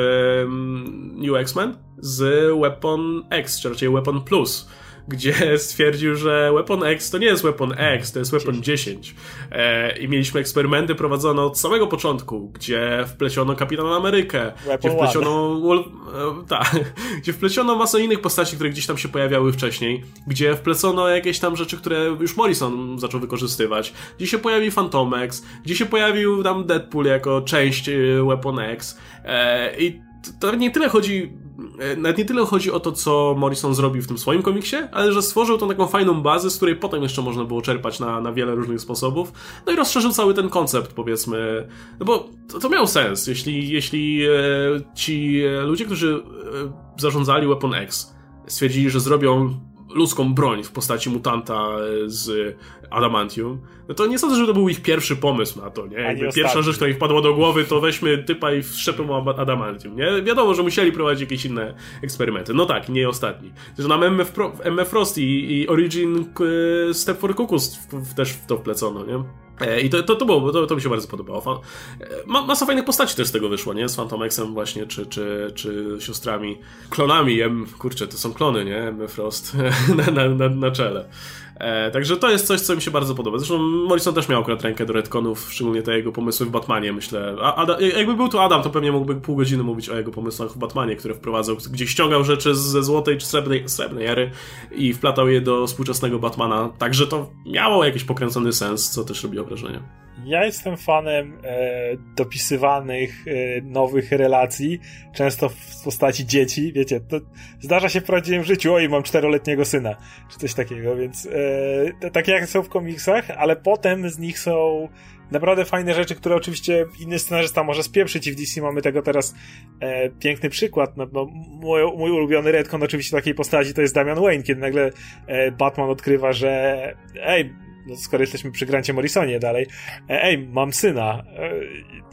mm, New X-Men z Weapon X, czy raczej Weapon Plus gdzie <laughs> stwierdził, że Weapon X to nie jest Weapon X, to jest Weapon 10. E, I mieliśmy eksperymenty prowadzone od samego początku, gdzie wpleciono Kapitana Amerykę, Weapon gdzie wpleciono, Wolf, e, tak, <laughs> gdzie wpleciono masę innych postaci, które gdzieś tam się pojawiały wcześniej, gdzie wplecono jakieś tam rzeczy, które już Morrison zaczął wykorzystywać, gdzie się pojawił Phantom X, gdzie się pojawił tam Deadpool jako część e, Weapon X. E, I to nie tyle chodzi nawet nie tyle chodzi o to, co Morrison zrobił w tym swoim komiksie, ale że stworzył tą taką fajną bazę, z której potem jeszcze można było czerpać na, na wiele różnych sposobów. No i rozszerzył cały ten koncept, powiedzmy. No bo to, to miał sens, jeśli, jeśli e, ci ludzie, którzy e, zarządzali Weapon X, stwierdzili, że zrobią ludzką broń w postaci mutanta z adamantium, no to nie sądzę, że to był ich pierwszy pomysł na to, nie? Jakby pierwsza rzecz, która im wpadła do głowy, to weźmy typa i wszczepmy adamantium, nie? Wiadomo, że musieli prowadzić jakieś inne eksperymenty. No tak, nie ostatni. Zresztą nam MF, Pro, MF Frost i, i Origin Step for Cuckoos też w to wplecono, nie? E, I to, to, to było, to, to mi się bardzo podobało. E, ma, masa fajnych postaci też z tego wyszło, nie? Z Phantomexem właśnie, czy, czy, czy siostrami, klonami, M, kurczę, to są klony, nie? M Frost <laughs> na, na, na, na czele. E, także to jest coś, co mi się bardzo podoba. Zresztą Morrison też miał akurat rękę do retconów, szczególnie te jego pomysły w Batmanie, myślę. A, jakby był tu Adam, to pewnie mógłby pół godziny mówić o jego pomysłach w Batmanie, które wprowadzał, gdzie ściągał rzeczy ze złotej czy srebrnej, srebrnej ery i wplatał je do współczesnego Batmana. Także to miało jakiś pokręcony sens, co też robiło wrażenie. Ja jestem fanem e, dopisywanych e, nowych relacji, często w postaci dzieci. Wiecie, to zdarza się w prawdziwym życiu. Oj, mam czteroletniego syna, czy coś takiego, więc e, takie jak są w komiksach, ale potem z nich są naprawdę fajne rzeczy, które oczywiście inny scenarzysta może spieprzyć i w DC mamy tego teraz e, piękny przykład. No, no, mój, mój ulubiony redcon oczywiście takiej postaci to jest Damian Wayne, kiedy nagle e, Batman odkrywa, że ej, skoro jesteśmy przy Grancie Morrisonie dalej, e, ej, mam syna, e,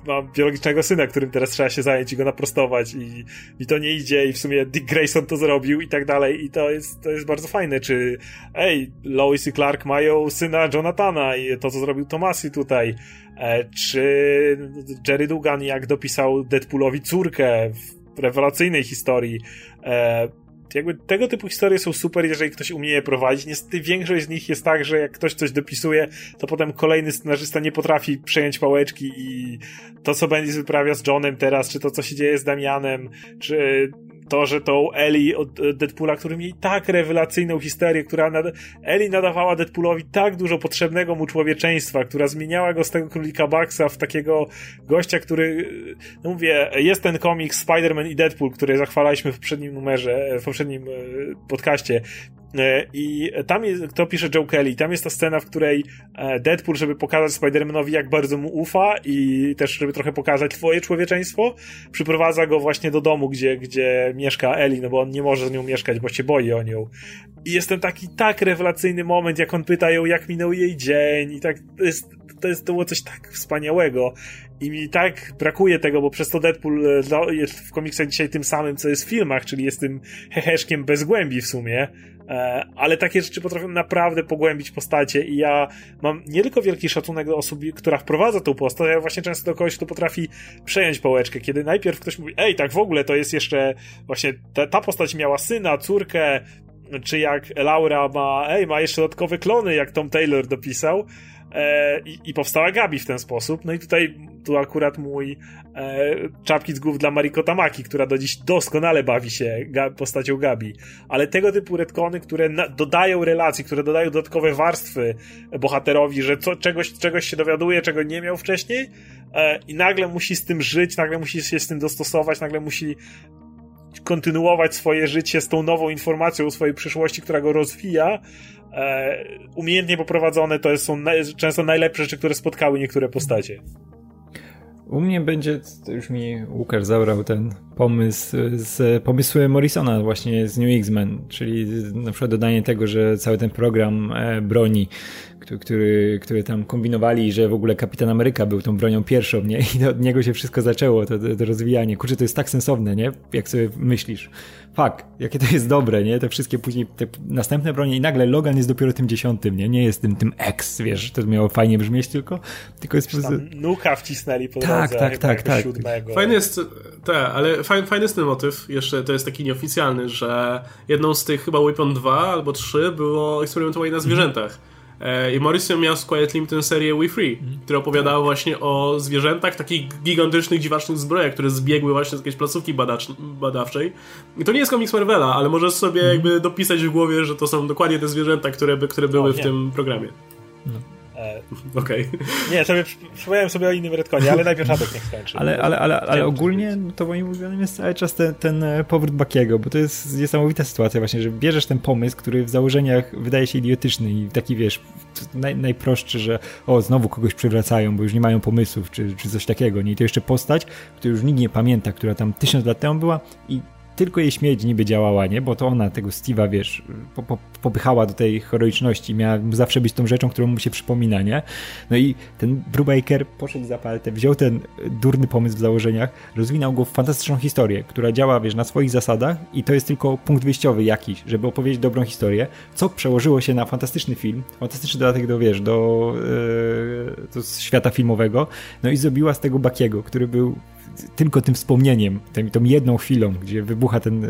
mam biologicznego syna, którym teraz trzeba się zająć i go naprostować i mi to nie idzie i w sumie Dick Grayson to zrobił i tak dalej. I to jest, to jest bardzo fajne, czy ej, Lois i Clark mają syna Jonathana i to, co zrobił Tomasi tutaj, e, czy Jerry Dugan jak dopisał Deadpoolowi córkę w rewelacyjnej historii, jakby tego typu historie są super, jeżeli ktoś umie je prowadzić. Niestety większość z nich jest tak, że jak ktoś coś dopisuje, to potem kolejny scenarzysta nie potrafi przejąć pałeczki i to, co będzie wyprawia z Johnem teraz, czy to, co się dzieje z Damianem, czy to, że tą Eli od Deadpoola, który miał tak rewelacyjną historię, która nad... Eli nadawała Deadpoolowi tak dużo potrzebnego mu człowieczeństwa, która zmieniała go z tego królika Baxa w takiego gościa, który, no mówię, jest ten komiks Spider-Man i Deadpool, który zachwalaliśmy w poprzednim numerze, w poprzednim e, podcaście, E, I tam jest, kto pisze Joe Kelly, tam jest ta scena, w której e, Deadpool, żeby pokazać Spider-Manowi, jak bardzo mu ufa i też, żeby trochę pokazać twoje człowieczeństwo, przyprowadza go właśnie do domu, gdzie, gdzie mieszka Ellie, no bo on nie może z nią mieszkać, bo się boi o nią. I jest ten taki tak rewelacyjny moment, jak on pyta ją, jak minął jej dzień i tak, to jest, to jest to było coś tak wspaniałego. I mi tak brakuje tego, bo przez to Deadpool e, jest w komiksach dzisiaj tym samym, co jest w filmach, czyli jest tym heheszkiem bez głębi w sumie. E, ale takie rzeczy potrafią naprawdę pogłębić postacie i ja mam nie tylko wielki szacunek do osób, która wprowadza tą postać, ale właśnie często do kogoś, kto potrafi przejąć pałeczkę, kiedy najpierw ktoś mówi, ej, tak w ogóle to jest jeszcze właśnie ta, ta postać miała syna, córkę, czy jak Laura ma, ej, ma jeszcze dodatkowe klony, jak Tom Taylor dopisał, i, i, powstała Gabi w ten sposób. No i tutaj tu akurat mój e, czapki z głów dla Mariko Tamaki, która do dziś doskonale bawi się ga, postacią Gabi. Ale tego typu retcony, które dodają relacji, które dodają dodatkowe warstwy bohaterowi, że co, czegoś, czegoś się dowiaduje, czego nie miał wcześniej e, i nagle musi z tym żyć, nagle musi się z tym dostosować, nagle musi kontynuować swoje życie z tą nową informacją o swojej przyszłości, która go rozwija, e, umiejętnie poprowadzone to są często najlepsze rzeczy, które spotkały niektóre postacie. U mnie będzie, to już mi Łukasz zabrał ten pomysł z pomysły Morrisona właśnie z New X-Men, czyli na przykład dodanie tego, że cały ten program e, broni który, który tam kombinowali, że w ogóle Kapitan Ameryka był tą bronią pierwszą, nie? I od niego się wszystko zaczęło, to, to, to rozwijanie. Kurczę, to jest tak sensowne, nie? Jak sobie myślisz. Fak, jakie to jest dobre, nie? Te wszystkie później, te następne bronie i nagle Logan jest dopiero tym dziesiątym, nie? Nie jest tym, tym X, wiesz, to miało fajnie brzmieć tylko, tylko jest... Tam nuka wcisnęli po tak, drodze, tak, tak, tak. siódmego. Fajny jest, tak, ale fajny, fajny jest ten motyw, jeszcze to jest taki nieoficjalny, że jedną z tych chyba Weapon 2 albo 3 było eksperymentowanie na zwierzętach. E, I Morrison miał z Quiet Lim tę serię We Free, mm. która opowiadała właśnie o zwierzętach, takich gigantycznych, dziwacznych zbrojach, które zbiegły właśnie z jakiejś placówki badacz, badawczej. I to nie jest komiks Marvela, ale możesz sobie mm. jakby dopisać w głowie, że to są dokładnie te zwierzęta, które, które były o, w tym programie. No. E, Okej. Okay. Nie, sobie przypomniałem sobie o innym Redconie, ale najpierw Radek niech skończy. Ale, ale, ale, ale ogólnie to moim ulubionym jest cały czas ten, ten e, powrót Bakiego, bo to jest niesamowita sytuacja właśnie, że bierzesz ten pomysł, który w założeniach wydaje się idiotyczny i taki wiesz, naj, najprostszy, że o, znowu kogoś przywracają, bo już nie mają pomysłów, czy, czy coś takiego, nie? I to jeszcze postać, której już nikt nie pamięta, która tam tysiąc lat temu była i tylko jej śmierć niby działała, nie? Bo to ona tego Steve'a, wiesz, po, po, popychała do tej heroiczności, miała zawsze być tą rzeczą, którą mu się przypomina, nie? No i ten Brubaker poszedł za paltę, wziął ten durny pomysł w założeniach, rozwinął go w fantastyczną historię, która działa, wiesz, na swoich zasadach i to jest tylko punkt wyjściowy jakiś, żeby opowiedzieć dobrą historię, co przełożyło się na fantastyczny film, fantastyczny dodatek do, wiesz, do, yy, do świata filmowego, no i zrobiła z tego Bakiego, który był tylko tym wspomnieniem, tym, tą jedną chwilą, gdzie wybucha ten, e,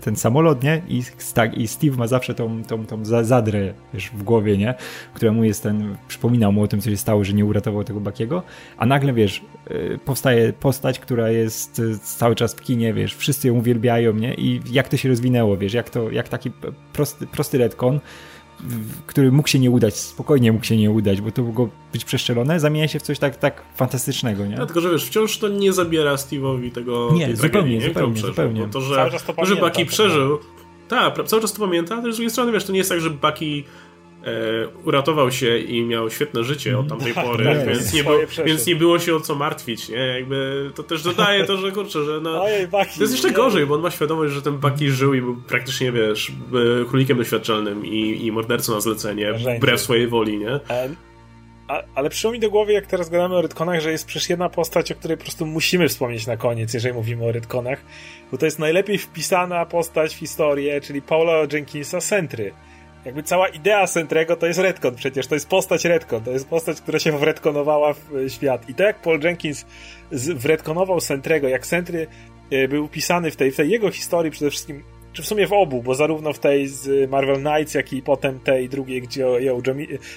ten samolot, nie? I, tak, I Steve ma zawsze tą, tą, tą zadrę wiesz, w głowie, nie? Która mu jest ten, przypominał mu o tym, co się stało, że nie uratował tego Bakiego, a nagle, wiesz, e, powstaje postać, która jest e, cały czas w kinie, wiesz, wszyscy ją uwielbiają, nie? I jak to się rozwinęło, wiesz, jak to, jak taki prosty, prosty retcon który mógł się nie udać, spokojnie mógł się nie udać, bo to mogło być przeszczelone, zamienia się w coś tak, tak fantastycznego, nie? Dlatego, że wiesz, wciąż to nie zabiera Steve'owi tego Nie, zupełnie, zupełnie, zupełnie. to, że, to, że Bucky przeżył, tak, cały czas to pamięta, ale z drugiej strony, wiesz, to nie jest tak, że Bucky uratował się i miał świetne życie od tamtej tak, pory, tak, więc, nie było, więc nie było się o co martwić, nie? Jakby to też dodaje to, że kurczę, że no, Ojej, to jest jeszcze gorzej, bo on ma świadomość, że ten Bucky żył i był praktycznie, wiesz, królikiem doświadczalnym i, i mordercą na zlecenie, wbrew swojej woli, nie? A, ale przyszło mi do głowy, jak teraz gadamy o Redconach, że jest przecież jedna postać, o której po prostu musimy wspomnieć na koniec, jeżeli mówimy o Redconach, bo to jest najlepiej wpisana postać w historię, czyli Paula Jenkinsa Sentry jakby cała idea Sentrego to jest Redcon przecież, to jest postać Redcon, to jest postać, która się wredkonowała w e, świat. I tak jak Paul Jenkins wredkonował Sentrego, jak Sentry e, był pisany w tej, w tej jego historii przede wszystkim czy w sumie w obu, bo zarówno w tej z Marvel Knights, jak i potem tej drugiej, gdzie ją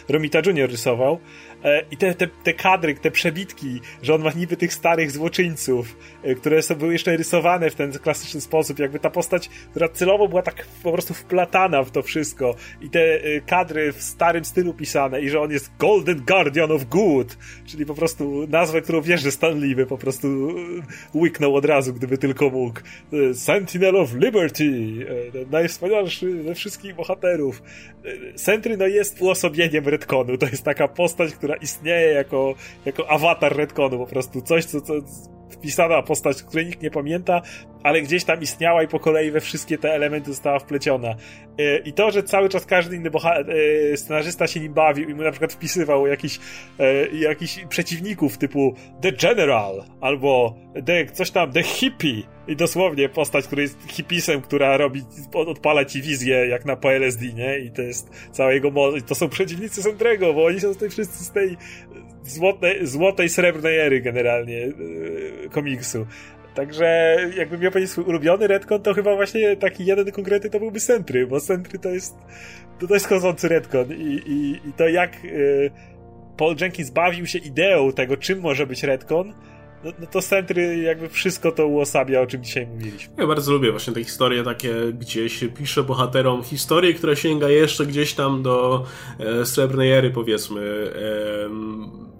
Romita Jr. rysował. E, I te, te, te kadry, te przebitki, że on ma niby tych starych złoczyńców, e, które są, były jeszcze rysowane w ten klasyczny sposób, jakby ta postać, która celowo była tak po prostu wplatana w to wszystko. I te e, kadry w starym stylu pisane, i że on jest Golden Guardian of Good, czyli po prostu nazwę, którą wiesz, że Stan Lee by po prostu łyknął od razu, gdyby tylko mógł. Sentinel of Liberty, najwspanialszy ze wszystkich bohaterów. Sentry no jest uosobieniem Redconu, to jest taka postać, która istnieje jako, jako awatar Redconu, po prostu coś, co, co wpisana postać, której nikt nie pamięta, ale gdzieś tam istniała i po kolei we wszystkie te elementy została wpleciona. E, I to, że cały czas każdy inny e, scenarzysta się nim bawił i mu na przykład wpisywał jakiś, e, jakiś przeciwników typu The General albo the, coś tam The Hippie i dosłownie postać, która jest hipisem, która robi, odpala ci wizję jak na PLSD, nie? I to jest cała jego moc. To są przeciwnicy Sandrego, bo oni są tutaj wszyscy z tej złotej, złotej srebrnej ery generalnie yy, komiksu. Także jakbym miał powiedzieć swój ulubiony retcon, to chyba właśnie taki jeden konkretny to byłby Sentry, bo Sentry to jest to, jest chodzący retcon i, i, i to jak yy, Paul Jenkins bawił się ideą tego, czym może być retcon, no, no to Sentry jakby wszystko to uosabia, o czym dzisiaj mówiliśmy. Ja bardzo lubię właśnie te historie takie, gdzie się pisze bohaterom historię, która sięga jeszcze gdzieś tam do e, Srebrnej Ery, powiedzmy. E,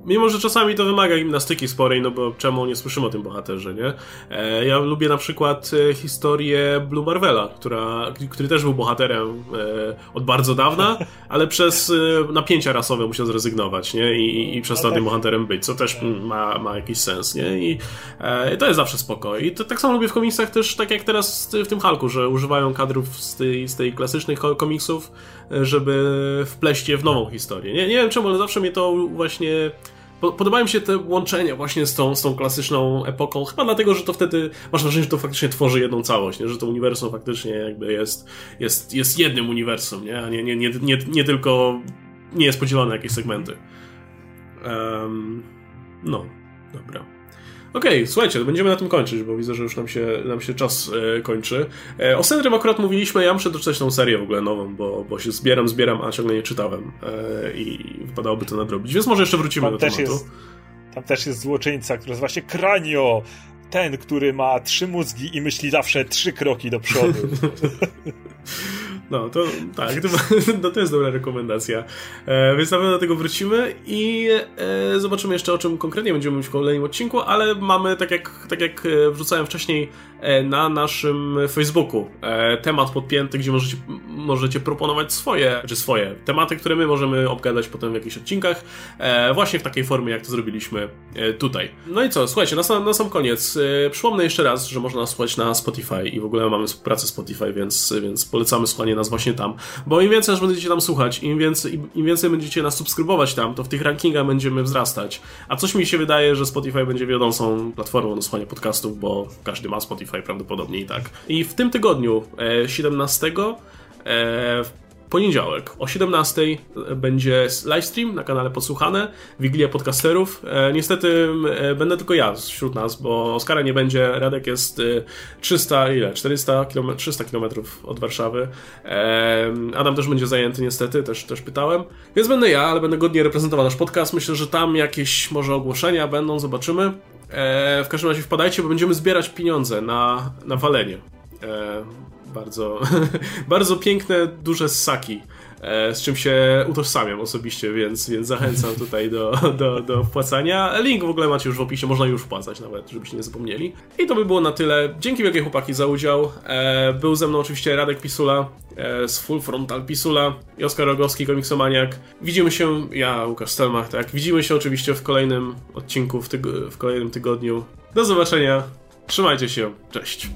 Mimo, że czasami to wymaga gimnastyki sporej, no bo czemu nie słyszymy o tym bohaterze, nie? E, ja lubię na przykład e, historię Blue Marvela, która, który też był bohaterem e, od bardzo dawna, <laughs> ale przez e, napięcia rasowe musiał zrezygnować, nie? I, i przestał no tak. tym bohaterem być, co też ma, ma jakiś sens, nie? I e, to jest zawsze spoko. I to, tak samo lubię w komiksach też, tak jak teraz w tym Hulku, że używają kadrów z tej, z tej klasycznych komiksów, żeby wpleść je w nową historię. Nie, nie wiem czemu, ale zawsze mnie to właśnie Podobają mi się te łączenia właśnie z tą, z tą klasyczną epoką, chyba dlatego, że to wtedy masz wrażenie, że to faktycznie tworzy jedną całość, nie? że to uniwersum faktycznie jakby jest, jest, jest jednym uniwersum, nie? a nie, nie, nie, nie, nie tylko nie jest podzielone na jakieś segmenty. Um, no, dobra. Okej, okay, słuchajcie, będziemy na tym kończyć, bo widzę, że już nam się, nam się czas e, kończy. E, o Sendrym akurat mówiliśmy, ja muszę doczytać tą serię w ogóle nową, bo, bo się zbieram, zbieram, a ciągle nie czytałem e, i wypadałoby to nadrobić, więc może jeszcze wrócimy tam do tematu. Jest, tam też jest złoczyńca, który jest właśnie Kranio, ten, który ma trzy mózgi i myśli zawsze trzy kroki do przodu. <laughs> No, to tak, to, <laughs> no, to jest dobra rekomendacja. E, więc na pewno do tego wrócimy i e, zobaczymy jeszcze o czym konkretnie będziemy mówić w kolejnym odcinku, ale mamy, tak jak, tak jak e, wrzucałem wcześniej na naszym Facebooku, e, temat podpięty, gdzie możecie, możecie proponować swoje, czy swoje tematy, które my możemy obgadać potem w jakichś odcinkach, e, właśnie w takiej formie, jak to zrobiliśmy tutaj. No i co, słuchajcie, na sam, na sam koniec, przypomnę jeszcze raz, że można słuchać na Spotify i w ogóle mamy współpracę Spotify, więc, więc polecamy słuchanie nas właśnie tam. Bo im więcej nas będziecie tam słuchać, im więcej, im więcej będziecie nas subskrybować tam, to w tych rankingach będziemy wzrastać. A coś mi się wydaje, że Spotify będzie wiodącą platformą do słuchania podcastów, bo każdy ma Spotify prawdopodobnie i tak. I w tym tygodniu, 17 e, poniedziałek o 17 będzie livestream na kanale Podsłuchane, Wigilia Podcasterów. E, niestety e, będę tylko ja wśród nas, bo Oskara nie będzie. Radek jest 300, e, ile? 400 km, 300 km od Warszawy. E, Adam też będzie zajęty niestety, też, też pytałem. Więc będę ja, ale będę godnie reprezentował nasz podcast. Myślę, że tam jakieś może ogłoszenia będą, zobaczymy. E, w każdym razie wpadajcie, bo będziemy zbierać pieniądze na, na walenie. E, bardzo, <laughs> bardzo piękne, duże ssaki, z czym się utożsamiam osobiście, więc, więc zachęcam tutaj do, do, do wpłacania. Link w ogóle macie już w opisie, można już wpłacać nawet, żebyście nie zapomnieli. I to by było na tyle. Dzięki wielkie chłopaki za udział. E, był ze mną oczywiście Radek Pisula z Full Frontal Pisula i Oskar Rogowski, komiksomaniak. Widzimy się, ja Łukasz Stelmach, tak, widzimy się oczywiście w kolejnym odcinku, w, tyg w kolejnym tygodniu. Do zobaczenia, trzymajcie się, cześć.